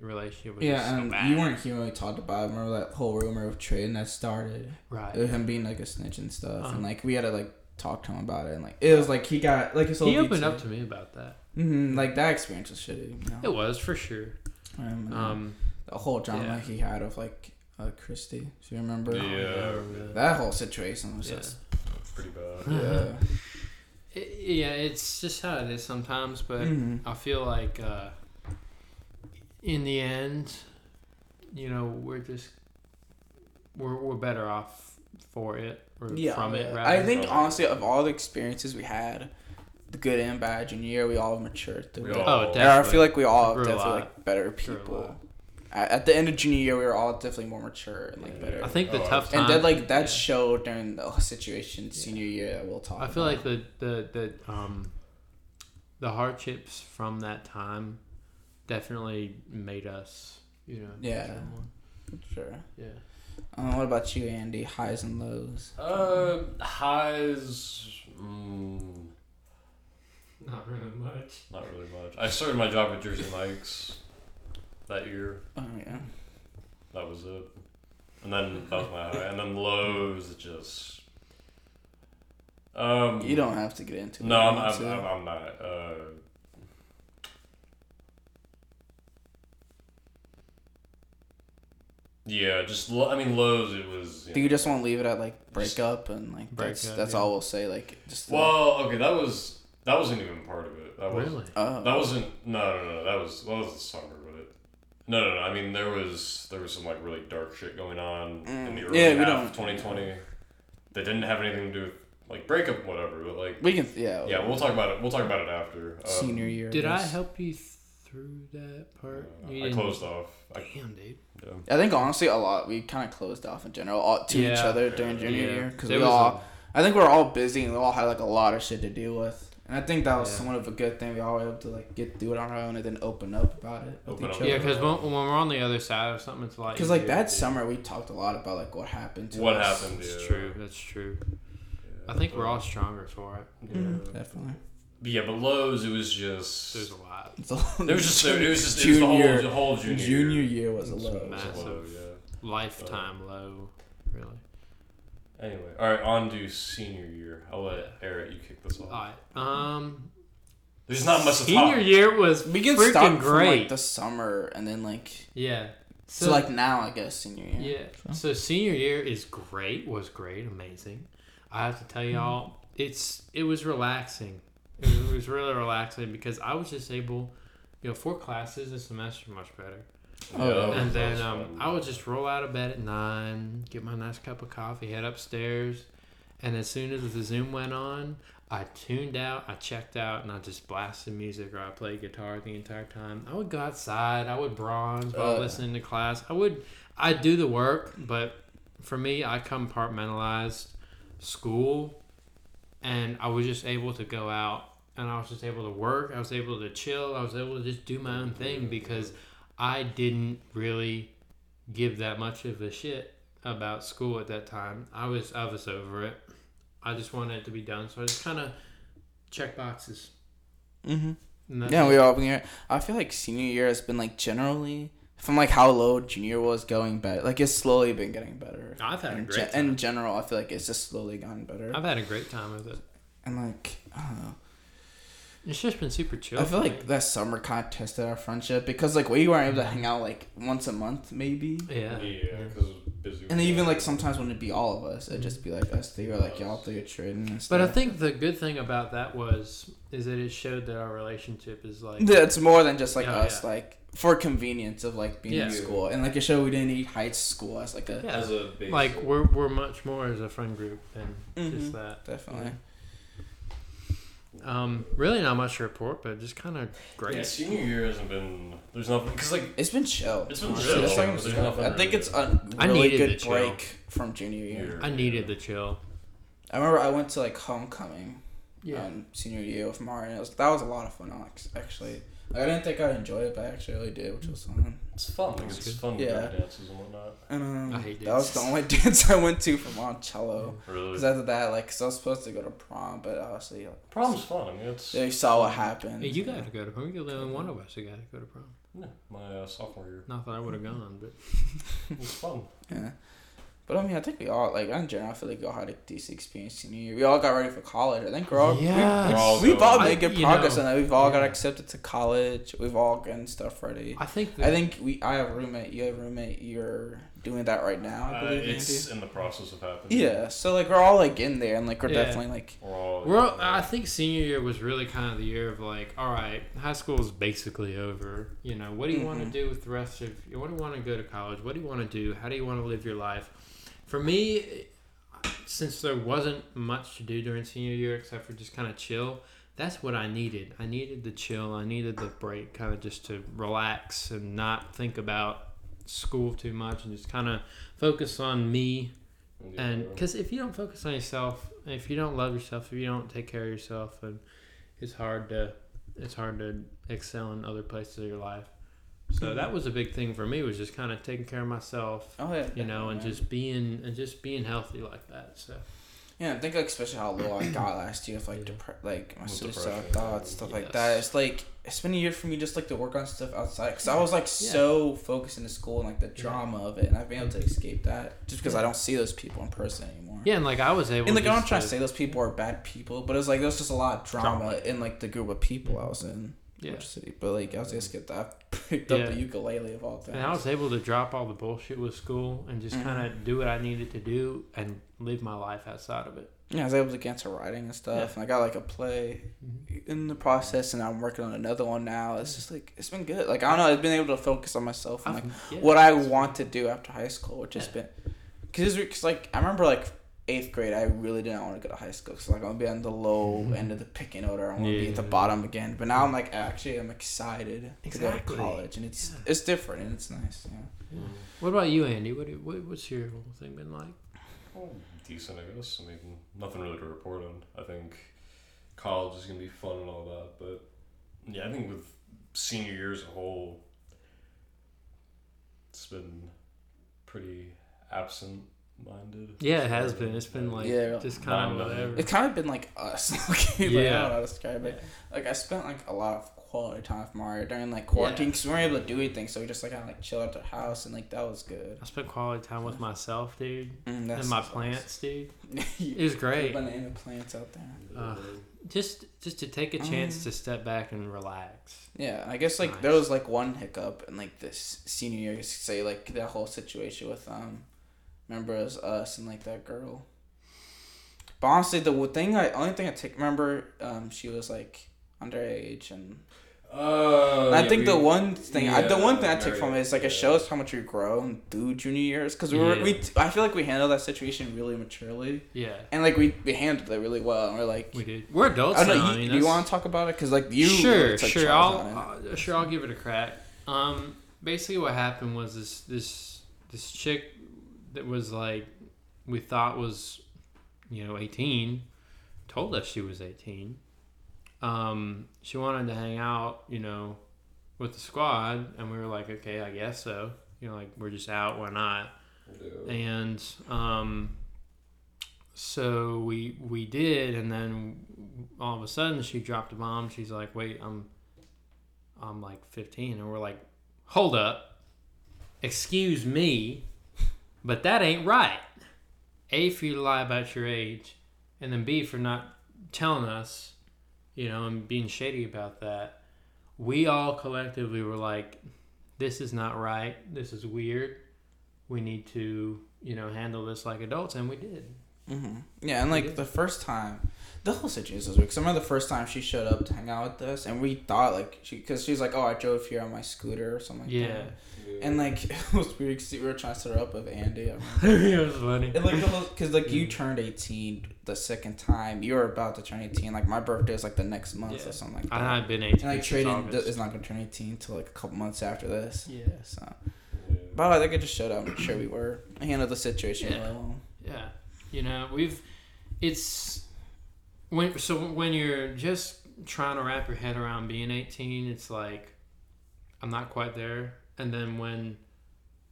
relationship was just Yeah, and bad. you weren't here when we talked about it. Remember that whole rumor of Traden that started? right. Him being like a snitch and stuff, Uh-huh. and like we had to like talk to him about it, and like it was like he got like his whole he opened up to me about that. Mm-hmm, like that experience was shitty. You know? It was for sure. Um, Um, the whole drama yeah. he had of like uh, Christy. Do you remember? Yeah. That whole situation was Yeah. just Pretty bad. [LAUGHS] yeah. it- yeah, it's just how it is sometimes, but Mhm. I feel like uh, in the end, you know, we're just we're we're better off for it or Yeah, from it. yeah. Rather. I think from honestly, of all the experiences we had, the good and bad junior year, we all matured through We it. all- Oh, And I feel like we all Grew definitely like better people. At, at the end of junior year, we were all definitely more mature and like better. I think the Oh, tough time. and then like that yeah. showed during the situation senior year that we'll talk. I feel like the the the um the hardships from that time definitely made us, you know. Yeah. sure. Yeah. Um, what about you, Andy? Highs and lows. Uh, highs. Mm, Not really much. not really much. I started my job at Jersey Mike's that year. Oh yeah. That was it. And then that was my high. And then lows, it just. Um, You don't have to get into No, it. I'm, That's I'm. I'm, I'm not. Uh, yeah, just lo- I mean lows. It was. Do you just want to leave it at like break up and like Break that's up, that's yeah. all we'll say like just Well, okay, that was that wasn't even part of it. That was Really? oh that wasn't no no no that was that was the summer, but it, No, no, no. I mean, there was there was some like really dark shit going on in the Mm. early Yeah, we half don't- of 2020 that didn't have anything to do with like breakup, whatever. But like, We can yeah. yeah, we'll talk about it. We'll talk about it after. Um, senior year. Did I guess. help you through that part? uh, You I closed off. I, Damn, dude. yeah. I think honestly a lot we kind of closed off in general all, to each other during junior Yeah. year because we all I think we are all busy and we all had like a lot of shit to deal with and I think that was Yeah. somewhat of a good thing we all were able to like get through it on our own and then open up about it with Open each up. other. Yeah, because when, when we're on the other side of something, it's like Because like that summer we talked a lot about like what happened to What us. happened? That's Yeah. true. That's true. I think we're all stronger for it. Yeah. Mhm, definitely. But yeah, but lows. It was just. There's a lot. So, [LAUGHS] There was just [LAUGHS] it was just it was the Junior- whole, the whole junior, junior year. year was a It's low. Was a Massive. low, yeah. Lifetime low, really. Anyway, all right, on to senior year. I'll let Eric you kick this off. All right. Um, There's not much to senior talk. year was We can freaking start from great. like the summer and then like yeah. so, like now I guess senior year. Yeah. So senior year is great. Was great. Amazing. I have to tell Mm-hmm. y'all, it's it was relaxing. It was, it was really relaxing because I was just able, you know, four classes a semester, much better. Oh, yeah. and then um. I would just roll out of bed at nine, get my nice cup of coffee, head upstairs, and as soon as the Zoom went on, I tuned out, I checked out, and I just blasted music or I played guitar the entire time. I would go outside, I would bronze while Uh. listening to class. I would, I do the work, but for me, I compartmentalized school, and I was just able to go out. And I was just able to work. I was able to chill. I was able to just do my own thing because I didn't really give that much of a shit about school at that time. I was I was over it. I just wanted it to be done, so I just kind of check boxes. Mm-hmm. Yeah, we all been here. I feel like senior year has been like generally from like how low junior was going better. Like it's slowly been getting better. I've had a In, great gen- time. in general, I feel like it's just slowly gotten better. I've had a great time with it. and like I don't know. It's just been super chill. I feel like me. that summer kind of tested our friendship because like we weren't able to hang out like once a month maybe. yeah, Yeah, because busy. And even like sometimes when it'd be all of us, it'd just be like us three or like y'all three are trading and stuff. But I think the good thing about that was is that it showed that our relationship is like Yeah, it's more than just like Oh, us, yeah. like for convenience of like being in school, and like it showed we didn't need high school as like a yeah, as a base. like we're we're much more as a friend group than Mhm. just that. definitely. Um, really not much to report, but just kind of great. yeah, senior year hasn't been. There's nothing because like It's been chill. It's been chill, It's like- but there's nothing I think it's a I really needed the good chill. break from junior year. Year. I needed the chill. I remember I went to like homecoming, Yeah. um, senior year with Martin. It was, that was a lot of fun, Alex, actually. Like, I didn't think I'd enjoy it, but I actually really did, which was fun. It's fun. Like, That's it's good. fun to Yeah. go dances and whatnot. And um, I hate that was the only [LAUGHS] dance I went to for Monticello. Really, Because after that, like, cause I was supposed to go to prom, but obviously, like, prom's fun. I mean, it's they saw what happened. Hey, you got to go to prom. You're the only one of us who got to go to prom. yeah, my uh, sophomore year. Not that I would have gone, but It was fun. Yeah. But I mean, I think we all like in general. I feel like we all had a decent experience senior year. We all got ready for college. I think we're all Yeah. We're all we, we've all made good progress know, on that. We've all got accepted to college. We've all gotten stuff ready. I think that I think we. I have a roommate. You have a roommate. You're doing that right now. I Uh, believe. it's Andy. in the process of happening. Yeah. So like we're all like in there, and like we're Yeah. definitely like. We're all. we're. all- I think senior year was really kind of the year of like, all right, high school is basically over. You know, what do you want Mhm. to do with the rest of? What do you want to go to college? What do you want to do? How do you want to live your life? For me, since there wasn't much to do during senior year except for just kind of chill, that's what I needed. I needed the chill. I needed the break, kind of just to relax and not think about school too much and just kind of focus on me Yeah. and because if you don't focus on yourself if you don't love yourself if you don't take care of yourself then it's hard to it's hard to excel in other places of your life so that was a big thing for me was just kind of taking care of myself Oh yeah. you know and definitely. just being and just being healthy like that so Yeah, I think like especially how low I got last year with like Yeah. depre- like my suicidal depression, thoughts stuff like that. It's like it's been a year for me just like to work on stuff outside because I was like so focused into school and like the drama of it, and I've been able to mm-hmm. escape that just because I don't see those people in person anymore. yeah and like i was able And like I'm not trying to say those people are bad people, but it's like there's just a lot of drama Drama. in like the group of people I was in. Yeah. which city, but like I was just get that [LAUGHS] picked up the ukulele of all things. And I was able to drop all the bullshit with school and just Mhm. kind of do what I needed to do and live my life outside of it. yeah, I was able to get into writing and stuff, and I got like a play in the process, and I'm working on another one now. It's just like it's been good. Like I don't know, I've been able to focus on myself and like yeah. what I want to do after high school, which has been because cause, like I remember like eighth grade, I really didn't want to go to high school because like I'm gonna be on the low mm-hmm. end of the picking order. I want to be at the bottom again. But now I'm like actually I'm excited to Exactly. go to college, and it's Yeah. it's different and it's nice. Yeah. Yeah. What about you, Andy? What, what what's your whole thing been like? Oh, decent, I guess. I mean, nothing really to report on. I think college is gonna be fun and all that, but yeah, I think with senior year as a whole, it's been pretty absent-minded. Yeah, it has been. It's been like Yeah. just kind of whatever. It's kind of been like us. [LAUGHS] like, like, I Yeah. don't know how to describe it. Like I spent like a lot of quality time with Mario during like quarantine because we weren't able to do anything, so we just like kind of like chill at the house and like that was good. I spent quality time with myself, dude, Mm, and my that's plants, dude. awesome. [LAUGHS] It was great. Banana plants out there. Uh, Just just to take a chance Um, to step back and relax. Yeah, I guess like there was like one hiccup in like this senior year. you Say like that whole situation with um, remember it was us and like that girl. But honestly, the thing I only thing I take remember um she was like underage and Uh, And I yeah, think the one thing, I, the one thing I take from it is like it yeah. shows how much we grow through junior years because we were Yeah. we I feel like we handled that situation really maturely Yeah, and like we, we handled it really well and we're like we did. We're adults I don't know now. you, I mean, do you want to talk about it because like you sure, really took sure. I'll on it. uh, sure I'll give it a crack. Um, basically, what happened was this this this chick that was like we thought was you know eighteen told us she was eighteen. Um, she wanted to hang out, you know, with the squad, and we were like, okay, I guess so. You know, like we're just out, why not? And um, so we we did, and then all of a sudden she dropped a bomb. She's like, "Wait, I'm I'm like 15," and we're like, "Hold up, excuse me, but that ain't right." A for you to lie about your age, and then B for not telling us, you know, and being shady about that. We all collectively were like, "This is not right. This is weird." we need to you know handle this like adults and we did hmm Yeah, and like did. the first time, the whole situation was weird. 'cause I remember the first time she showed up to hang out with us, and we thought like she, because she was like, "Oh, I drove here on my scooter or something." Like yeah that. And like [LAUGHS] it was weird 'cause we were trying to set her up with Andy. I [LAUGHS] it was funny And like the whole, cause like you turned eighteen the second time, you were about to turn eighteen. Like my birthday is like the next month Yeah. or something like that. i had been 18 and like trading Traden is not gonna turn eighteen until like a couple months after this. yeah So, Yeah. but I think it just showed how sure we were. I handled the situation Yeah. really well. yeah you know we've it's when so when you're just trying to wrap your head around being 18 it's like i'm not quite there. And then when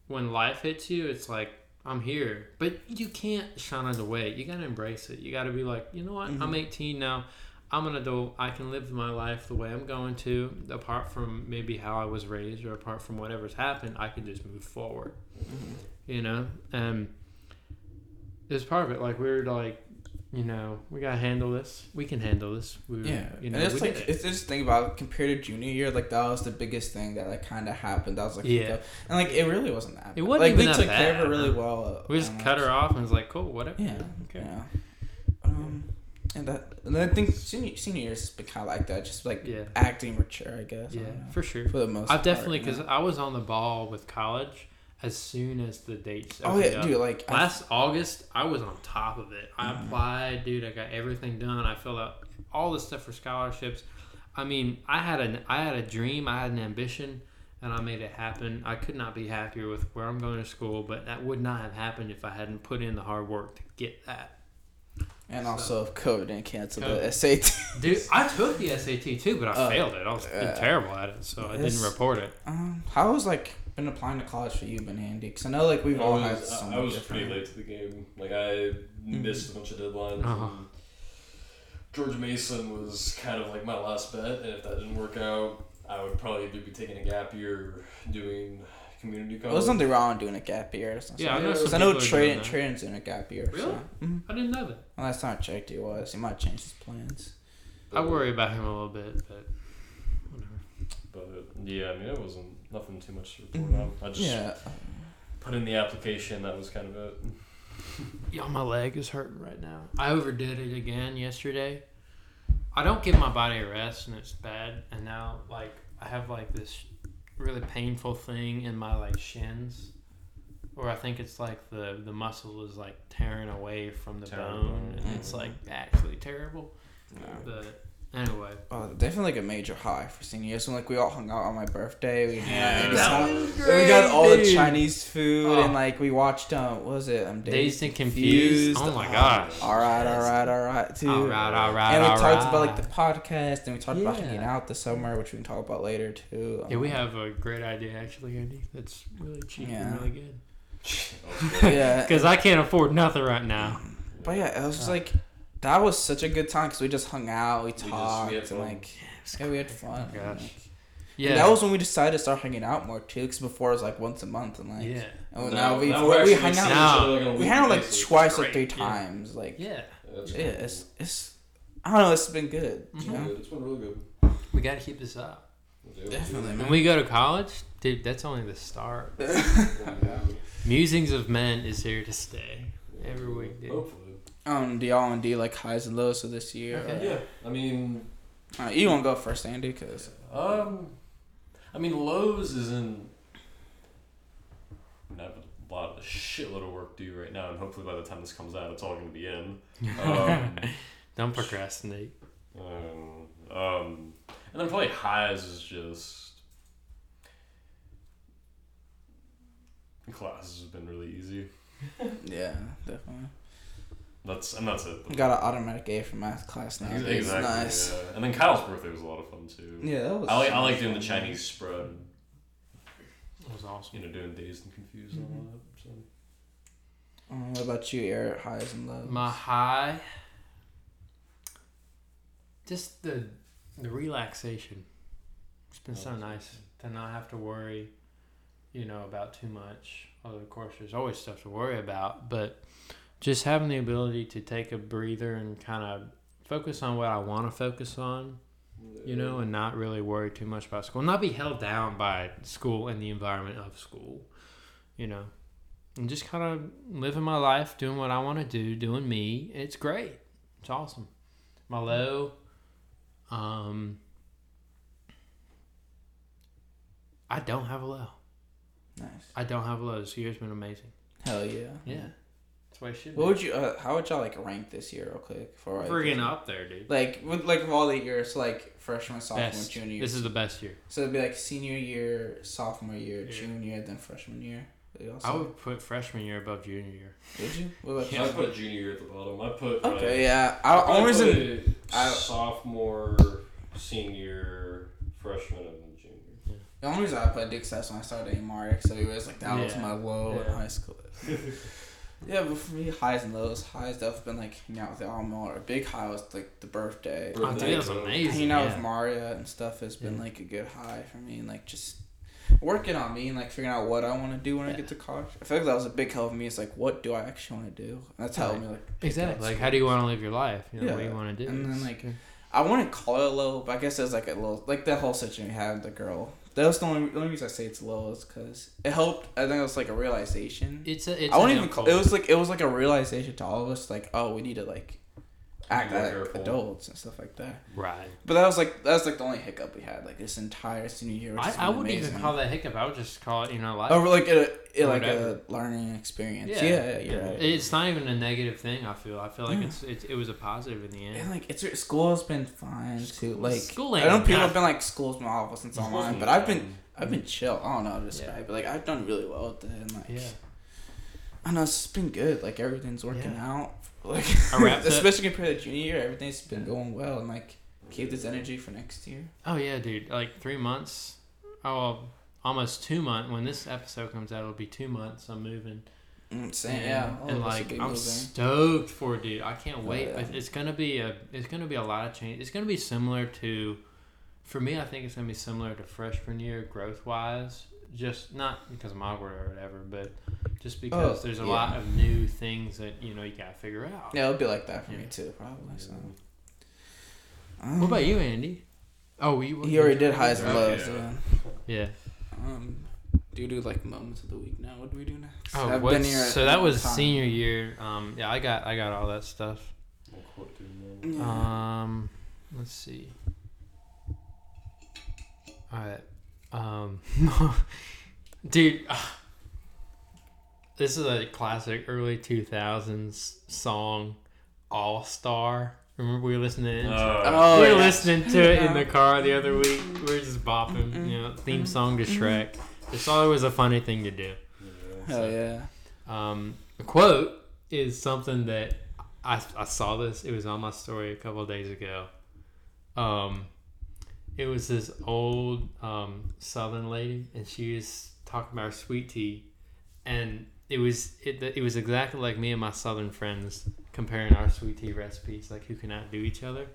when life hits you it's like i'm here. But you can't shun it away you gotta embrace it. You gotta be like you know what? I'm Mhm. 18 now. I'm an adult. I can live my life the way i'm going to. Apart from maybe how i was raised or apart from whatever's happened i can just move forward. You know? And it's part of it. Like we're like you know we gotta handle this we can handle this we, Yeah, you know and it's we like it. it's just think about it, compared to junior year, like that was the biggest thing that like kind of happened. That was like Yeah. and like it really wasn't that. It bad. wasn't like even we that took care of bad, it really well. we just um, cut her off and was like cool whatever Yeah. okay Yeah. Um, and that and I think senior senior years has been kind of like that, just like yeah acting mature, I guess. Yeah don't for sure for the most. i part, definitely you because know? i was on the ball with college as soon as the dates Oh yeah, up. dude. Like I- last august i was on top of it i Mhm. applied dude i got everything done i filled out all the stuff for scholarships i mean i had an i had a dream i had an ambition and i made it happen i could not be happier with where i'm going to school but that would not have happened if i hadn't put in the hard work to get that and also if COVID didn't cancel the SAT. dude i [LAUGHS] took the sat too but i Uh, failed it i was uh, terrible at it so i didn't report it Um, how was like been applying to college for you, been handy? Because I know like we've I all was, had I- some. I was different- pretty late to the game. Like I missed a bunch of deadlines. Uh-huh. and George Mason was kind of like my last bet, and if that didn't work out, I would probably either be taking a gap year or doing community college. Well, there's nothing wrong with doing a gap year. Or. Yeah, I know Because some I know people are doing that. Trey's doing a gap year. Really? So. Mhm. i didn't know that Well, last time I checked, he was. He might change his plans. i worry about him a little bit but whatever But yeah, I mean, it wasn't nothing too much to report on. Mm-hmm. I just Yeah. put in the application. That was kind of it. [LAUGHS] Yo, my leg is hurting right now. I overdid it again yesterday. I don't give my body a rest, and it's bad. And now, like, I have like this really painful thing in my like shins, where I think it's like the the muscle is like tearing away from the Tearing bone, bone. and it's mm-hmm. like actually terrible. No. But anyway, Oh, definitely like a major high for seniors. When like we all hung out on my birthday, we Yeah. at That was we got all the. Chinese food Oh. and like we watched um what was it um dazed and confused. Oh my gosh! All right, all right, all right, too. All right, all right, and we talked right. about like the podcast, and we talked about Yeah. hanging out this summer, which we can talk about later too. Yeah, we Um, have a great idea actually, Andy. That's really cheap Yeah. and really good. [LAUGHS] yeah, [LAUGHS] Because I can't afford nothing right now. but yeah, it was just Uh. like that was such a good time because we just hung out, we just- we talked, had and like yeah, we had fun. Oh, gosh. Like, Yeah. and that was when we decided to start hanging out more too, because before it was like once a month, and like yeah. and Now- now, we now we, we're hang out. Now- like, We weekly hang out like basis. twice or great, three yeah. times. Like Yeah. That's yeah, it's it's I don't know. It's been good. You Mhm. know, It's been really good. We got to keep this up. definitely. When we go to college, dude, that's only the start. [LAUGHS] Musings of Men is here to stay every week, dude. Hopefully. Um, do y'all want to do like highs and lows of this year? Okay. Yeah. I mean, Uh, you want to go first, Andy? Cause um, I mean, lows isn't. I have a lot, a shitload of work due right now, and hopefully by the time this comes out, it's all gonna be in. [LAUGHS] Um, Don't procrastinate. Um, um, and then probably highs is just classes have been really easy. yeah, definitely. That's and that's it. Got an automatic A for math class now. exactly. It's nice. Yeah. And then Kyle's birthday was a lot of fun too. Yeah, that was. I like I like doing the fun. Chinese spread. It was awesome. You know, doing dazed and confused and all that. So. Um, what about you, Eric? Highs and lows. My high, just the the relaxation. It's been so nice to not have to worry, you know, about too much. Although of course there's always stuff to worry about, but just having the ability to take a breather and kind of focus on what I want to focus on, you know, and not really worry too much about school, not be held down by school and the environment of school, you know, and just kind of living my life, doing what I want to do, doing me. It's great. It's awesome. My low, um, I don't have a low. Nice. I don't have a low. This year's been amazing. Hell yeah. Yeah, that's why it should What be. would you? Uh, how would y'all like rank this year, real quick? For like, Friggin' up there, dude. like with like of all the years, like freshman, sophomore, Best. junior. This is the best year. So it'd be like senior year, sophomore year, Yeah. junior, then freshman year. Would I would put freshman year above junior year. Would you? What about I you? put junior year at the bottom. I put Okay, uh, yeah. I I, probably only reason. I- sophomore, senior, freshman, and then junior. The only reason I put Dick Sess when I started AMR, so it was like that was my low in high school. [LAUGHS] yeah, but for me, highs and lows. Highs definitely been like hanging out with the alma. A big high was like the birthday. Oh, dude, that was amazing. hanging out yeah. with Maria and stuff has been Yeah. like a good high for me, and like just working on me and like figuring out what I want to do when I get to college. I feel like that was a big help for me. It's like, what do I actually want to do? And that's helped Right. me like Exactly. Like, how do you want to live your life? You know, what do you want to do? And then, like. I wouldn't call it a low, but I guess it's like a little like that whole situation we had the girl. That was the only, the only reason I say it's low is because it helped. I think it was like a realization. it's a, it's I wouldn't even. Call, it was like it was like a realization to all of us. Like, oh, we need to like act like careful. adults and stuff like that. right. But that was like that was like the only hiccup we had like this entire senior year. Which I, I wouldn't amazing. even call that hiccup. I would just call it, you know, life. Or like a, a like Whatever. a learning experience. Yeah. Yeah, yeah, you're right. It's not even a negative thing. I feel. I feel like Yeah. it's, it's it was a positive in the end. And like it's school has been fine too. Like School I ain't know people nothing. have been like school's been awful since online, but I've been I've been chill. I don't know how to describe, Yeah. it, but like I've done really well with it. And like yeah. I know it's been good. Like everything's working Yeah. out. Like [LAUGHS] especially compared to junior year, everything's been Yeah. going well. And like keep this energy for next year. Oh yeah, dude. Like three months. Oh, almost two months. When this episode comes out, it'll be two months. I'm moving. Mm, same, And- yeah. all and of us will like I'm moving. stoked for it, dude. I can't wait. yeah. It's- It's gonna be a. It's gonna be a lot of change. It's gonna be similar to. For me, I think it's gonna be similar to freshman year growth wise. Just not because I'm awkward or whatever, but just because Oh, there's a yeah. lot of new things that you know you gotta figure out. Yeah, it'll be like that for me too, probably. So. What about you, Andy? Oh, we. He already did highs and lows. Yeah. Yeah. Um, do you do like moments of the week now? What do we do next? Oh, I've what's- here so that was time. senior year. Um, yeah, I got I got all that stuff. What quote do you know? Yeah. Um, let's see. All right. Um, [LAUGHS] dude, [SIGHS] this is a classic early two thousands song, All Star. Remember we were listening to it? Uh, Oh, we were yeah. listening to it in the car the other week. We were just bopping, you know, theme song to Shrek. Just thought it was a funny thing to do. yeah. Hell yeah. Um, the quote is something that I, I saw this. It was on my story a couple of days ago. Um, it was this old um, Southern lady, and she was talking about her sweet tea, and it was it, it was exactly like me and my Southern friends comparing our sweet tea recipes, like who can outdo each other.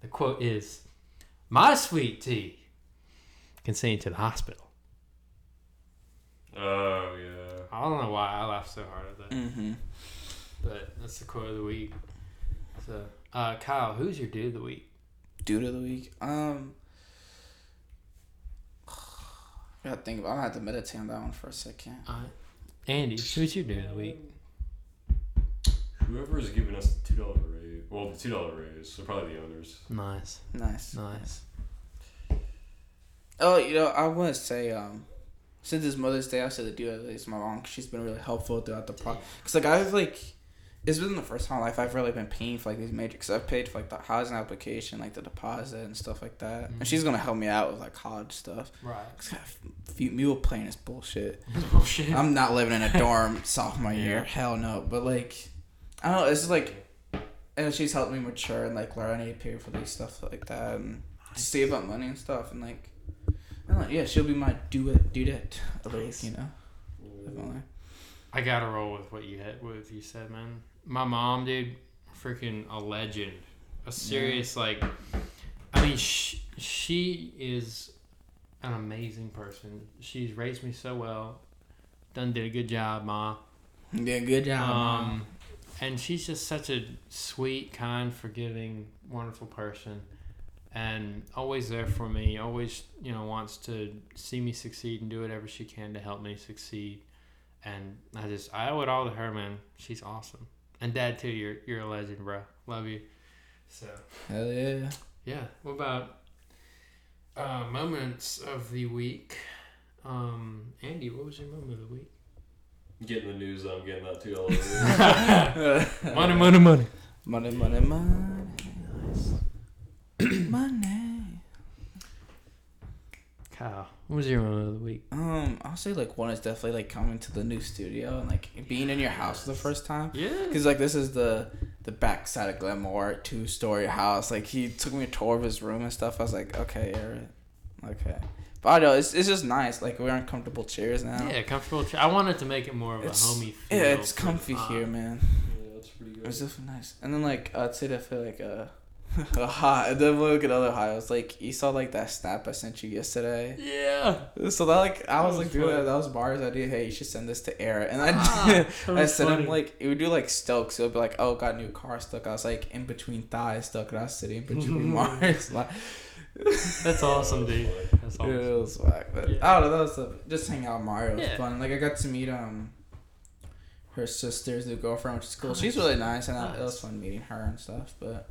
The quote is, "My sweet tea can send you to the hospital." Oh yeah. I don't know why I laughed so hard at that. Mm-hmm. But that's the quote of the week. So, uh, Kyle, who's your dude of the week? Dude of the week. Um. I gotta think. About, I'm gonna have to meditate on that one for a second. Uh, Andy, who's your dude of the week? Whoever is giving us the two dollar raise, well, the two dollar raise, so probably the owners. Nice, Nice. nice. Oh, you know, I want to say, um, since it's Mother's Day, I said to do it. It's my mom. 'cause She's been really helpful throughout the pro. Cause like I've like, it's been the first time in my life I've really been paying for like these major. Cause I've paid for like the housing application, like the deposit and stuff like that. Mhm. And she's gonna help me out with like college stuff. Right. Cause mule plane is bullshit. [LAUGHS] Bullshit. I'm not living in a dorm [LAUGHS] sophomore year. Yeah. Hell no. But like, I don't know. It's just like, and she's helped me mature and like learn. I need to pay for these stuff like that and save up money and stuff and like, don't know, yeah, she'll be my do it, do that, like you know. I gotta roll with what you hit, what you said, man. My mom, dude, freaking a legend, a serious like. I mean, she, she is an amazing person. She's raised me so well. Done did a good job, ma. Did yeah, a good job. Um, and she's just such a sweet, kind, forgiving, wonderful person, and always there for me. Always, you know, wants to see me succeed and do whatever she can to help me succeed. And I just, I owe it all to her, man. She's awesome. And Dad too. You're you're a legend, bro. Love you. So Hell yeah. yeah. What about uh, moments of the week? Um, Andy, what was your moment of the week? Getting the news I'm getting that two dollar raise. money, money, money. Money, money, money, money. Kyle, what was your moment of the week? Um, I'll say like one is definitely like coming to the new studio and like being in your house for the first time. Yeah. Cause like this is the the back side of Glenmore, two story house. Like he took me a tour of his room and stuff. I was like, okay, alright, okay. But I know it's, it's just nice. Like we're on comfortable chairs now. Yeah, comfortable. Chair. I wanted to make it more of a homey feel. Yeah, it's comfy here, man. yeah, that's pretty good. It's definitely nice. And then like I'd say that I feel like uh, a high. And then look at other high. I was like, you saw like that snap I sent you yesterday. Yeah. So that like I That was was like doing fun. that. That was Bar's idea. Hey, you should send this to Eric. And I Ah, [LAUGHS] I was sent him like it would do like Stokes. It would be like, oh, got a new car stuck. I was like in between thighs stuck, and I was sitting in between [LAUGHS] Mars. Like, [LAUGHS] That's awesome, dude. That's yeah, awesome. it was whack. But Yeah. I don't know. That was the, just hang out with Mario. It was Yeah. fun. Like I got to meet um her sister's new girlfriend, which is cool. She's really nice, and I, it was fun meeting her and stuff. But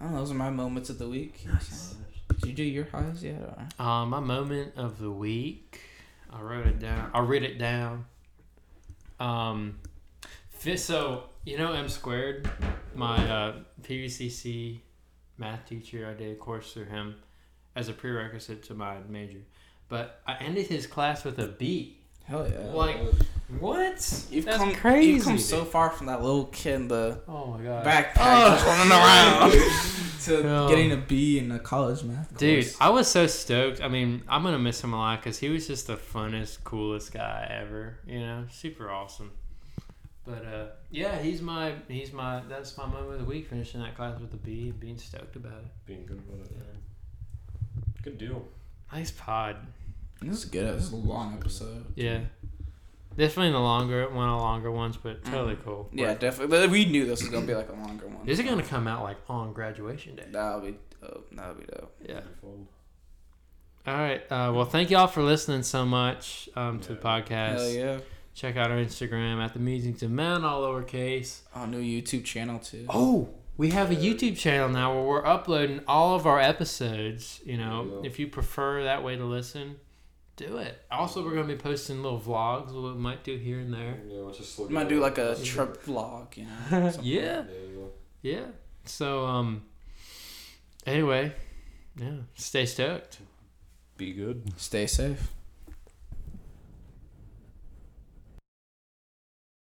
I. Those are my moments of the week. Nice. Did you do your highs yet? Or? Uh, my moment of the week. I wrote it down. I wrote it down. Um, so you know M squared, my uh, PVCC math teacher. I did a course through him as a prerequisite to my major, but I ended his class with a B. Hell yeah. Like what? You've That's come crazy. You've come so far from that little kid in the Oh my god. backpack Oh. just running around [LAUGHS] to Oh. getting a B in a college math Dude. I was so stoked. I mean, I'm gonna miss him a lot because he was just the funnest, coolest guy ever. You know, super awesome. But uh, yeah, he's my he's my that's my moment of the week. Finishing that class with a B and being stoked about it. Being good about it. Yeah. Good deal. Nice pod. This is good. This is a long episode. Yeah. Definitely the longer one of the longer ones, but totally Mhm. cool. Yeah, definitely. But we knew this was gonna be like a longer one. Is it gonna come out like on graduation day? That'll be dope. That'll be dope. Yeah. All right. Uh, well, thank y'all for listening so much um, to the podcast. Hell yeah. Check out our Instagram at the Musings of Men, all lowercase. Our new YouTube channel too. Oh, we have a YouTube channel now where we're uploading all of our episodes. You know, you if you prefer that way to listen, do it. Also, we're gonna be posting little vlogs we might do here and there. Yeah, let's just look We might do like a Let's trip vlog, you know. [LAUGHS] something. Yeah, There yeah. So, um, anyway, yeah, stay stoked. Be good. Stay safe.